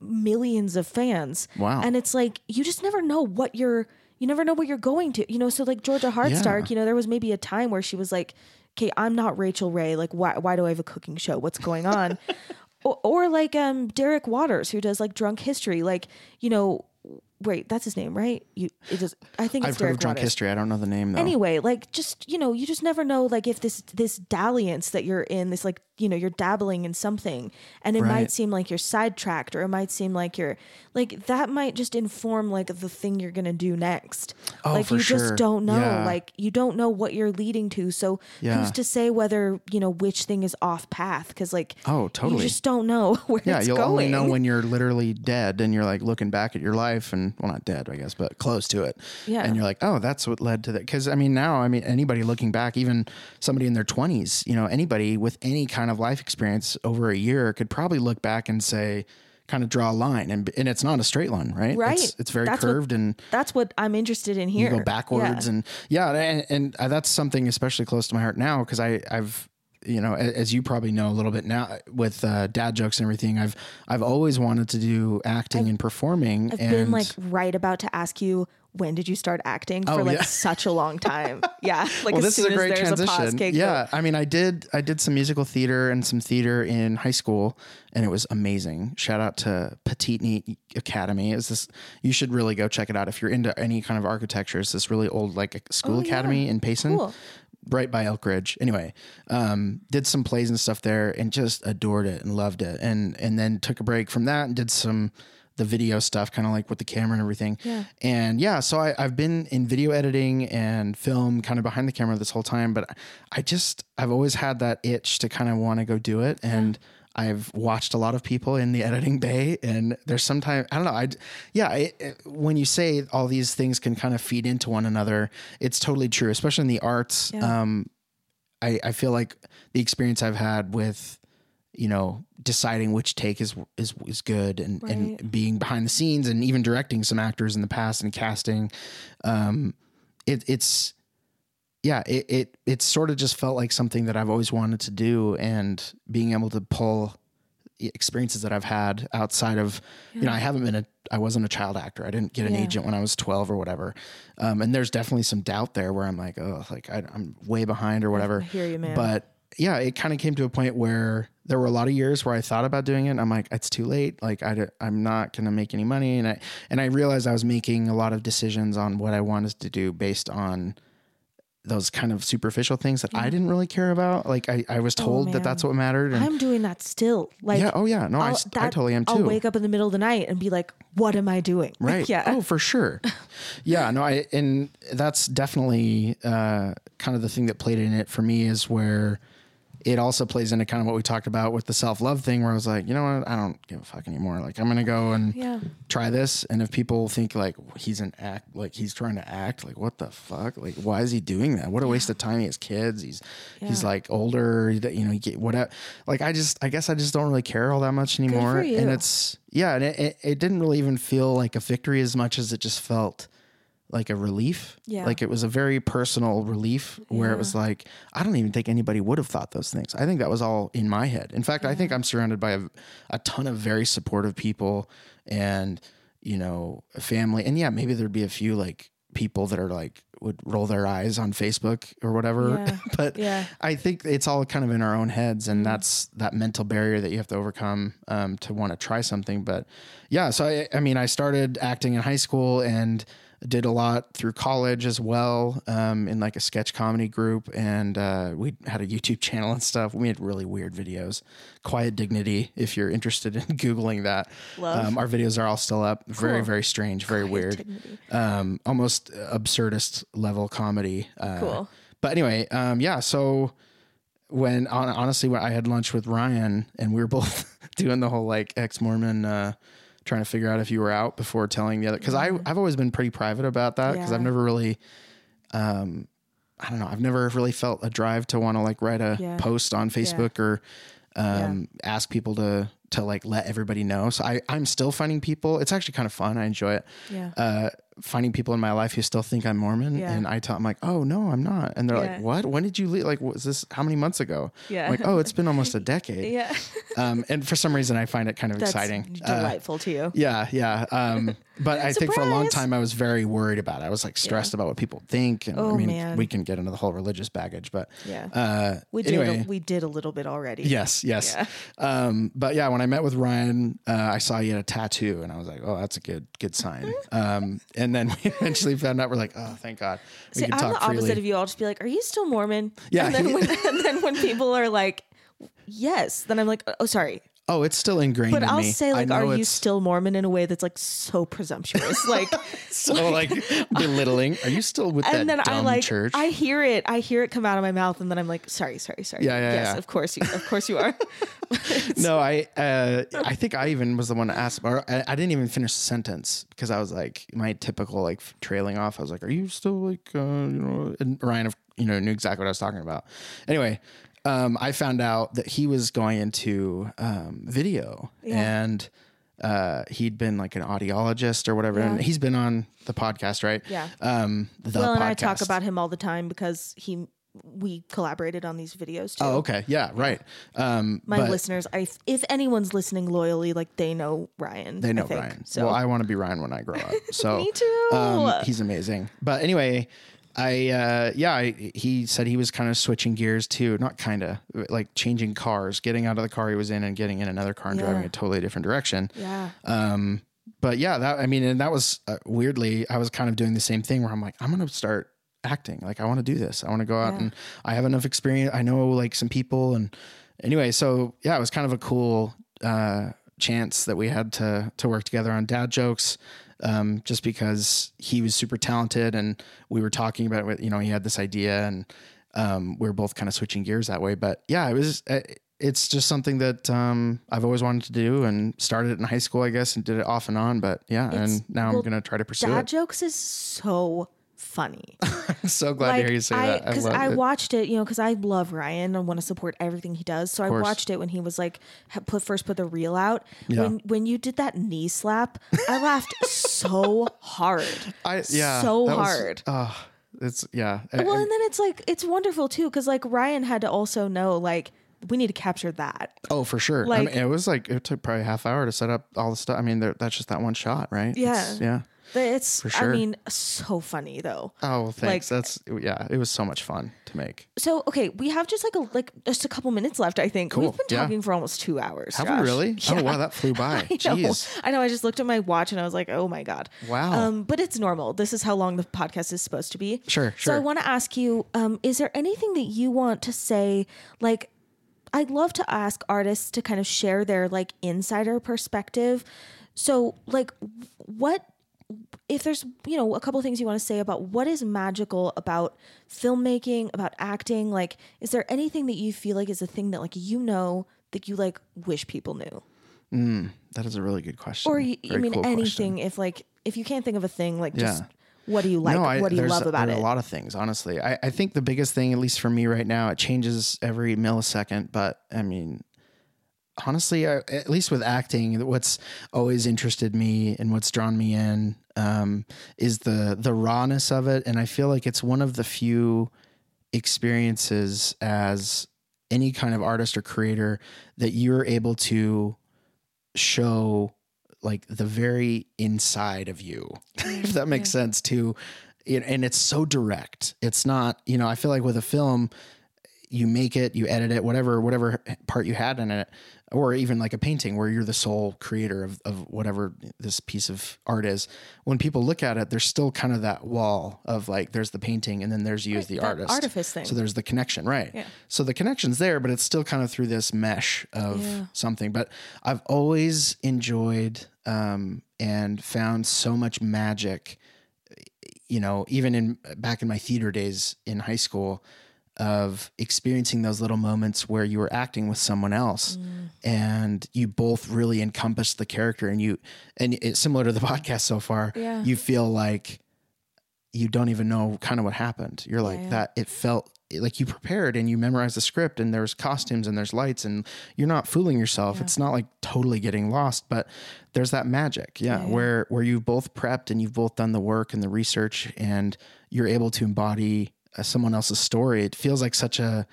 millions of fans. Wow. And it's like you just never know what you're you never know what you're going to. You know, so like Georgia Hardstark, Yeah. you know, there was maybe a time where she was like, "Okay, I'm not Rachael Ray. Like why why do I have a cooking show? What's going on?" (laughs) or, or like um Derek Waters who does like drunk history, like, you know, wait, that's his name, right? You it is I think it's I've heard Derek of drunk Waters. history. I don't know the name though. Anyway, like just you know, you just never know like if this this dalliance that you're in, this like you know, you're dabbling in something, and it might seem like you're sidetracked, or it might seem like you're like that might just inform like the thing you're gonna do next. Oh, like you sure. just don't know. Yeah. Like you don't know what you're leading to. So Yeah. who's to say whether you know which thing is off path? Because like Oh, totally. you just don't know (laughs) where yeah, it's you'll going. only know when you're literally dead and you're like looking back at your life and well, not dead, I guess, but close to it. Yeah. And you're like, oh, that's what led to that. Because I mean, now, I mean, anybody looking back, even somebody in their 20s, you know, anybody with any kind of life experience over a year could probably look back and say, kind of draw a line, and and it's not a straight line, right? Right. It's, it's very That's what- curved and That's what I'm interested in you here. go backwards Yeah. and yeah and, and uh, that's something especially close to my heart now because i i've you know as you probably know a little bit now with uh, dad jokes and everything i've i've always wanted to do acting and performing I've and been like right about to ask you when did you start acting for Oh, like yeah. such a long time. (laughs) Yeah, like well, this is a great there's a transition. go. yeah, I mean, I did I did some musical theater and some theater in high school, and it was amazing. Shout out to Peteetneet Academy. Is this you should really go check it out if you're into any kind of architecture. It's this really old like school Oh, yeah. academy in Payson. Cool. right by Elk Ridge. Anyway, um, did some plays and stuff there and just adored it and loved it. And and then took a break from that and did some the video stuff, kind of like with the camera and everything. Yeah. And yeah, so I, I've been in video editing and film kind of behind the camera this whole time, but I just I've always had that itch to kind of want to go do it. And I've watched a lot of people in the editing bay, and there's sometimes I don't know. I yeah, it, it- when you say all these things can kind of feed into one another, it's totally true, especially in the arts. Yeah. Um, I I feel like the experience I've had with you know deciding which take is is is good and and being behind the scenes and even directing some actors in the past and casting. Um it it's yeah it it it sort of just felt like something that I've always wanted to do and being able to pull experiences that I've had outside of you know I haven't been a I wasn't a child actor. I didn't get an Yeah. agent when I was 12 or whatever. Um and there's definitely some doubt there where I'm like oh like I, I'm way behind or whatever. I hear you, man. but yeah, it kind of came to a point where there were a lot of years where I thought about doing it. And I'm like, it's too late. Like I, I'm not going to make any money. And I, and I realized I was making a lot of decisions on what I wanted to do based on those kind of superficial things that I didn't really care about. Like I, I was told that that's what mattered. And I'm doing that still. Like yeah. Oh yeah. No, I, s- I that- totally am too. I'll wake up in the middle of the night and be like, "What am I doing?" (laughs) Right. yeah. Oh, for sure. yeah. No, I, and that's definitely uh, kind of the thing that played in it for me is where it also plays into kind of what we talked about with the self love thing, where I was like, you know what? I don't give a fuck anymore. Like, I'm going to go and Yeah. try this. And if people think like he's an act, like he's trying to act, like, what the fuck? Like, why is he doing that? What a waste of time. He has kids. He's, he's like older, you know, get whatever. Like, I just, I guess I just don't really care all that much anymore. And it's, yeah. And it, it, it didn't really even feel like a victory as much as it just felt like a relief. Yeah. Like it was a very personal relief where it was like, I don't even think anybody would have thought those things. I think that was all in my head. In fact, I think I'm surrounded by a, a ton of very supportive people and, you know, family. And yeah, maybe there'd be a few like people that are like, would roll their eyes on Facebook or whatever. Yeah. (laughs) but Yeah. I think it's all kind of in our own heads, and that's that mental barrier that you have to overcome um, to want to try something. But yeah, so I, I mean, I started acting in high school and did a lot through college as well um, in like a sketch comedy group, and uh, we had a YouTube (laughs) channel and stuff. We made really weird videos. Quiet Dignity, if you're interested in (laughs) googling that, um, our videos are all still up. Very, Cool. very strange, very weird, um, almost absurdist level comedy. Uh, Cool. But anyway, um, yeah. So when honestly, when I had lunch with Ryan and we were both (laughs) doing the whole like ex Mormon, uh, trying to figure out if you were out before telling the other, because I I've always been pretty private about that because Yeah. I've never really, um, I don't know, I've never really felt a drive to want to like write a Yeah. post on Facebook or um, ask people to to like let everybody know. So I I'm still finding people. It's actually kind of fun. I enjoy it Yeah. uh, finding people in my life who still think I'm Mormon, Yeah. and I tell them like, "Oh no, I'm not," and they're Yeah. like, "What? When did you leave? Like, was this how many months ago?" Yeah. I'm like, "Oh, it's been almost a (laughs) decade." yeah. Um, and for some reason, I find it kind of That's exciting. Uh, delightful to you. yeah, yeah. Um, but I think for a long time I was very worried about it. I was like stressed about what people think, and I Oh, mean, man. we can get into the whole religious baggage, but Yeah. uh, We did. anyway. A, we did a little bit already. Yes, yes. Yeah. Um, but yeah, when I met with Ryan, uh, I saw he had a tattoo, and I was like, "Oh, that's a good, good sign." Um, and then (laughs) we eventually found out we're like, "Oh, thank God, we See, I'm the opposite freely." of you. I'll just be like, "Are you still Mormon?" Yeah, And then, he- when, (laughs) and then when people are like, "Yes," then I'm like, "Oh, sorry." Oh, it's still ingrained But in I'll me. say like, "Are you still Mormon?" in a way that's like so presumptuous, (laughs) like. so like (laughs) belittling? Are you still with And then that I dumb like church? I hear it. I hear it come out of my mouth, and then I'm like, "Sorry, sorry, sorry." Yeah, yeah, yes, yeah. of course you, of course you are. (laughs) no, I uh, I think I even was the one to ask, or I, I didn't even finish the sentence because I was like my typical like trailing off. I was like, "Are you still like uh, you know?" And Ryan, of you know, knew exactly what I was talking about. Anyway, um, I found out that he was going into um, video and. Uh, he'd been like an audiologist or whatever, and he's been on the podcast, right? Yeah. Um, the Will and I talk about him all the time because he we collaborated on these videos too. Oh, okay, yeah, right. Um, My but listeners, I if anyone's listening loyally, like they know Ryan. They know think. Ryan. So Well, I want to be Ryan when I grow up. (laughs) So Me too. Um, he's amazing. But anyway, I uh, yeah, I, he said he was kind of switching gears too. Not kind of like changing cars, getting out of the car he was in and getting in another car and Yeah. driving a totally different direction. yeah, Um, but yeah, that I mean, and that was uh, weirdly, I was kind of doing the same thing where I'm like, I'm gonna start acting. Like, I want to do this. I want to go out Yeah. and I have enough experience. I know like some people, and anyway, so yeah, it was kind of a cool uh, chance that we had to to work together on dad jokes. Um, just because he was super talented and we were talking about it, you know, he had this idea and um, we were both kind of switching gears that way. But yeah, it was. Uh, it's just something that um, I've always wanted to do and started it in high school, I guess, and did it off and on. But yeah, and now well, I'm going to try to pursue dad it. jokes is so funny. I'm (laughs) so glad to hear you say I, that. Because love I, watched it, you know, because I love Ryan and want to support everything he does. So I watched it when he was like put first put the reel out. Yeah. When when you did that knee slap, I laughed so hard. (laughs) I, yeah, so that was- hard. Oh, it's yeah. Well, I- and then it's like it's wonderful too, because like Ryan had to also know like we need to capture that. oh, for sure. I like- mean, it was like it took probably a half hour to set up all the stuff. I mean, that's just that one shot, right? Yeah. It's- yeah. But It's I sure. mean so funny though. Oh, thanks. Like- that's yeah. It was so much fun to make. So okay, we have just like a like just a couple minutes left. I think Cool. we've been Yeah. talking for almost two hours. Have Josh. we really? Yeah. Oh wow, that flew by. (laughs) I know. I know. I just looked at my watch and I was like, oh my god. Wow. Um, but it's normal. This is how long the podcast is supposed to be. Sure, Sure. So I want to ask you, um, is there anything that you want to say? Like, I'd love to ask artists to kind of share their like insider perspective. So, like, what if there's you know a couple things you want to say about what is magical about filmmaking about acting like is there anything that you feel like is a thing that like you know that you like wish people knew hmm, That is a really good question. or you, I mean cool question. anything if like if you can't think of a thing like just what do you like No, I- what do you love about it A lot of things, honestly. I, I think the biggest thing, at least for me right now, it changes every millisecond. But I mean, honestly, I, at least with acting, what's always interested me and what's drawn me in um, is the the rawness of it, and I feel like it's one of the few experiences as any kind of artist or creator that you're able to show like the very inside of you, (laughs) if that makes yeah. sense. To you and it's so direct. It's not, you know, I feel like with a film, you make it, you edit it, whatever, whatever part you had in it, or even like a painting where you're the sole creator of, of whatever this piece of art is. When people look at it, there's still kind of that wall of like, there's the painting and then there's you right, as the artist. Artifice thing. So there's the connection, right? Yeah. So the connection's there, but it's still kind of through this mesh of yeah. something. But I've always enjoyed um, and found so much magic, you know, even in back in my theater days in high school of experiencing those little moments where you were acting with someone else mm. and you both really encompass the character and you and it's similar to the (laughs) podcast so far yeah. you feel like you don't even know kind of what happened you're like yeah, yeah. that it felt like you prepared and you memorized the script and there's costumes and there's lights and you're not fooling yourself it's not like totally getting lost but there's that magic yeah, where where you've both prepped and you've both done the work and the research and you're able to embody someone else's story. It feels like such a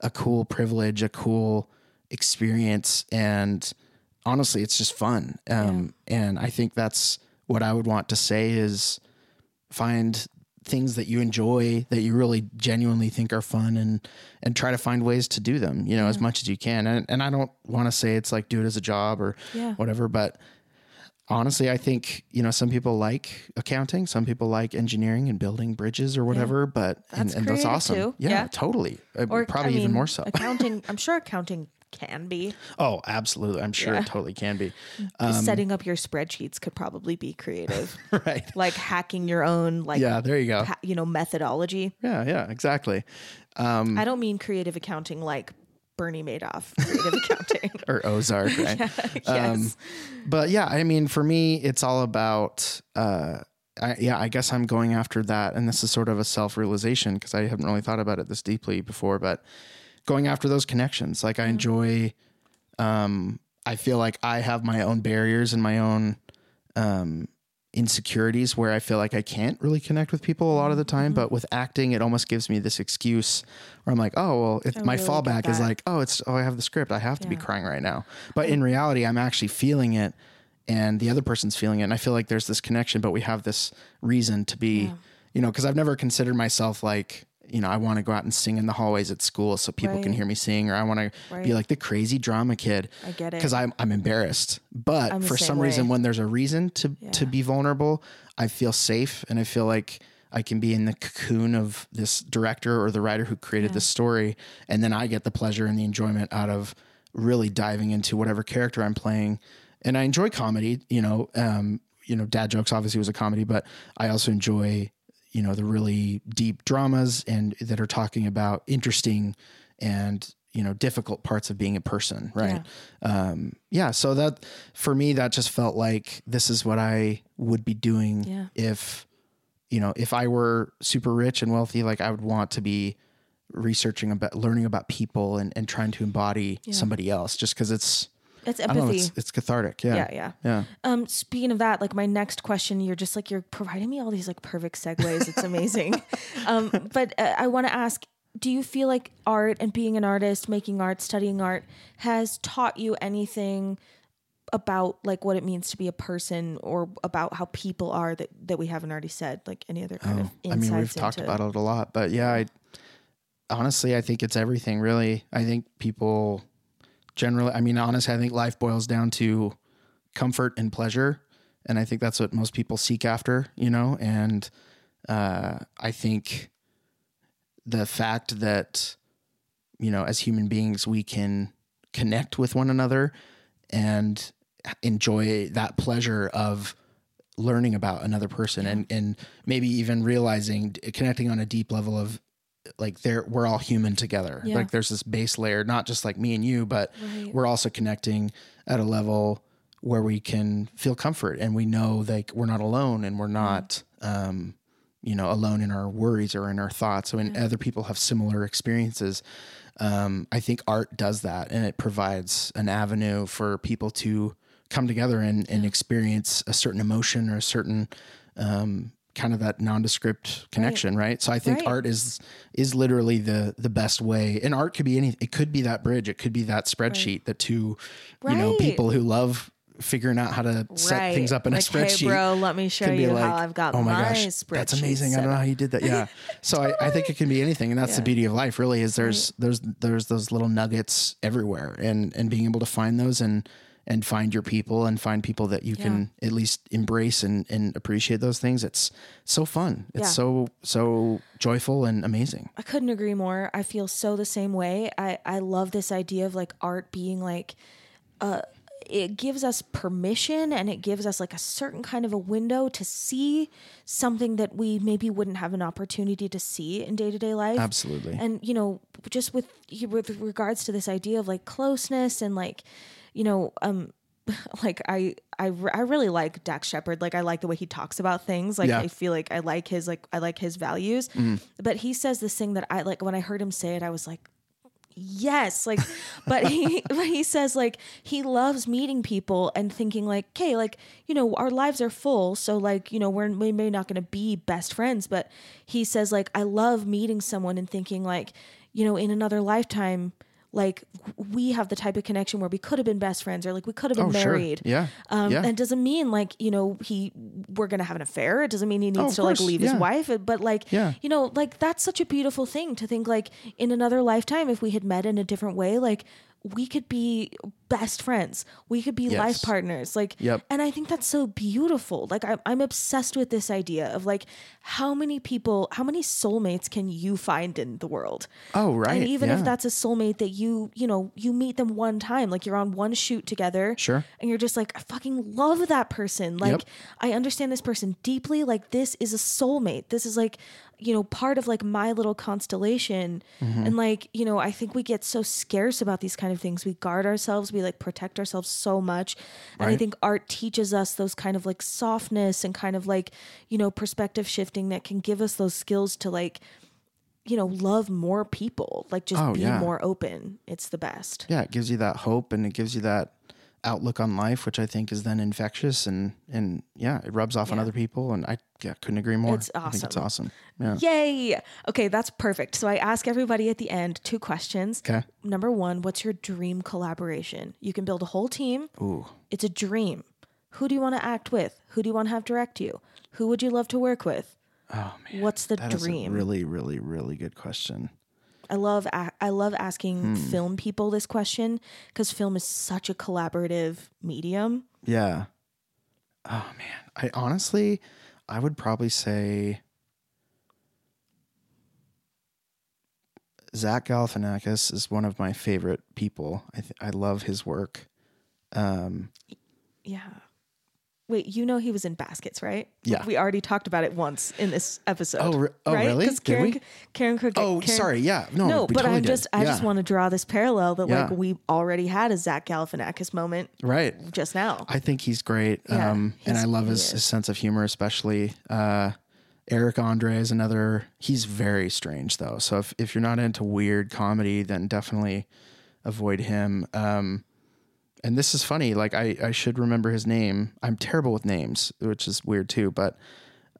a cool privilege, a cool experience, and honestly, it's just fun. Um, yeah. And I think that's what I would want to say is find things that you enjoy that you really genuinely think are fun and and try to find ways to do them you know yeah. as much as you can and, and i don't want to say it's like do it as a job or yeah. whatever but honestly, I think, you know, some people like accounting, some people like engineering and building bridges or whatever, yeah. but, that's and, and that's awesome. Yeah, yeah, totally. Uh, or, Probably I mean, even more so. (laughs) accounting, I'm sure accounting can be. Oh, absolutely. I'm sure yeah. it totally can be. Um, Setting up your spreadsheets could probably be creative. (laughs) right. Like hacking your own, like, yeah, there you go. you know, methodology. Yeah, yeah, exactly. Um, I don't mean creative accounting like Bernie Madoff creative accounting (laughs) or Ozark, (laughs) right? yeah, yes. Um, but yeah, I mean, for me, it's all about, uh, I, yeah, I guess I'm going after that. And this is sort of a self realization because I haven't really thought about it this deeply before, but going after those connections. Like I enjoy, um, I feel like I have my own barriers and my own, um, insecurities where I feel like I can't really connect with people a lot of the time. Mm-hmm. But with acting, it almost gives me this excuse where I'm like, oh, well, if my really fallback is like, oh, it's, oh, I have the script. I have to be crying right now. But in reality, I'm actually feeling it and the other person's feeling it. And I feel like there's this connection, but we have this reason to be, yeah. you know, because I've never considered myself like, you know, I want to go out and sing in the hallways at school so people right. can hear me sing, or I want to be like the crazy drama kid. I get it because I'm I'm embarrassed. But I'm for some way. reason, when there's a reason to yeah. to be vulnerable, I feel safe and I feel like I can be in the cocoon of this director or the writer who created yeah. this story, and then I get the pleasure and the enjoyment out of really diving into whatever character I'm playing. And I enjoy comedy, you know. Um, you know, dad jokes obviously was a comedy, but I also enjoy you know the really deep dramas and that are talking about interesting and you know difficult parts of being a person right yeah. Um, yeah so that for me that just felt like this is what i would be doing yeah. if you know if i were super rich and wealthy like i would want to be researching about learning about people and, and trying to embody yeah. somebody else just because it's it's empathy. Know, it's, it's, cathartic. Yeah. Yeah. Yeah. Yeah. Um, speaking of that, like my next question, you're just like, you're providing me all these like perfect segues. It's amazing. (laughs) um, but uh, I want to ask, do you feel like art and being an artist, making art, studying art has taught you anything about like what it means to be a person or about how people are that, that we haven't already said, like any other kind oh, of insights? I mean, we've talked about it a lot, but yeah, I honestly, I think it's everything really. I think people generally, I mean, honestly, I think life boils down to comfort and pleasure. And I think that's what most people seek after, you know? And uh, I think the fact that, you know, as human beings, we can connect with one another and enjoy that pleasure of learning about another person and, and maybe even realizing connecting on a deep level of like there we're all human together yeah. like there's this base layer not just like me and you but right. we're also connecting at a level where we can feel comfort and we know like we're not alone and we're not um, you know alone in our worries or in our thoughts so when yeah. other people have similar experiences um, I think art does that, and it provides an avenue for people to come together and, and experience a certain emotion or a certain um, kind of that nondescript connection, right? So I think Right. art is is literally the the best way. And art could be any. It could be that bridge. It could be that spreadsheet. The two, you know, people who love figuring out how to set things up in like, a spreadsheet Hey, bro, let me show you like, how I've got oh my my gosh, spreadsheet. that's amazing. I don't know how you did that. Yeah. (laughs) So I, I think it can be anything, and that's the beauty of life. Really, is there's there's there's those little nuggets everywhere, and and being able to find those and and find your people and find people that you can at least embrace and and appreciate those things. It's so fun. It's Yeah. so so joyful and amazing. I couldn't agree more. I feel so the same way. I I love this idea of like art being like uh it gives us permission and it gives us like a certain kind of a window to see something that we maybe wouldn't have an opportunity to see in day-to-day life. Absolutely. And you know, just with with regards to this idea of like closeness and like you know, um (laughs) like I I I really like Dax Shepard. Like I like the way he talks about things. Like Yeah. I feel like I like his like I like his values. But he says this thing that I like when I heard him say it, I was like, yes like (laughs) but he (laughs) but he says like he loves meeting people and thinking like okay like you know our lives are full so like you know we're we may not going to be best friends but he says like i love meeting someone and thinking like you know in another lifetime like we have the type of connection where we could have been best friends or like we could have been Oh, sure. married Yeah. um, Yeah. and it doesn't mean like you know he we're gonna have an affair. It doesn't mean he needs Oh, to like course. leave his wife. But like Yeah. you know, like that's such a beautiful thing to think like in another lifetime, if we had met in a different way, like we could be best friends. We could be life partners. Like, Yep. and I think that's so beautiful. Like, I'm, I'm obsessed with this idea of like how many people, how many soulmates can you find in the world? Oh, right. And even if that's a soulmate that you, you know, you meet them one time, like you're on one shoot together. Sure. And you're just like, I fucking love that person. Like, Yep. I understand this person deeply. Like, this is a soulmate. This is like, you know, part of like my little constellation. Mm-hmm. And like, you know, I think we get so scarce about these kind of things. We guard ourselves, we like protect ourselves so much. And I think art teaches us those kind of like softness and kind of like, you know, perspective shifting that can give us those skills to like, you know, love more people, like just Oh, be yeah. more open. It's the best. yeah, it gives you that hope and it gives you that outlook on life, which I think is then infectious and and yeah, it rubs off on other people. And I yeah, couldn't agree more. It's I think it's awesome. awesome. Yeah. Yay. Okay, that's perfect. So I ask everybody at the end two questions. Okay. Number one, what's your dream collaboration? You can build a whole team. Ooh. It's a dream. Who do you want to act with? Who do you want to have direct you? Who would you love to work with? Oh man. What's the That is a dream? really, really, really good question. I love I love asking Hmm. film people this question because film is such a collaborative medium. Yeah. Oh man. I honestly I would probably say Zach Galifianakis is one of my favorite people. I th- I love his work. Um, Yeah. Wait, you know he was in Baskets, right? Yeah. We already talked about it once in this episode. Oh, re- oh, right? really? 'Cause Did Karen, we? Karen oh, Karen, sorry. Yeah. No. No, but totally did. just I just want to draw this parallel that like we already had a Zach Galifianakis moment right. just now. I think he's great. Yeah, um, and I love his, his sense of humor, especially. Uh, Eric Andre is another. He's very strange though. So if, if you're not into weird comedy, then definitely avoid him. Um, and this is funny. Like I, I should remember his name. I'm terrible with names, which is weird too. But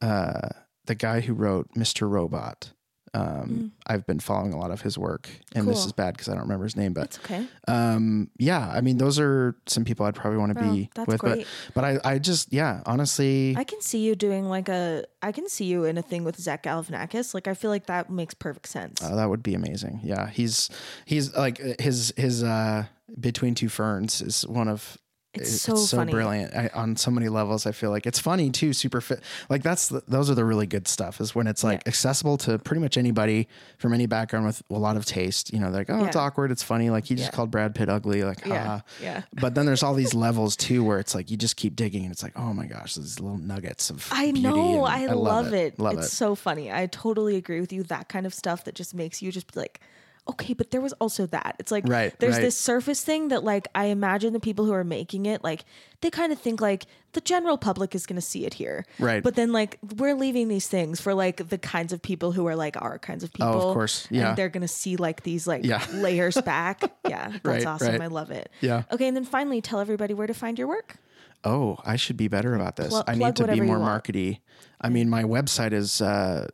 uh, the guy who wrote Mr. Robot, um, I've been following a lot of his work, and this Mm. Is bad because I don't remember his name. But It's okay. um, yeah, I mean, those are some people I'd probably want to be that's with. great. But but I, I just yeah, honestly, I can see you doing like a I can see you in a thing with Zach Galifianakis. Like I feel like that makes perfect sense. uh, that would be amazing. Yeah, he's he's like his his uh between two ferns is one of It's it- so funny. brilliant I, on so many levels. I feel like it's funny too, super fit. Like that's the, those are the really good stuff. Is when it's like Yeah. accessible to pretty much anybody from any background with a lot of taste. You know, they're like, oh, it's awkward, it's funny. Like he just Yeah. called Brad Pitt ugly. Like, yeah. haha. Yeah. But then there's all these levels too, where it's like you just keep digging, and it's like, oh my gosh, these little nuggets of. I know. and I, love, it. Love it's it. so funny. I totally agree with you. That kind of stuff that just makes you just be like, okay, but there was also that. It's like Right, there's right. this surface thing that like I imagine the people who are making it like they kind of think like the general public is going to see it here. Right. But then like we're leaving these things for like the kinds of people who are like our kinds of people. Oh, course. Yeah. And they're going to see like these like Yeah. (laughs) layers back. Yeah. (laughs) That's Right, awesome. I love it. Yeah. Okay, and then finally tell everybody where to find your work. Oh, I should be better about this. Pl- I need to be more markety. I mean, my website is uh,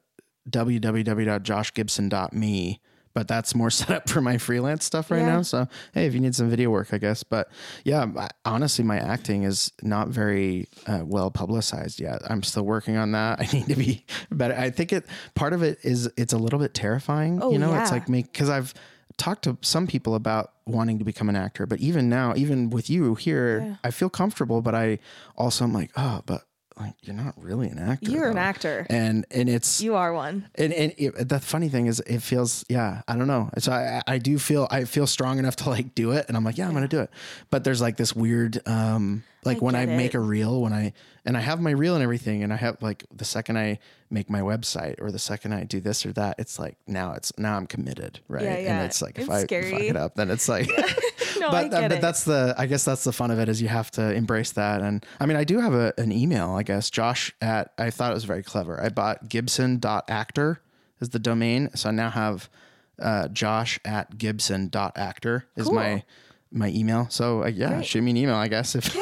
www.joshgibson.me, but that's more (laughs) set up for my freelance stuff right Yeah. now. So, hey, if you need some video work, I guess. But yeah, I- honestly, my acting is not very uh, well publicized yet. I'm still working on that. (laughs) I need to be better. I think it part of it is it's a little bit terrifying. Oh, you know, it's like me because I've talked to some people about wanting to become an actor, but even now, even with you here, I feel comfortable, but I also am like, oh, but like you're not really an actor. You're an actor. and and it's You are one. and, and it, the funny thing is, it feels, yeah, I don't know. So I, I do feel, I feel strong enough to like do it. And I'm like, yeah, I'm going to do it. But there's like this weird, um, like I when I get make a reel, when I, and I have my reel and everything. And I have like the second I make my website or the second I do this or that, it's like, now it's, now I'm committed. Right. Yeah, yeah. And it's like, if It's I fuck it up, then it's like, (laughs) (laughs) No, I but, get that, but it. that's the, I guess that's the fun of it is you have to embrace that. And I mean, I do have a, an email, I guess, Josh at, I thought it was very clever. I bought gibson.actor is the domain. So I now have uh, Josh at gibson.actor is Cool. my my email. So uh, yeah, Great. shoot me an email, I guess, if,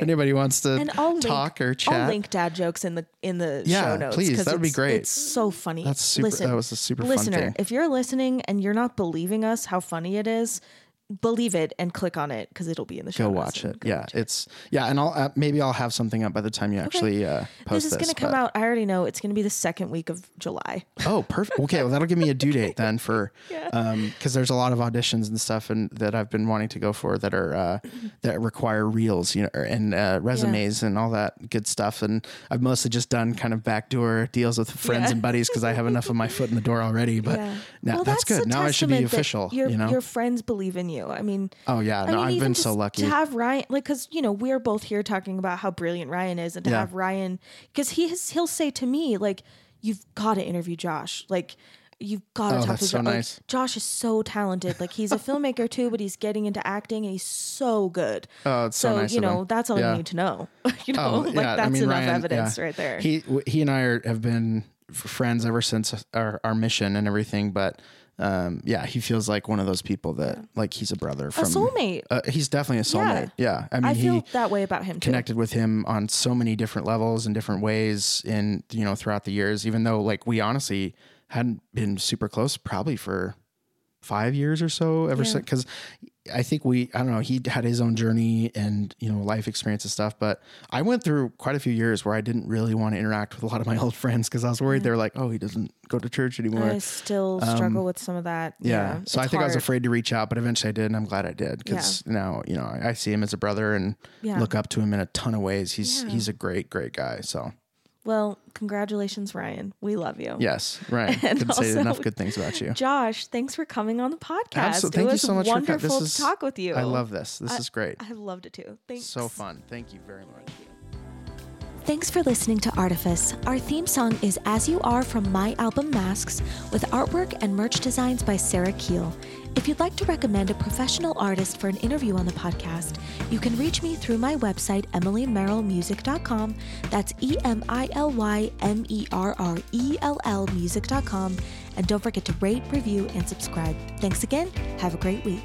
if anybody wants to and I'll talk link, or chat. I'll link dad jokes in the in the Yeah, show notes. please. That would be great. It's so funny. That's super- Listen, that was a super fun listener, thing. if you're listening and you're not believing us how funny it is, believe it and click on it because it'll be in the show. Go watch it. go Yeah, watch it's yeah, and I'll uh, maybe I'll have something up by the time you actually uh, post This is going to come out. I already know it's going to be the second week of July. (laughs) Oh, perfect. Okay, well that'll give me a (laughs) due date then for Yeah. um because there's a lot of auditions and stuff and that I've been wanting to go for that are uh (clears throat) that require reels, you know, and uh, resumes and all that good stuff. And I've mostly just done kind of backdoor deals with friends Yeah. and buddies because I have enough of my foot in the door already. But (laughs) yeah. now well, that's, a good. Now I should be official. Your, You know. your friends believe in you. I mean, oh yeah, I no, mean, I've even been so lucky. to have Ryan, like, because you know we're both here talking about how brilliant Ryan is, and to Yeah. have Ryan, because he has, he'll say to me like, "You've got to interview Josh." Like, you've got to Oh, talk to so Josh. Like. Josh is so talented. Like, he's a (laughs) filmmaker too, but he's getting into acting, and he's so good. Oh, it's so nice you know that's all Yeah. you need to know. (laughs) you oh, know, Oh, like yeah, I that's mean, enough Ryan, evidence right there. He w- he and I are, have been friends ever since our, our mission and everything. But um, yeah, he feels like one of those people that like he's a brother from a soulmate. Uh, he's definitely a soulmate. Yeah, I mean I feel that way about him too. connected with him on so many different levels and different ways in you know throughout the years. Even though like we honestly hadn't been super close probably for five years or so ever Yeah. since because I think we I don't know he had his own journey and you know life experience and stuff but I went through quite a few years where I didn't really want to interact with a lot of my old friends because I was worried they were like oh he doesn't go to church anymore I still struggle with some of that. Um, yeah. So I think I was afraid to reach out, but eventually I did, and I'm glad I did because now you know I, see him as a brother and Yeah. look up to him in a ton of ways. He's Yeah. he's a great great guy. So Well, congratulations, Ryan. We love you. yes, right. (laughs) And Couldn't say also- enough good things about you. Josh, thanks for coming on the podcast. Absolutely. It Thank you was so much for co- wonderful this is- to talk with you. I love this. This is great. I loved it too. Thanks. So fun. Thank you very much. Thanks for listening to Artifice. Our theme song is As You Are from my album Masks, with artwork and merch designs by Sarah Keel. If you'd like to recommend a professional artist for an interview on the podcast, you can reach me through my website, emilymerrillmusic.com. That's E M I L Y M E R R E L L music.com. And don't forget to rate, review, and subscribe. Thanks again. Have a great week.